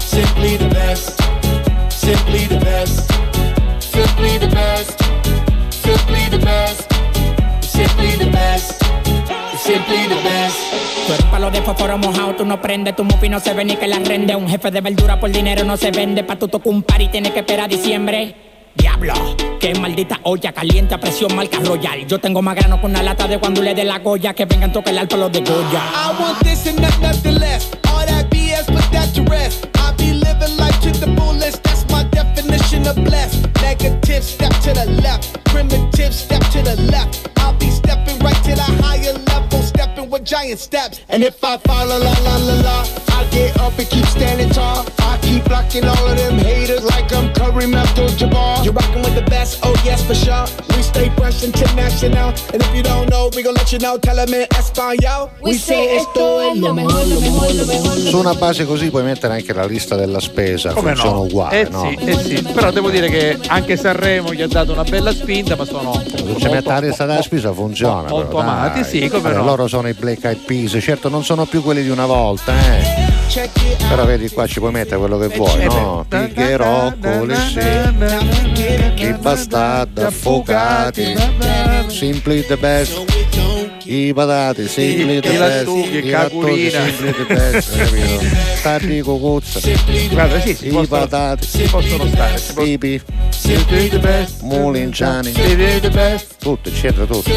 simply the best, simply the best, simply the best, simply the best, simply the best, simply the best. Tú eres palo de fósforo mojado, tú no prendes, tu mufi no se ve ni que la rende. Un jefe de verdura por dinero no se vende, pa' tu tocar un par y tienes que esperar a diciembre. Diablo, qué maldita olla caliente a presión marca royal. Yo tengo más grano con una lata de cuando le dé la goya que vengan toque el alto los de Goya. I want this and not nothing less. That BS, put that to rest. I be living life to the fullest. That's my definition of blessed. Negative, step to the left. Primitive, step to the left. I'll be stepping right to the higher level, stepping with giant steps. And if I fall, la la la la I get up and keep standing tall. I keep blocking all of them haters like I'm Kareem Abdul-Jabbar. You're rocking with the best, oh yes for sure. We stay fresh international, and if you don't know, we gon' let you know. Tell them in Espanol. We say esto es lo mejor, lo mejor, lo mejor. Su una base così puoi mettere anche la lista della spesa, Come funziona no? uguale, eh no? sì, eh sì. Però devo dire che anche Sanremo gli ha dato una bella spinta, ma sono Se ci mette la lista della spesa funziona. molto amati, sì, come Vabbè, no. Loro sono i Black Eyed Peas, certo non sono più quelli di una volta, eh. Però vedi qua ci puoi mettere quello che vuoi, no? Pigherò con le sì, i bastardi affogati, simply the best. I patati, simply the I best. I lattuchi, simply the best, capito? Guarda, sì, si I possono- patati. si possono stare. Si Pipi. Simply the best. Mulinciani. Tutto, eccetera, tutto.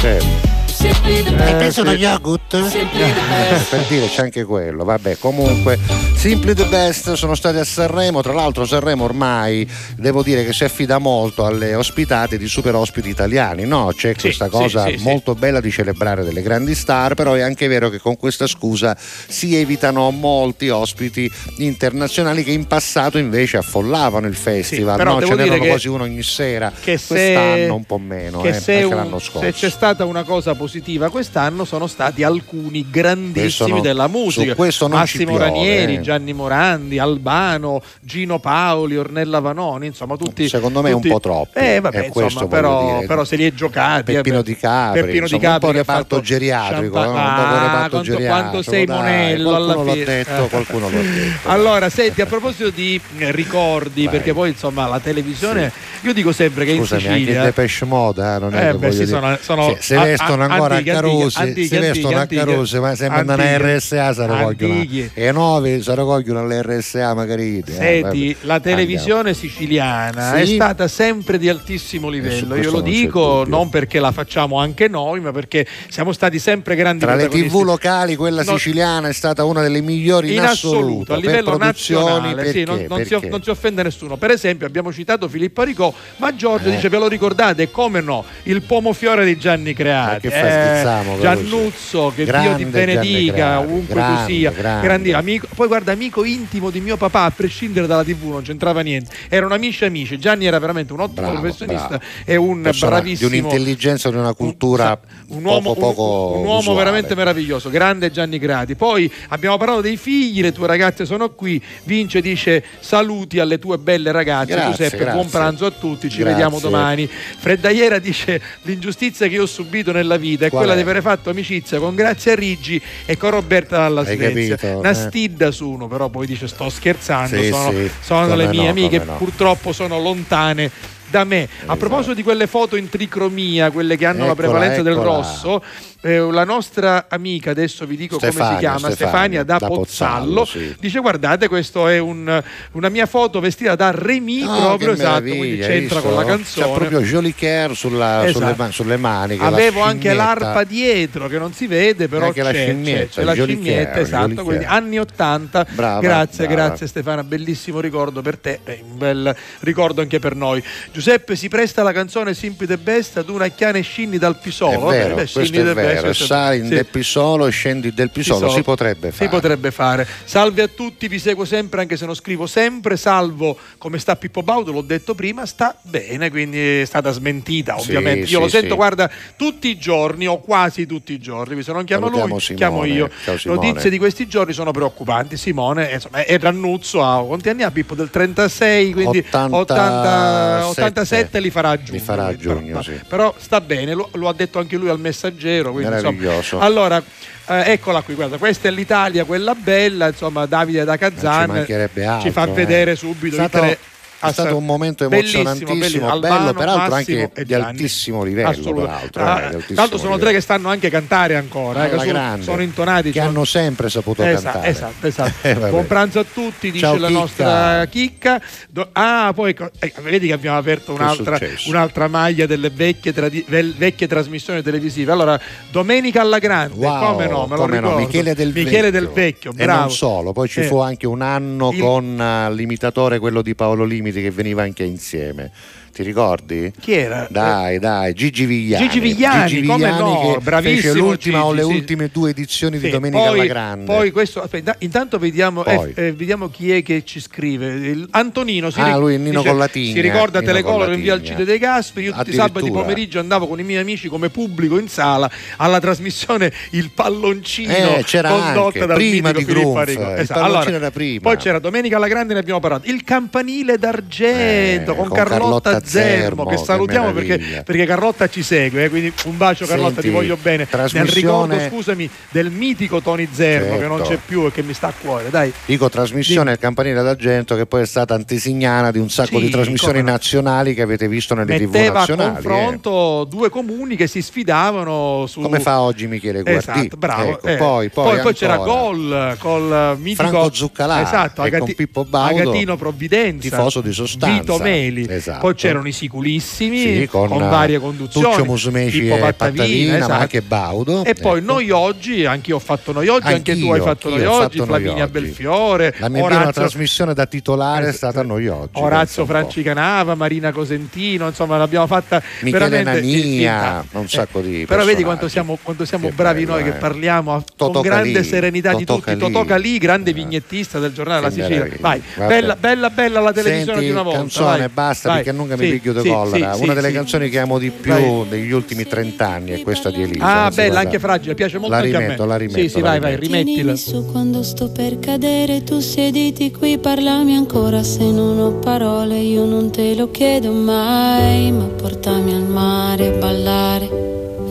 Certo. Hai preso sì. lo yogurt? per dire c'è anche quello vabbè comunque Simply the Best sono stati a Sanremo tra l'altro Sanremo ormai devo dire che si affida molto alle ospitate di super ospiti italiani no c'è questa sì, cosa sì, sì. molto bella di celebrare delle grandi star però è anche vero che con questa scusa si evitano molti ospiti internazionali che in passato invece affollavano il festival però no? devo ce dire n'erano che- quasi uno ogni sera Che se, quest'anno un po' meno che eh, se, anche un- l'anno scorso se c'è stata una cosa positiva positiva quest'anno sono stati alcuni grandissimi Questo no- della musica. questo non Massimo Ranieri, eh. Gianni Morandi, Albano, Gino Paoli, Ornella Vanoni, insomma tutti Secondo me è un tutti- po' troppo. Eh vabbè, insomma, però, però se li è giocati. Peppino eh, Di Capri, Peppino Di insomma, un po' Capri che ha reparto fatto geriatrico? Un po' Ah, reparto quanto, geriatrico, quanto sei dai, monello alla qualcuno fine. detto, qualcuno l'ha detto. Allora, senti, a proposito di eh, ricordi, perché poi insomma la televisione, io dico sempre che Scusami, in anche Sicilia Depeche Mode, eh, non è Eh, beh, sì, dire. sono- sono Se- se a- vestono a- ancora antiche, a Carusi, antiche, se antiche, vestono Carusi, ma se mandano antiche. all'RSA se vogliono. E nuovi se ne vogliono all'RSA magari. eh, Senti, vabbè. la televisione siciliana è Sì. stata sempre di altissimo livello. Io lo non dico non perché la facciamo anche noi, ma perché siamo stati sempre grandi Tra le tv locali quella No, siciliana è stata una delle migliori in, in assoluto, a livello nazionale, sì, non, non si, non si offende nessuno. Per esempio, abbiamo citato Filippo Aricò, ma Giorgio Eh. dice: Ve lo ricordate? Come no? Il pomofiore di Gianni Creati, fai, scherziamo, Giannuzzo, che Dio Grande ti Gianni benedica Creati, ovunque grande, tu sia. grande. Amico- poi guarda, amico intimo di mio papà, a prescindere dalla TV, non c'entrava niente. Erano amici amici. Gianni era veramente un ottimo Bravo, professionista bravo. e un Persona bravissimo di un'intelligenza di una cultura un uomo, poco, poco un- un uomo usuale. veramente meraviglioso, grande Gianni Grati. Poi abbiamo parlato dei figli, le tue ragazze sono qui. Vince dice saluti alle tue belle ragazze. Grazie, Giuseppe, grazie. buon pranzo a tutti, ci Grazie. vediamo domani. Freddaiera dice l'ingiustizia che io ho subito nella vita è Qual quella è? di avere fatto amicizia con Grazia Riggi e con Roberta Dalla Svezia. capito? Una Eh. stidda su uno, però poi dice sto scherzando, Sì, sono, sì. sono le mie no, amiche, no. purtroppo sono lontane da me. A proposito di quelle foto in tricromia, quelle che hanno la Eccola, prevalenza del eccola. rosso, eh, la nostra amica, adesso vi dico come si Stefania, chiama, Stefania, Stefania, da, da Pozzallo, Pozzallo, sì. dice guardate questo è un- una mia foto vestita da Remy Ah, proprio esatto, quindi c'entra con la canzone. C'ha proprio Jolly Care sulla- Esatto. sulle, sulle mani. che la Avevo anche l'arpa dietro che non si vede, però Anche la c'è, scimmietta, c'è, c'è la scimmietta, esatto, quindi anni 80. Brava, grazie, brava. grazie Stefana, bellissimo ricordo per te, un bel ricordo anche per noi. Giuseppe si presta la canzone Simpi de Best ad una chiana e scinni dal È Pisolo. vero, Beh, questo è Best, vero. è Sali in sì. del Pisolo e scendi del Pisolo, Pisolo. si potrebbe fare. Si potrebbe fare. Salve a tutti, vi seguo sempre anche se non scrivo sempre. Salvo come sta Pippo Baudo, l'ho detto prima, sta bene, quindi è stata smentita Sì, ovviamente. Io sì, lo sento, sì. guarda, tutti i giorni o quasi tutti i giorni. Se non chiamo Salutiamo lui, Simone. chiamo io. Ciao. Notizie di questi giorni sono preoccupanti. Simone, insomma, è Rannuzzo a quanti anni ha Pippo? Del 36, quindi 80 87 li farà a giugno. Li farà a quindi, però- giugno, sì. Però sta bene, lo, lo ha detto anche lui al messaggero. Quindi, insomma, Meraviglioso. allora, eh, eccola qui, guarda, questa è l'Italia, quella bella, insomma, Davide da ci Kazan mancherebbe altro, ci fa eh. vedere subito stato- i tre. È stato un momento Bellissimo, emozionantissimo, bellissimo. bello, Albano, peraltro Massimo anche e di Gianni. altissimo livello. Peraltro, Ah, eh, di altissimo tanto sono livello. tre che stanno anche a cantare ancora, eh, sono, grande. sono intonati. Che sono- hanno sempre saputo Esatto, cantare. esatto, esatto. Eh. Buon pranzo a tutti, dice Ciao, la Chicca. nostra chicca. Do- ah, poi eh, vedi che abbiamo aperto un'altra, un'altra maglia delle vecchie, tradi- vecchie trasmissioni televisive. Allora, Domenica alla Grande, Wow, come no, me lo come no, ricordo. Michele del Michele Vecchio. del Vecchio, E bravo. non solo, poi ci Eh. fu anche un anno con eh, l'imitatore, quello di Paolo Limiti, che veniva anche insieme. Ti ricordi? Chi era? Dai, dai, Gigi Vigliani. Gigi Vigliani, come no, bravissimo fece l'ultima o Gigi, le sì. ultime due edizioni di Sì, Domenica poi, alla Grande. Poi questo, aspetta, intanto vediamo, eh, eh, vediamo chi è che ci scrive. Il- Antonino si, Ah, lui Nino dice- si ricorda Nino Telecolor in via. Alcide dei Gasperi. Io tutti i sabati Addirittura. pomeriggio andavo con i miei amici come pubblico in sala alla trasmissione Il Palloncino Eh, c'era condotta anche, dal prima di Grunf, Esatto. Era prima. Poi c'era Domenica alla Grande, ne abbiamo parlato. Il Campanile d'Argento Eh, con, con Carlotta Zermo, Zermo, che che salutiamo perché, meraviglia. perché Carlotta ci segue. eh, quindi un bacio Carlotta, Senti, ti voglio bene. Nel trasmissione- ricordo, scusami, del mitico Tony Zermo che non Certo. c'è più e che mi sta a cuore. Dai. Dico trasmissione al Campanile d'Argento che poi è stata antesignana di un sacco Sì, di trasmissioni come nazionali che avete visto nelle tv Metteva a nazionali. eh. confronto due comuni che si sfidavano su. Come fa oggi Michele Guardì? Esatto, bravo. Ecco, eh. poi, poi, poi c'era. Gol col mitico Franco Zuccalà esatto, Agati- con Pippo Baudo, Agatino Provvidenza, tifoso di sostanza. Vito Meli. Esatto. Poi c'erano i siculissimi Sì, con, con, eh, varie conduzioni. Tuccio Musumeci e Pattavina, esatto. ma anche Baudo. E poi ecco. noi oggi, anche io ho fatto noi oggi, anche tu hai fatto noi oggi, fatto Noi Flaminia Oggi. Belfiore, La mia prima Orazio, trasmissione da titolare è stata a noi oggi. Orazio. Franci Canava, Marina Cosentino, insomma l'abbiamo fatta Michele veramente Nania, un sacco di Però vedi quanto siamo, quanto siamo Che bravi bello, noi che eh. parliamo a- con grande Calì, serenità di Totò tutti. Calì. Totò Calì, grande vignettista del giornale Che La Sicilia. Vai, bella, bella, bella la televisione Senti, di una volta. canzone, vai, basta vai. perché non mi Sì, piglio di sì, collera. sì, Una sì, delle sì. canzoni che amo di più Vai. negli ultimi 30 anni è questa di Elisa. Ah, Anzi, bella, guarda, anche fragile, piace molto La anche a me. rimetto, la rimetto, Sì, sì, la vai, vai, rimettila. Su quando sto per cadere, tu siediti qui, parlami ancora se non ho parole, io non te lo chiedo mai, ma portami al mare a ballare,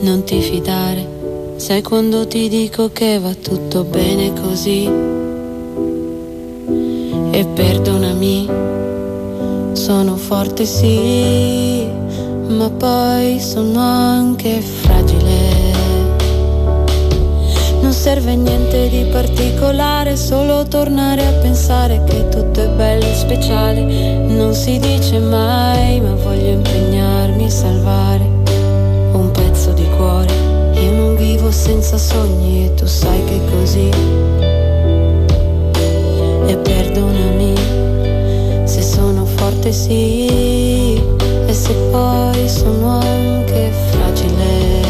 non ti fidare, sai quando ti dico che va tutto bene così, e perdonami, sono forte sì, ma poi sono anche fragile. Non serve niente di particolare, solo tornare a pensare che tutto è bello e speciale. Non si dice mai, ma voglio impegnarmi a salvare un pezzo di cuore. Io non vivo senza sogni e tu sai che è così. E perdonami sì, e se poi sono anche fragile.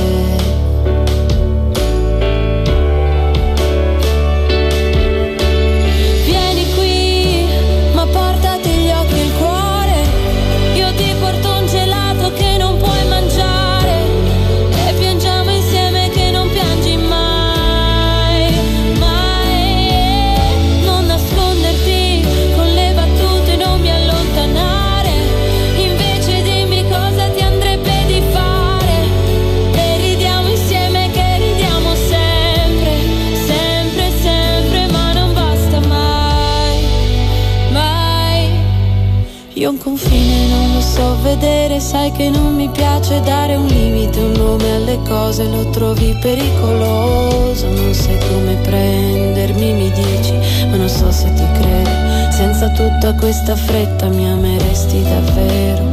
Vedere, sai che non mi piace dare un limite, un nome alle cose, lo trovi pericoloso, non sai come prendermi, mi dici, ma non so se ti credo, senza tutta questa fretta mi ameresti davvero,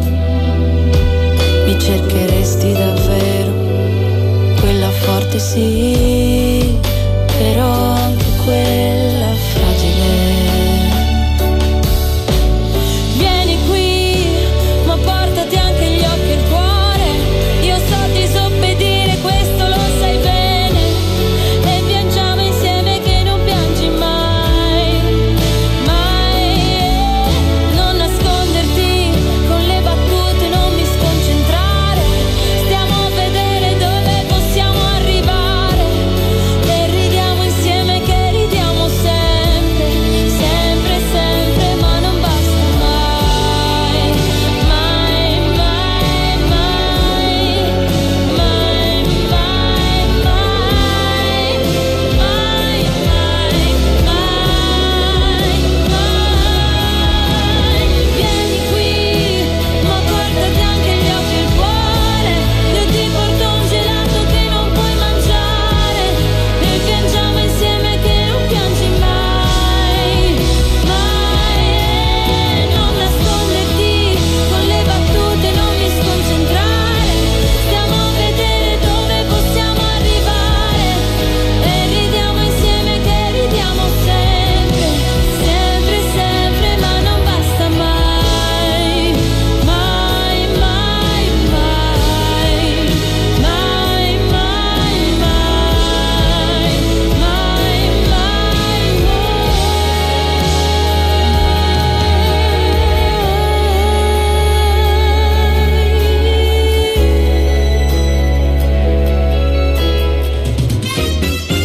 mi cercheresti davvero, quella forte sì, però anche quella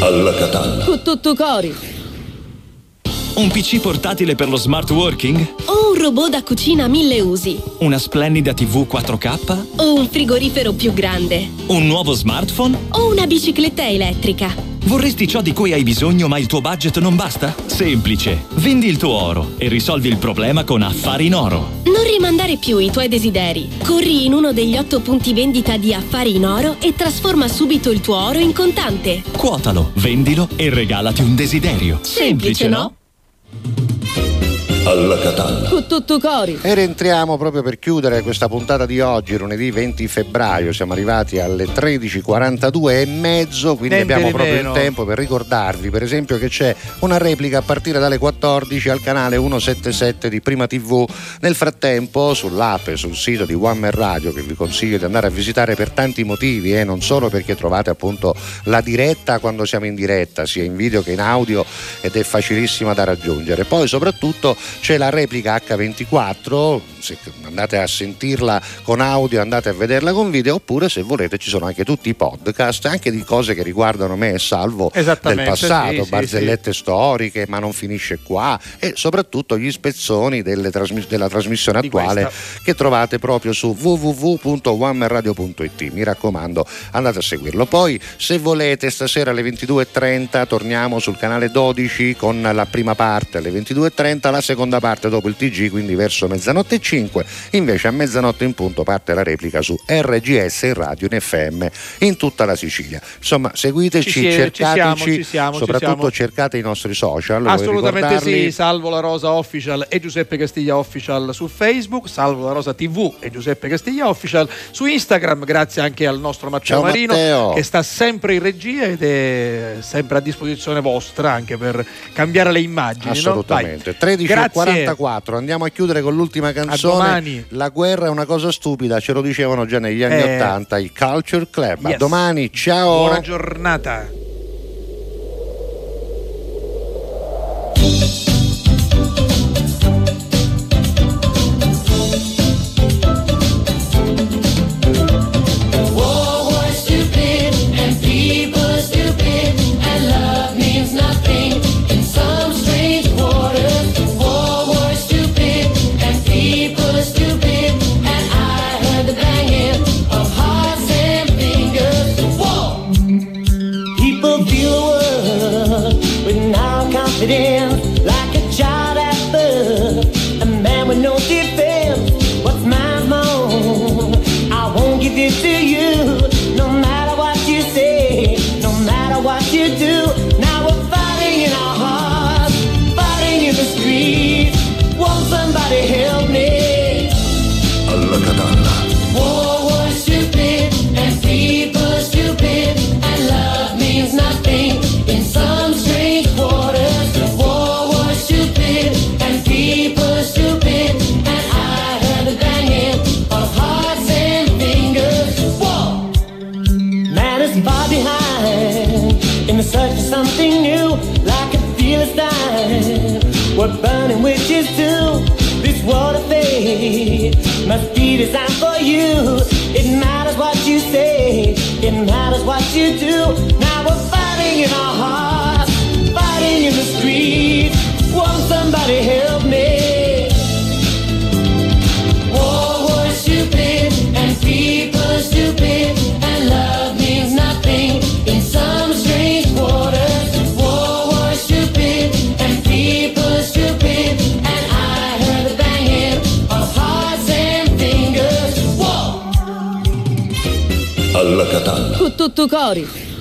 Alla Catalla. Con tutto cori. Un PC portatile per lo smart working? Un robot da cucina a mille usi. Una splendida TV 4K? O un frigorifero più grande. Un nuovo smartphone? O una bicicletta elettrica. Vorresti ciò di cui hai bisogno ma il tuo budget non basta? Semplice. Vendi il tuo oro e risolvi il problema con Affari in Oro. Non rimandare più i tuoi desideri. Corri in uno degli otto punti vendita di Affari in Oro e trasforma subito il tuo oro in contante. Quotalo, vendilo e regalati un desiderio. Semplice, no? Alla Catalla. Con tutto cori. E rientriamo proprio per chiudere questa puntata di oggi, lunedì 20 febbraio. Siamo arrivati alle 13.42 e mezzo, quindi Niente abbiamo proprio meno. il tempo per ricordarvi, per esempio, che c'è una replica a partire dalle 14 al canale 177 di Prima TV. Nel frattempo, sull'app e sul sito di One Man Radio, che vi consiglio di andare a visitare per tanti motivi, e non solo perché trovate appunto la diretta quando siamo in diretta, sia in video che in audio, ed è facilissima da raggiungere. Poi, soprattutto, c'è la replica H24, se andate a sentirla con audio, andate a vederla con video, oppure se volete ci sono anche tutti i podcast, anche di cose che riguardano me e Salvo del passato, sì, sì, barzellette storiche, ma non finisce qua, e soprattutto gli spezzoni trasmis- della trasmissione attuale che trovate proprio su www.onemanradio.it. Mi raccomando, andate a seguirlo. Poi, se volete, stasera alle 22.30 torniamo sul canale 12 con la prima parte alle 22.30, la seconda parte dopo il TG, quindi verso mezzanotte e 5. Invece a mezzanotte in punto parte la replica su RGS in radio in FM in tutta la Sicilia. Insomma, seguiteci, Ci si- ci cercateci, siamo, ci siamo, soprattutto cercate i nostri social. Assolutamente sì, Salvo la Rosa Official e Giuseppe Castiglia Official su Facebook, Salvo la Rosa TV e Giuseppe Castiglia Official su Instagram, grazie anche al nostro Matteo Ciao, Marino Matteo. che sta sempre in regia ed è sempre a disposizione vostra anche per cambiare le immagini. no? Assolutamente. Vai. 13.44, andiamo a chiudere con l'ultima canzone. La guerra è una cosa stupida, ce lo dicevano già negli anni Eh. 80, i Culture Club. A Yes. domani, ciao. Buona giornata. We're burning witches too. This of fate must be designed for you. It matters what you say, it matters what you do. Now we're fighting in our hearts, fighting in the streets. Won't somebody help fingers.